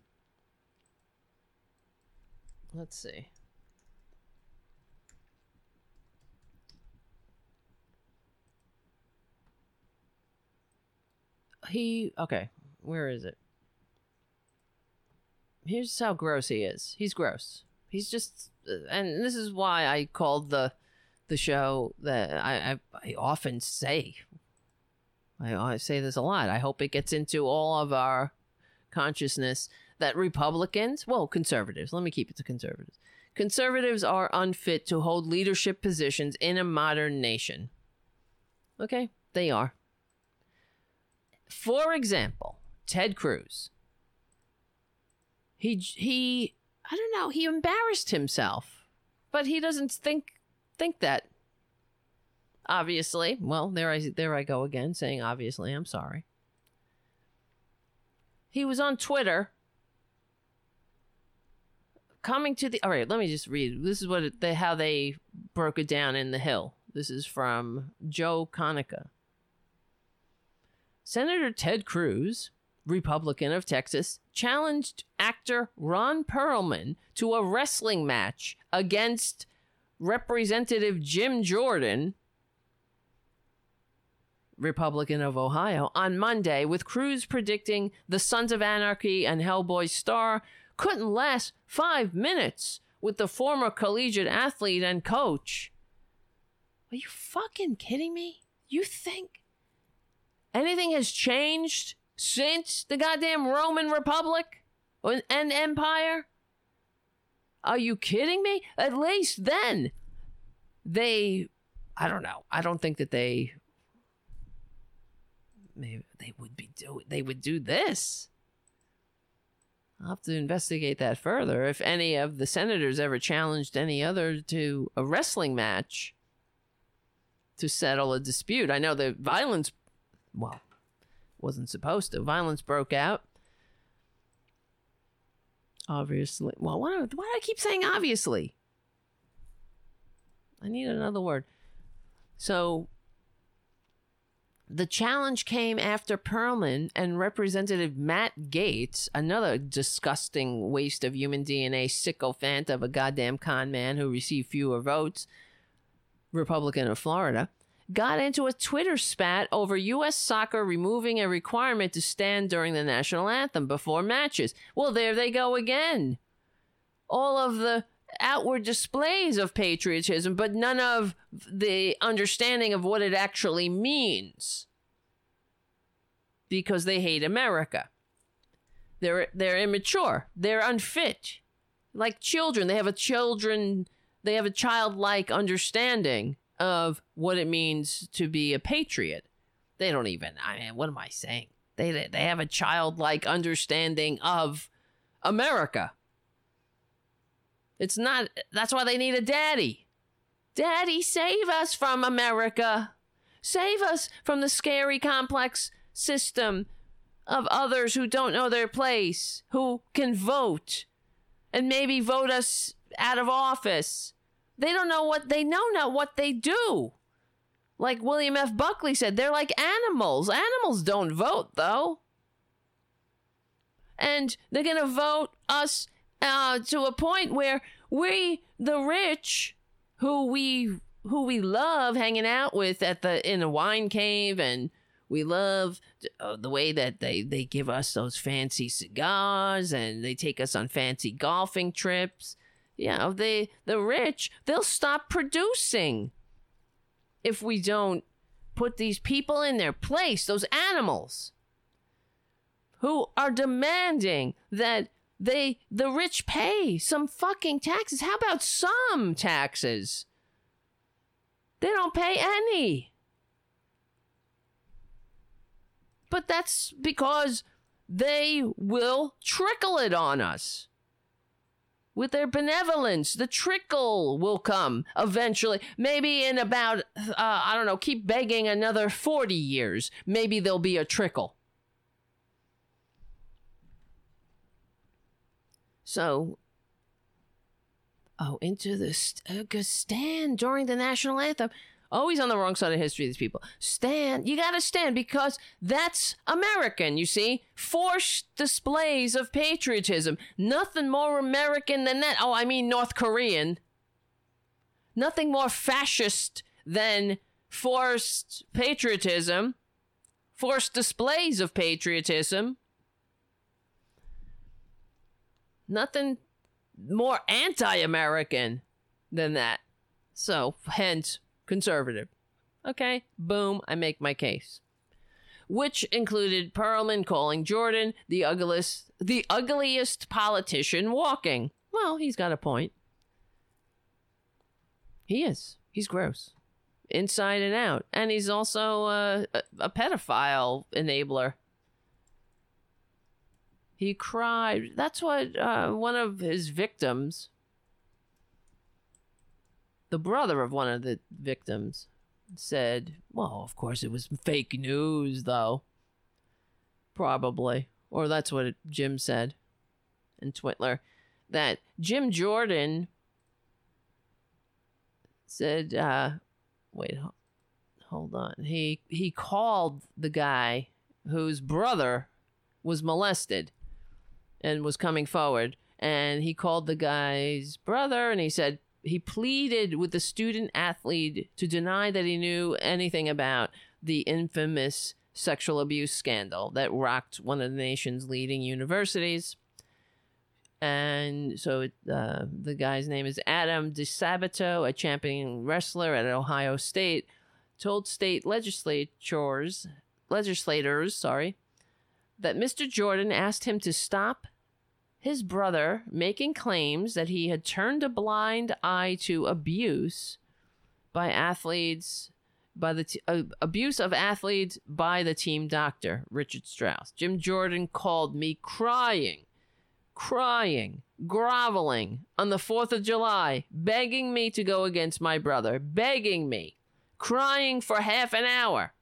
Let's see. He okay, where is it? Here's how gross he is. He's gross. He's just uh, and this is why I called the the show that I I, I often say I, I say this a lot. I hope it gets into all of our consciousness that Republicans, well, conservatives, let me keep it to conservatives. Conservatives are unfit to hold leadership positions in a modern nation. Okay, they are. For example, Ted Cruz. He he I don't know, he embarrassed himself. But he doesn't think think that obviously. Well, there I there I go again saying obviously. I'm sorry. He was on Twitter coming to the All right, let me just read. This is what they how they broke it down in the Hill. This is from Joe Concha. Senator Ted Cruz, Republican of Texas, challenged actor Ron Perlman to a wrestling match against Representative Jim Jordan Republican of Ohio, on Monday, with Cruz predicting the Sons of Anarchy and Hellboy star couldn't last five minutes with the former collegiate athlete and coach. Are you fucking kidding me? You think anything has changed since the goddamn Roman Republic and Empire? Are you kidding me? At least then they I don't know. I don't think that they maybe they would be do they would do this. I'll have to investigate that further. If any of the senators ever challenged any other to a wrestling match to settle a dispute. I know the violence well, wasn't supposed to. Violence broke out. Obviously. Well, why, why do I keep saying obviously? I need another word. So the challenge came after Perlman and Representative Matt Gaetz, another disgusting waste of human DNA sycophant of a goddamn con man who received fewer votes, Republican of Florida, got into a Twitter spat over U.S. soccer removing a requirement to stand during the national anthem before matches. Well, there they go again. All of the outward displays of patriotism, but none of the understanding of what it actually means. Because they hate America. They're they're immature. They're unfit. Like children, they have a children they have a childlike understanding of what it means to be a patriot. They don't even I mean, what am I saying? They they have a childlike understanding of America. It's not, that's why they need a daddy. Daddy, save us from America. Save us from the scary, complex system of others who don't know their place, who can vote and maybe vote us out of office. They don't know what they know not what they do. Like William F. Buckley said, they're like animals. Animals don't vote, though. And they're going to vote us uh, to a point where we, the rich, who we who we love hanging out with at the in a wine cave, and we love uh, the way that they they give us those fancy cigars and they take us on fancy golfing trips. You know, they the rich they'll stop producing if we don't put these people in their place. Those animals who are demanding that they the rich pay some fucking taxes. How about some taxes? They don't pay any. But that's because they will trickle it on us. With their benevolence, the trickle will come eventually. Maybe in about, uh, I don't know, keep begging another 40 years. Maybe there'll be a trickle. So, oh, into the st- uh, stand during the national anthem. Always on the wrong side of history, these people. Stand. You gotta stand because that's American, you see? Forced displays of patriotism. Nothing more American than that. Oh, I mean North Korean. Nothing more fascist than forced patriotism, forced displays of patriotism. Nothing more anti American than that. So, hence, conservative. Okay, boom, I make my case. Which included Perlman calling Jordan the ugliest, the ugliest politician walking. Well, he's got a point. He is. He's gross, inside and out, and he's also uh, a, a pedophile enabler. He cried. That's what uh, one of his victims, the brother of one of the victims, said. Well, of course, it was fake news, though. Probably. Or that's what Jim said in Twitler. That Jim Jordan said, uh, wait, hold on. He he called the guy whose brother was molested and was coming forward. And he called the guy's brother and he said he pleaded with the student athlete to deny that he knew anything about the infamous sexual abuse scandal that rocked one of the nation's leading universities. And so uh, the guy's name is Adam DiSabato, a champion wrestler at Ohio State, told state legislators, legislators, sorry, that Mr. Jordan asked him to stop his brother making claims that he had turned a blind eye to abuse by athletes by the t- uh, abuse of athletes by the team doctor Richard Strauss. Jim Jordan called me crying, crying, groveling on the 4th of July, begging me to go against my brother, begging me, crying for half an hour.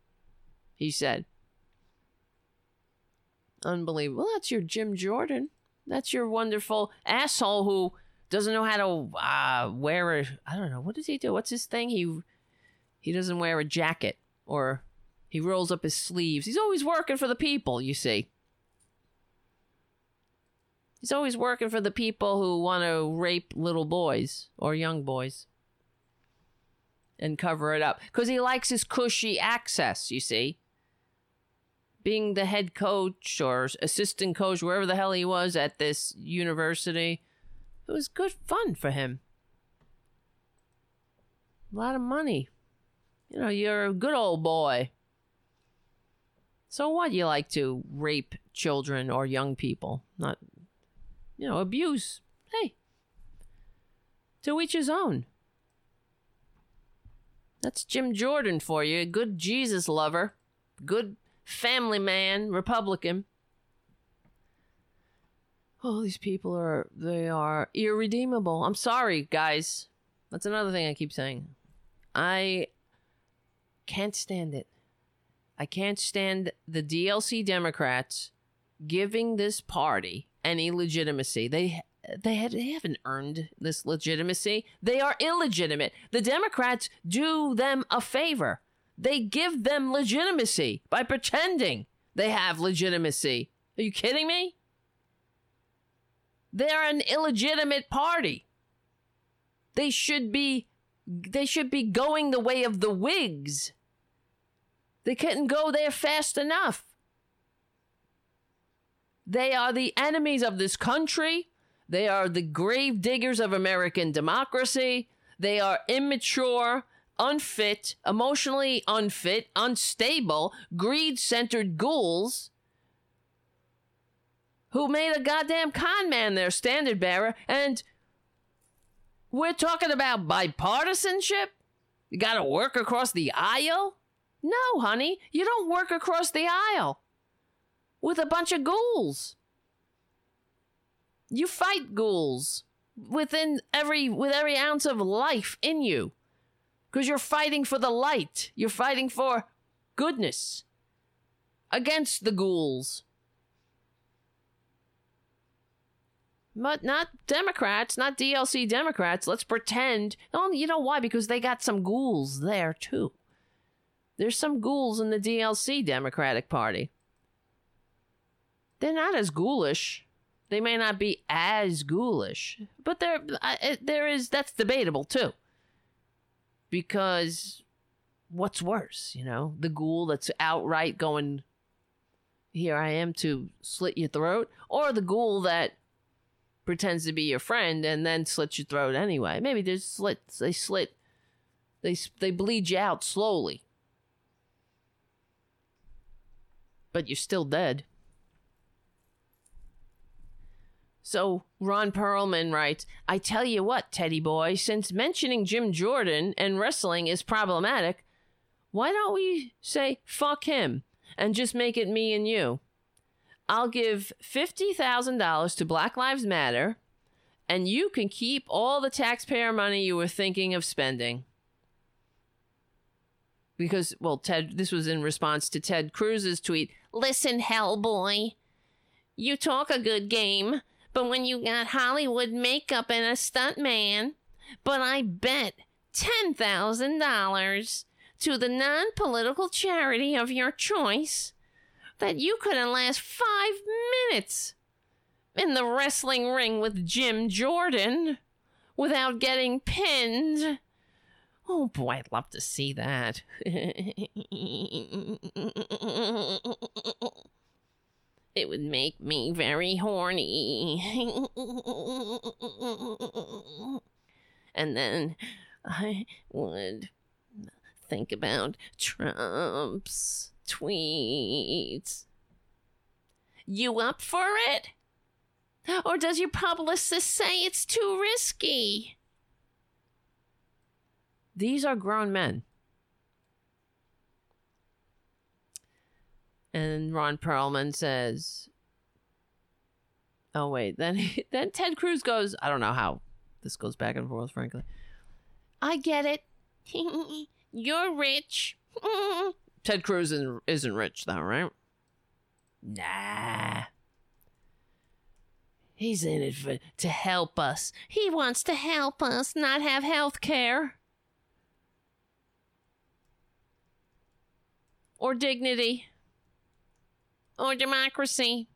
He said, Unbelievable. Well, that's your Jim Jordan. That's your wonderful asshole who doesn't know how to uh, wear a. I don't know. What does he do? What's his thing? He he doesn't wear a jacket or he rolls up his sleeves. He's always working for the people, you see. He's always working for the people who want to rape little boys or young boys and cover it up because he likes his cushy access, you see. Being the head coach or assistant coach, wherever the hell he was at this university, it was good fun for him. A lot of money. You know, you're a good old boy. So what? You like to rape children or young people, not, you know, abuse. Hey, to each his own. That's Jim Jordan for you. Good Jesus lover. Good family man, Republican. Oh, these people are, they are irredeemable. I'm sorry, guys. That's another thing I keep saying. I can't stand it. I can't stand the DLC Democrats giving this party any legitimacy. They they, had, they haven't earned this legitimacy. They are illegitimate. The Democrats do them a favor. They give them legitimacy by pretending they have legitimacy. Are you kidding me? They're an illegitimate party. They should be they should be going the way of the Whigs. They couldn't go there fast enough. They are the enemies of this country. They are the grave diggers of American democracy. They are immature, unfit, emotionally unfit, unstable, greed centered ghouls who made a goddamn con man their standard bearer. And we're talking about bipartisanship? You got to work across the aisle? No, honey, you don't work across the aisle with a bunch of ghouls. You fight ghouls within every with every ounce of life in you. Cuz you're fighting for the light. You're fighting for goodness against the ghouls. But not Democrats, not DLC Democrats. Let's pretend. Oh, you know why? Because they got some ghouls there too. There's some ghouls in the DLC Democratic Party. They're not as ghoulish. They may not be as ghoulish, but there, there is that's debatable too. Because what's worse, you know, the ghoul that's outright going, "Here I am to slit your throat," or the ghoul that pretends to be your friend and then slits your throat anyway. Maybe they slit, they slit, they they bleed you out slowly. but you're still dead. So Ron Perlman writes, I tell you what, Teddy boy, since mentioning Jim Jordan and wrestling is problematic, why don't we say fuck him and just make it me and you? I'll give $50,000 to Black Lives Matter and you can keep all the taxpayer money you were thinking of spending because well ted this was in response to ted cruz's tweet listen hellboy you talk a good game but when you got hollywood makeup and a stunt man but i bet $10000 to the non-political charity of your choice that you couldn't last five minutes in the wrestling ring with jim jordan without getting pinned Oh boy, I'd love to see that. it would make me very horny. and then I would think about Trump's tweets. You up for it? Or does your publicist say it's too risky? These are grown men. And Ron Perlman says, "Oh wait." Then he, then Ted Cruz goes, "I don't know how this goes back and forth, frankly. I get it. You're rich." Ted Cruz isn't, isn't rich, though, right? Nah. He's in it for to help us. He wants to help us not have health care. Or dignity. Or democracy.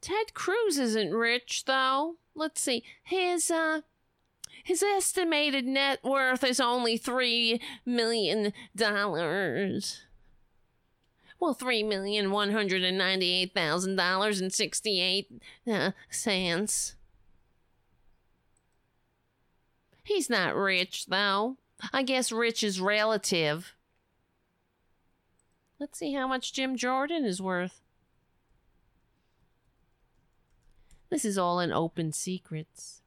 Ted Cruz isn't rich though. Let's see. His uh his estimated net worth is only three million dollars. Well, $3,198,000.68 uh, cents. He's not rich, though. I guess rich is relative. Let's see how much Jim Jordan is worth. This is all in open secrets.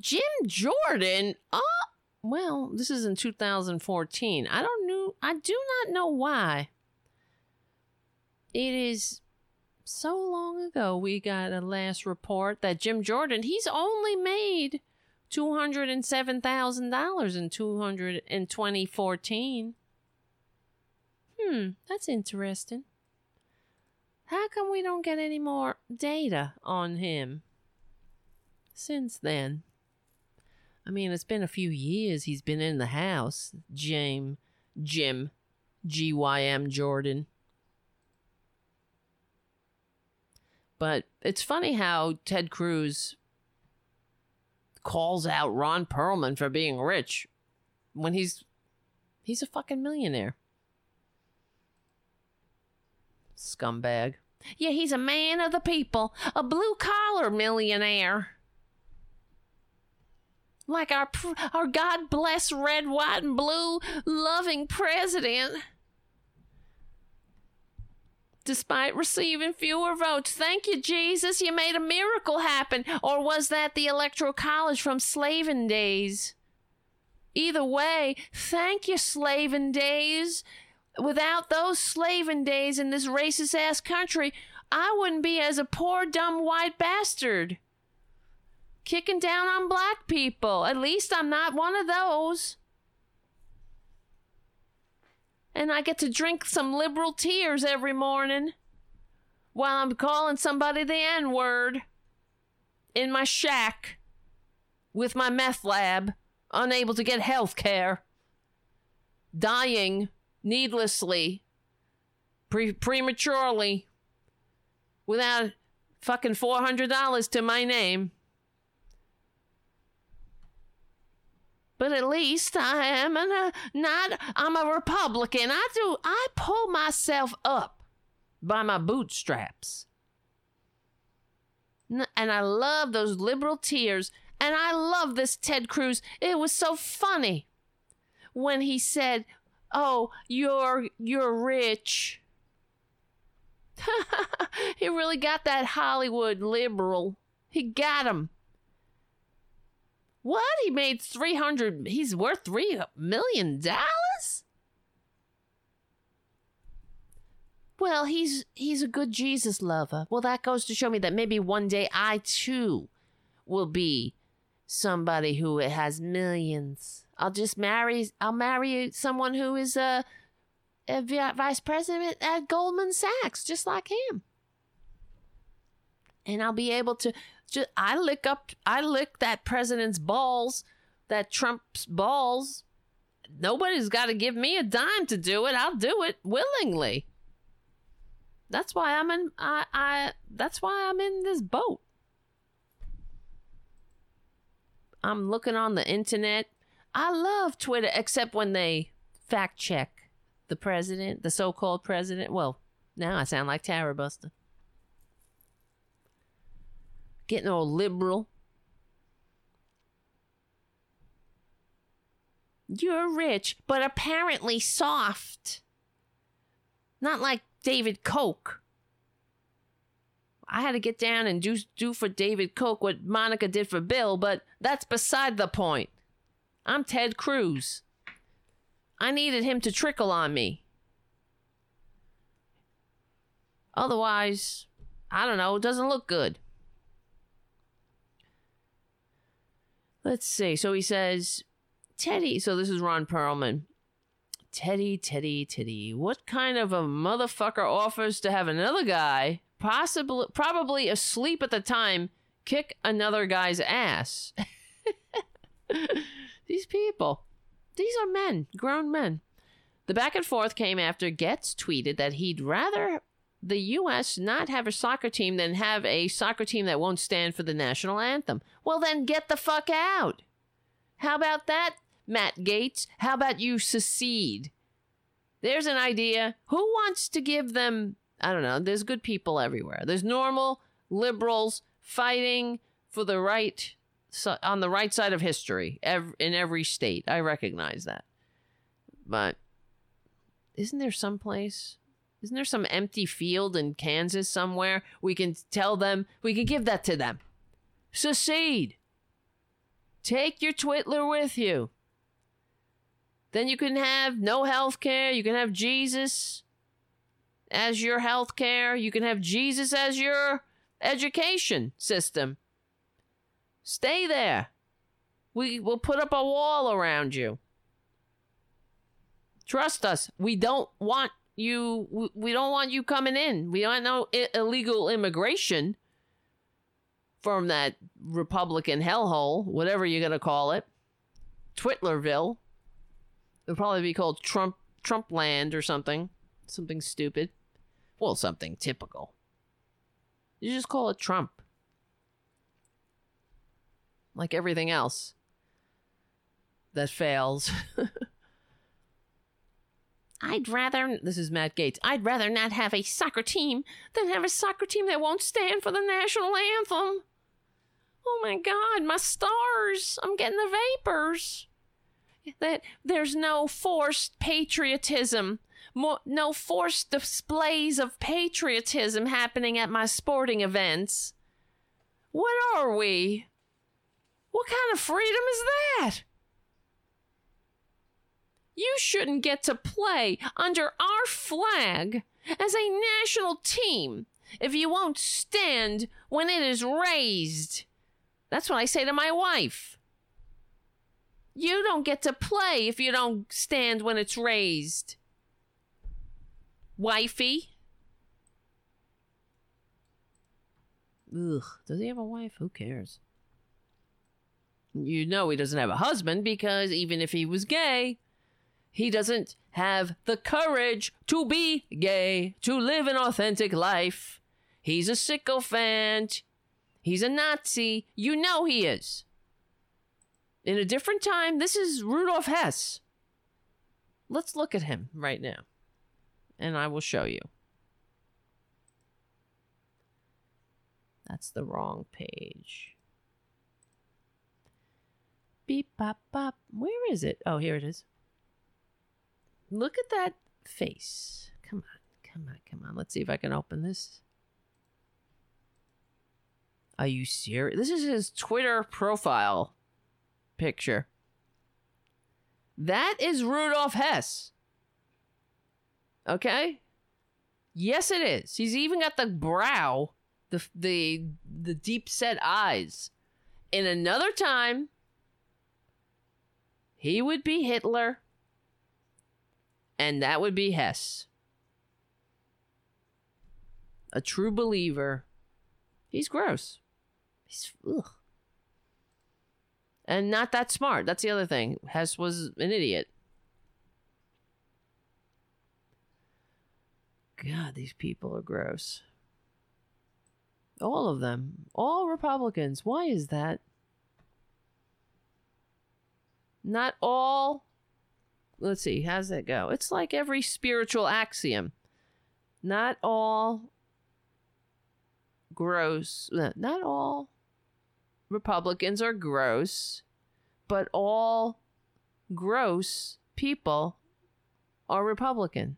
Jim Jordan, oh, well, this is in 2014. I don't know. I do not know why. It is so long ago we got a last report that Jim Jordan, he's only made $207,000 in 200 in 2014. Hmm, that's interesting. How come we don't get any more data on him since then? I mean, it's been a few years he's been in the house. Jim, Jim, G Y M Jordan. But it's funny how Ted Cruz calls out Ron Perlman for being rich when he's he's a fucking millionaire. Scumbag. Yeah, he's a man of the people, a blue collar millionaire like our our God bless red, white, and blue loving president. Despite receiving fewer votes, thank you, Jesus, you made a miracle happen. Or was that the Electoral College from slaving days? Either way, thank you, slaving days. Without those slaving days in this racist ass country, I wouldn't be as a poor dumb white bastard kicking down on black people. At least I'm not one of those. And I get to drink some liberal tears every morning while I'm calling somebody the N word in my shack with my meth lab, unable to get health care, dying needlessly, pre- prematurely, without fucking $400 to my name. But at least I am an, uh, not I'm a Republican. I do I pull myself up by my bootstraps. And I love those liberal tears and I love this Ted Cruz. It was so funny when he said, "Oh, you're you're rich." he really got that Hollywood liberal. He got him. What? He made 300 he's worth 3 million dollars? Well, he's he's a good Jesus lover. Well, that goes to show me that maybe one day I too will be somebody who has millions. I'll just marry I'll marry someone who is a, a vice president at Goldman Sachs just like him. And I'll be able to just I lick up I lick that president's balls, that Trump's balls. Nobody's got to give me a dime to do it. I'll do it willingly. That's why I'm in I I that's why I'm in this boat. I'm looking on the internet. I love Twitter except when they fact check the president, the so-called president. Well, now I sound like Tara Buster getting all liberal. You're rich, but apparently soft. Not like David Koch. I had to get down and do do for David Koch what Monica did for Bill, but that's beside the point. I'm Ted Cruz. I needed him to trickle on me. Otherwise, I don't know, it doesn't look good. Let's see. So he says, Teddy. So this is Ron Perlman. Teddy, Teddy, Teddy. What kind of a motherfucker offers to have another guy, possibly, probably asleep at the time, kick another guy's ass? These people. These are men, grown men. The back and forth came after Gaetz tweeted that he'd rather the U.S. not have a soccer team than have a soccer team that won't stand for the national anthem. Well, then get the fuck out. How about that, Matt Gaetz? How about you secede? There's an idea. Who wants to give them? I don't know. There's good people everywhere. There's normal liberals fighting for the right on the right side of history in every state. I recognize that. But isn't there some place isn't there some empty field in Kansas somewhere? We can tell them, we can give that to them. Secede. Take your Twitler with you. Then you can have no health care. You can have Jesus as your health care. You can have Jesus as your education system. Stay there. We will put up a wall around you. Trust us. We don't want you we don't want you coming in. We don't know illegal immigration from that Republican hellhole, whatever you're gonna call it, Twitlerville. It'll probably be called Trump Trump Land or something, something stupid. Well, something typical. You just call it Trump, like everything else that fails. I'd rather, this is Matt Gaetz, I'd rather not have a soccer team than have a soccer team that won't stand for the national anthem. Oh my God, my stars. I'm getting the vapors. That there's no forced patriotism, no forced displays of patriotism happening at my sporting events. What are we? What kind of freedom is that? You shouldn't get to play under our flag as a national team if you won't stand when it is raised. That's what I say to my wife. You don't get to play if you don't stand when it's raised. Wifey. Ugh, does he have a wife? Who cares? You know he doesn't have a husband because even if he was gay, he doesn't have the courage to be gay, to live an authentic life. He's a sycophant. He's a Nazi. You know he is. In a different time, this is Rudolf Hess. Let's look at him right now, and I will show you. That's the wrong page. Beep, bop, bop. Where is it? Oh, here it is. Look at that face. Come on, come on, come on. Let's see if I can open this. Are you serious? This is his Twitter profile picture. That is Rudolf Hess. Okay? Yes, it is. He's even got the brow, the the the deep set eyes. In another time, he would be Hitler and that would be Hess. A true believer. He's gross. He's ugh. And not that smart. That's the other thing. Hess was an idiot. God, these people are gross. All of them. All Republicans. Why is that? Not all let's see, how's that go? It's like every spiritual axiom. Not all gross, uh, not all Republicans are gross, but all gross people are Republican.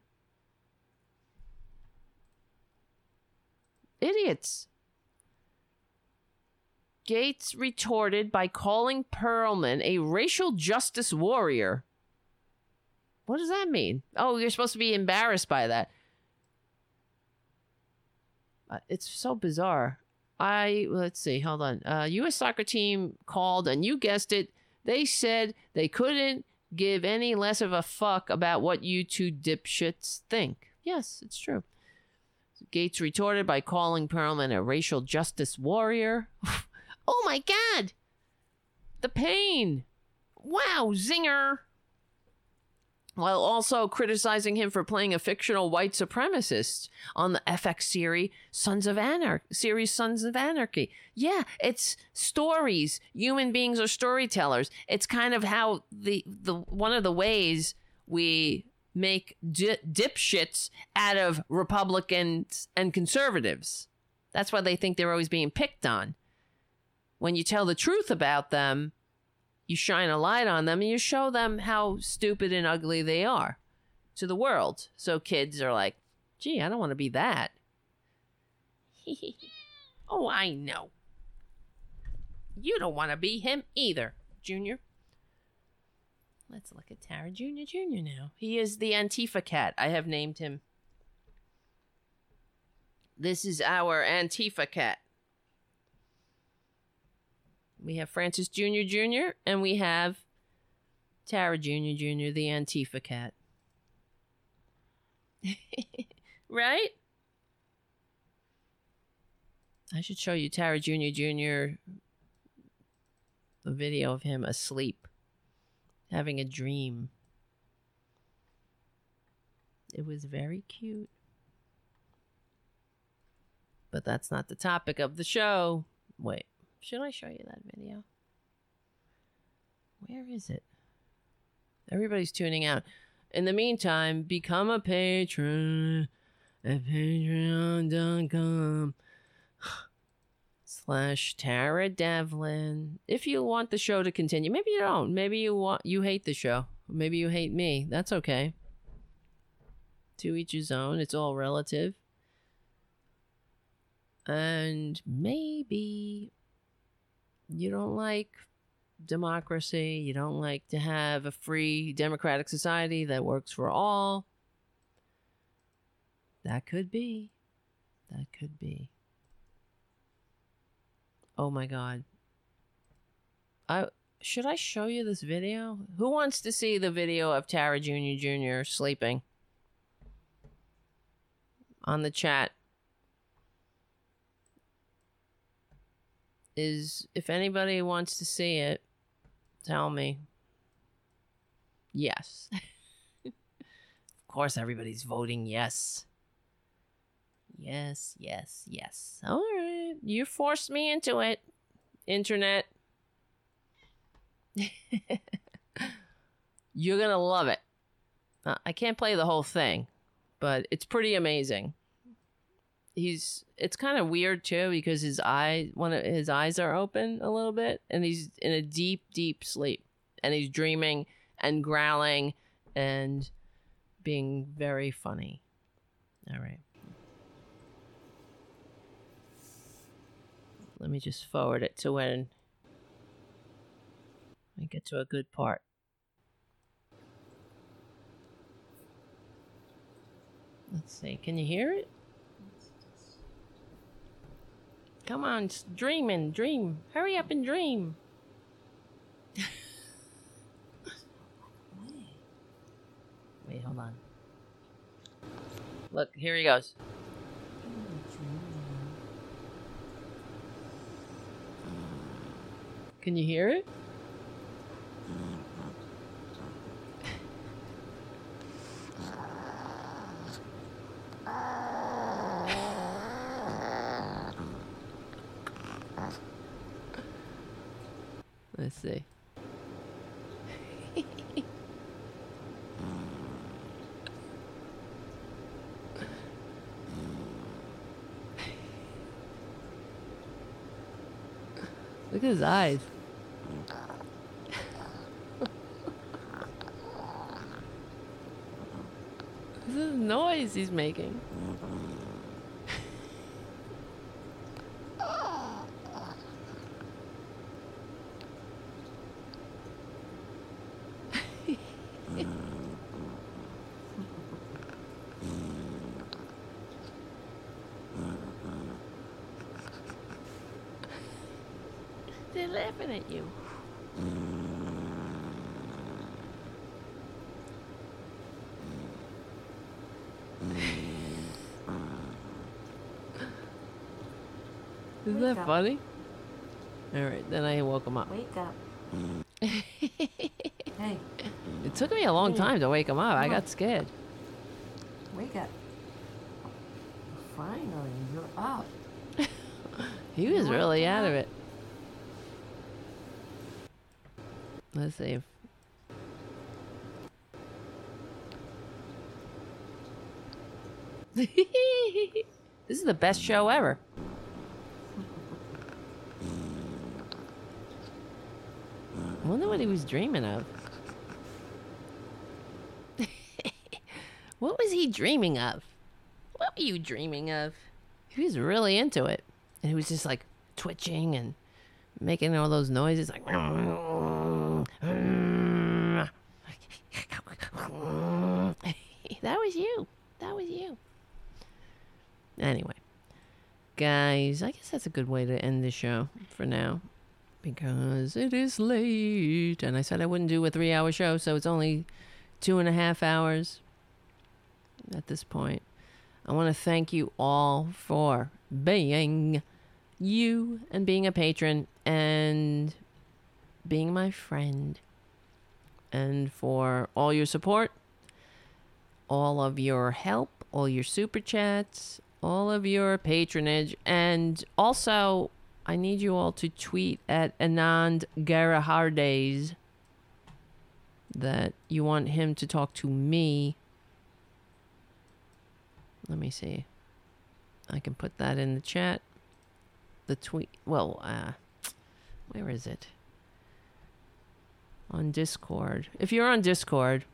Idiots. Gaetz retorted by calling Perlman a racial justice warrior. What does that mean? Oh, you're supposed to be embarrassed by that. Uh, it's so bizarre. I let's see, hold on. Uh, U.S. soccer team called, and you guessed it. They said they couldn't give any less of a fuck about what you two dipshits think. Yes, it's true. Gaetz retorted by calling Perlman a racial justice warrior. oh my god! The pain! Wow, zinger! While also criticizing him for playing a fictional white supremacist on the FX series Sons of Anarchy series Sons of Anarchy. Yeah, it's stories. Human beings are storytellers. It's kind of how the the one of the ways we make di- dipshits out of Republicans and conservatives. That's why they think they're always being picked on. When you tell the truth about them, you shine a light on them and you show them how stupid and ugly they are to the world. So kids are like, gee, I don't want to be that. oh, I know. You don't want to be him either, Junior. Let's look at Tara Jr. Jr. now. He is the Antifa cat. I have named him. This is our Antifa cat. We have Francis Jr. Jr. and we have Tara Jr. Jr., the Antifa cat. right? I should show you Tara Jr. Jr. a video of him asleep having a dream. It was very cute. But that's not the topic of the show. Wait, should I show you that video? Where is it? Everybody's tuning out. In the meantime, become a patron at patreon.com slash Tara Devlin. If you want the show to continue, maybe you don't. Maybe you want you hate the show. Maybe you hate me. That's okay. To each his own. It's all relative. And maybe you don't like democracy. You don't like to have a free democratic society that works for all. That could be. That could be. Oh my god. I should I show you this video? Who wants to see the video of Tara Jr. Jr. sleeping? On the chat. Is if anybody wants to see it, tell me. Yes. of course everybody's voting yes. Yes, yes, yes. All right. You forced me into it, internet. You're going to love it. Uh, I can't play the whole thing, but it's pretty amazing. He's it's kind of weird too because his eye one of his eyes are open a little bit and he's in a deep deep sleep and he's dreaming and growling and being very funny. All right. Let me just forward it to when I get to a good part. Let's see. Can you hear it? Come on, dream and dream. Hurry up and dream. Wait, hold on. Look, here he goes. Can you hear it? Let's see. Look at his eyes. this is noise he's making. They're laughing at you. Isn't Wake that up. funny? All right, then I woke him up. Wake up. hey, It took me a long time to wake him up. I got on. scared. wake up. Finally, you're up. He was really out of it. Let's see this is the best show ever. I wonder what he was dreaming of. what was he dreaming of? What were you dreaming of? He was really into it. And he was just like twitching and making all those noises like that was you. That was you. Anyway, guys, I guess that's a good way to end the show for now because it is late. And I said I wouldn't do a three hour show, so it's only two and a half hours at this point. I want to thank you all for being you and being a patron and being my friend and for all your support, all of your help, all your super chats, all of your patronage, and also I need you all to tweet at Anand Giridharadas that you want him to talk to me. Let me see. I can put that in the chat. The tweet. Well, uh, where is it? On Discord. If you're on Discord,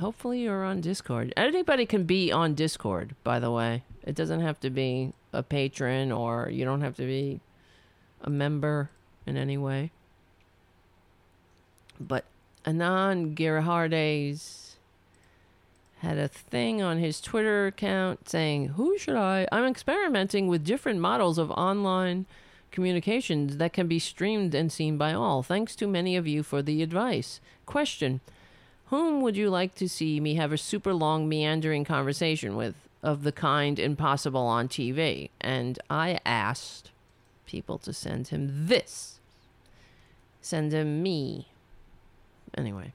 hopefully you're on Discord. Anybody can be on Discord, by the way. It doesn't have to be a patron or you don't have to be a member in any way. But Anand Giridharadas had a thing on his Twitter account saying, Who should I? I'm experimenting with different models of online communications that can be streamed and seen by all. Thanks to many of you for the advice. Question Whom would you like to see me have a super long, meandering conversation with of the kind impossible on TV? And I asked people to send him this. Send him me. Anyway,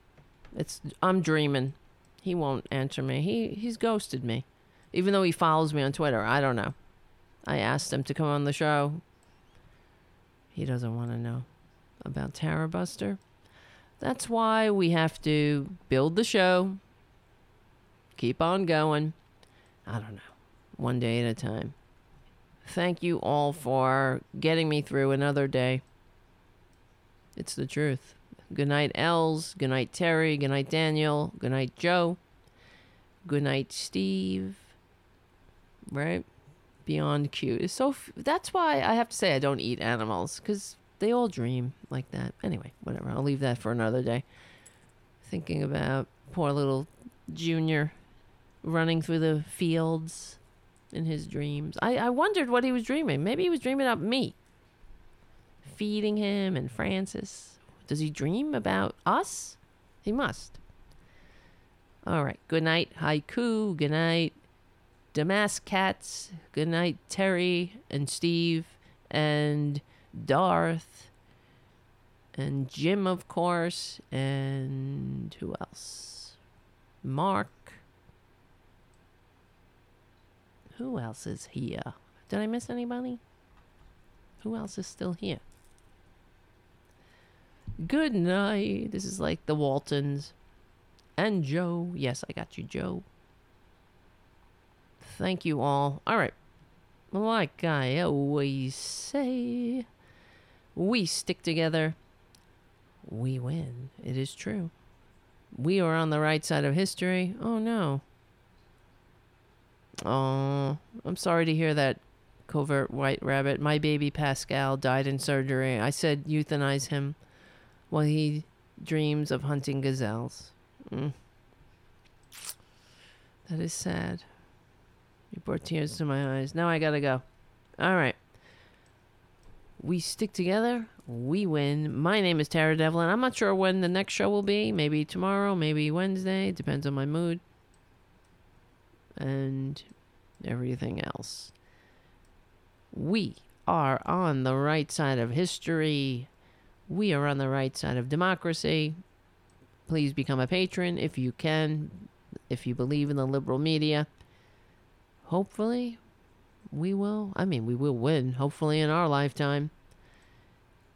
it's I'm dreaming. He won't answer me. He he's ghosted me. Even though he follows me on Twitter. I don't know. I asked him to come on the show. He doesn't want to know about Tara Buster. That's why we have to build the show. Keep on going. I don't know. One day at a time. Thank you all for getting me through another day. It's the truth. Good night, Els. Good night, Terry. Good night, Daniel. Good night, Joe. Good night, Steve. Right? Beyond cute. It's so. F- that's why I have to say I don't eat animals because they all dream like that. Anyway, whatever. I'll leave that for another day. Thinking about poor little Junior running through the fields in his dreams. I, I wondered what he was dreaming. Maybe he was dreaming about me feeding him and Francis. Does he dream about us? He must. All right. Good night, Haiku. Good night, Damask Cats. Good night, Terry and Steve and Darth and Jim, of course. And who else? Mark. Who else is here? Did I miss anybody? Who else is still here? Good night. This is like the Waltons. And Joe. Yes, I got you, Joe. Thank you all. All right. Like I always say, we stick together. We win. It is true. We are on the right side of history. Oh no. Oh, I'm sorry to hear that, covert white rabbit. My baby Pascal died in surgery. I said euthanize him while he dreams of hunting gazelles. Mm. That is sad. You brought tears to my eyes. Now I gotta go. All right. We stick together. we win. My name is Tara Devlin. I'm not sure when the next show will be. Maybe tomorrow, maybe Wednesday. Depends on my mood. And everything else. We are on the right side of history. We are on the right side of democracy. Please become a patron if you can, if you believe in the liberal media. Hopefully, we will. I mean, we will win, hopefully, in our lifetime.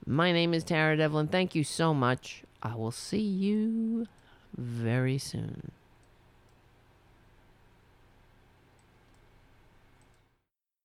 My name is Tara Devlin. Thank you so much. I will see you very soon.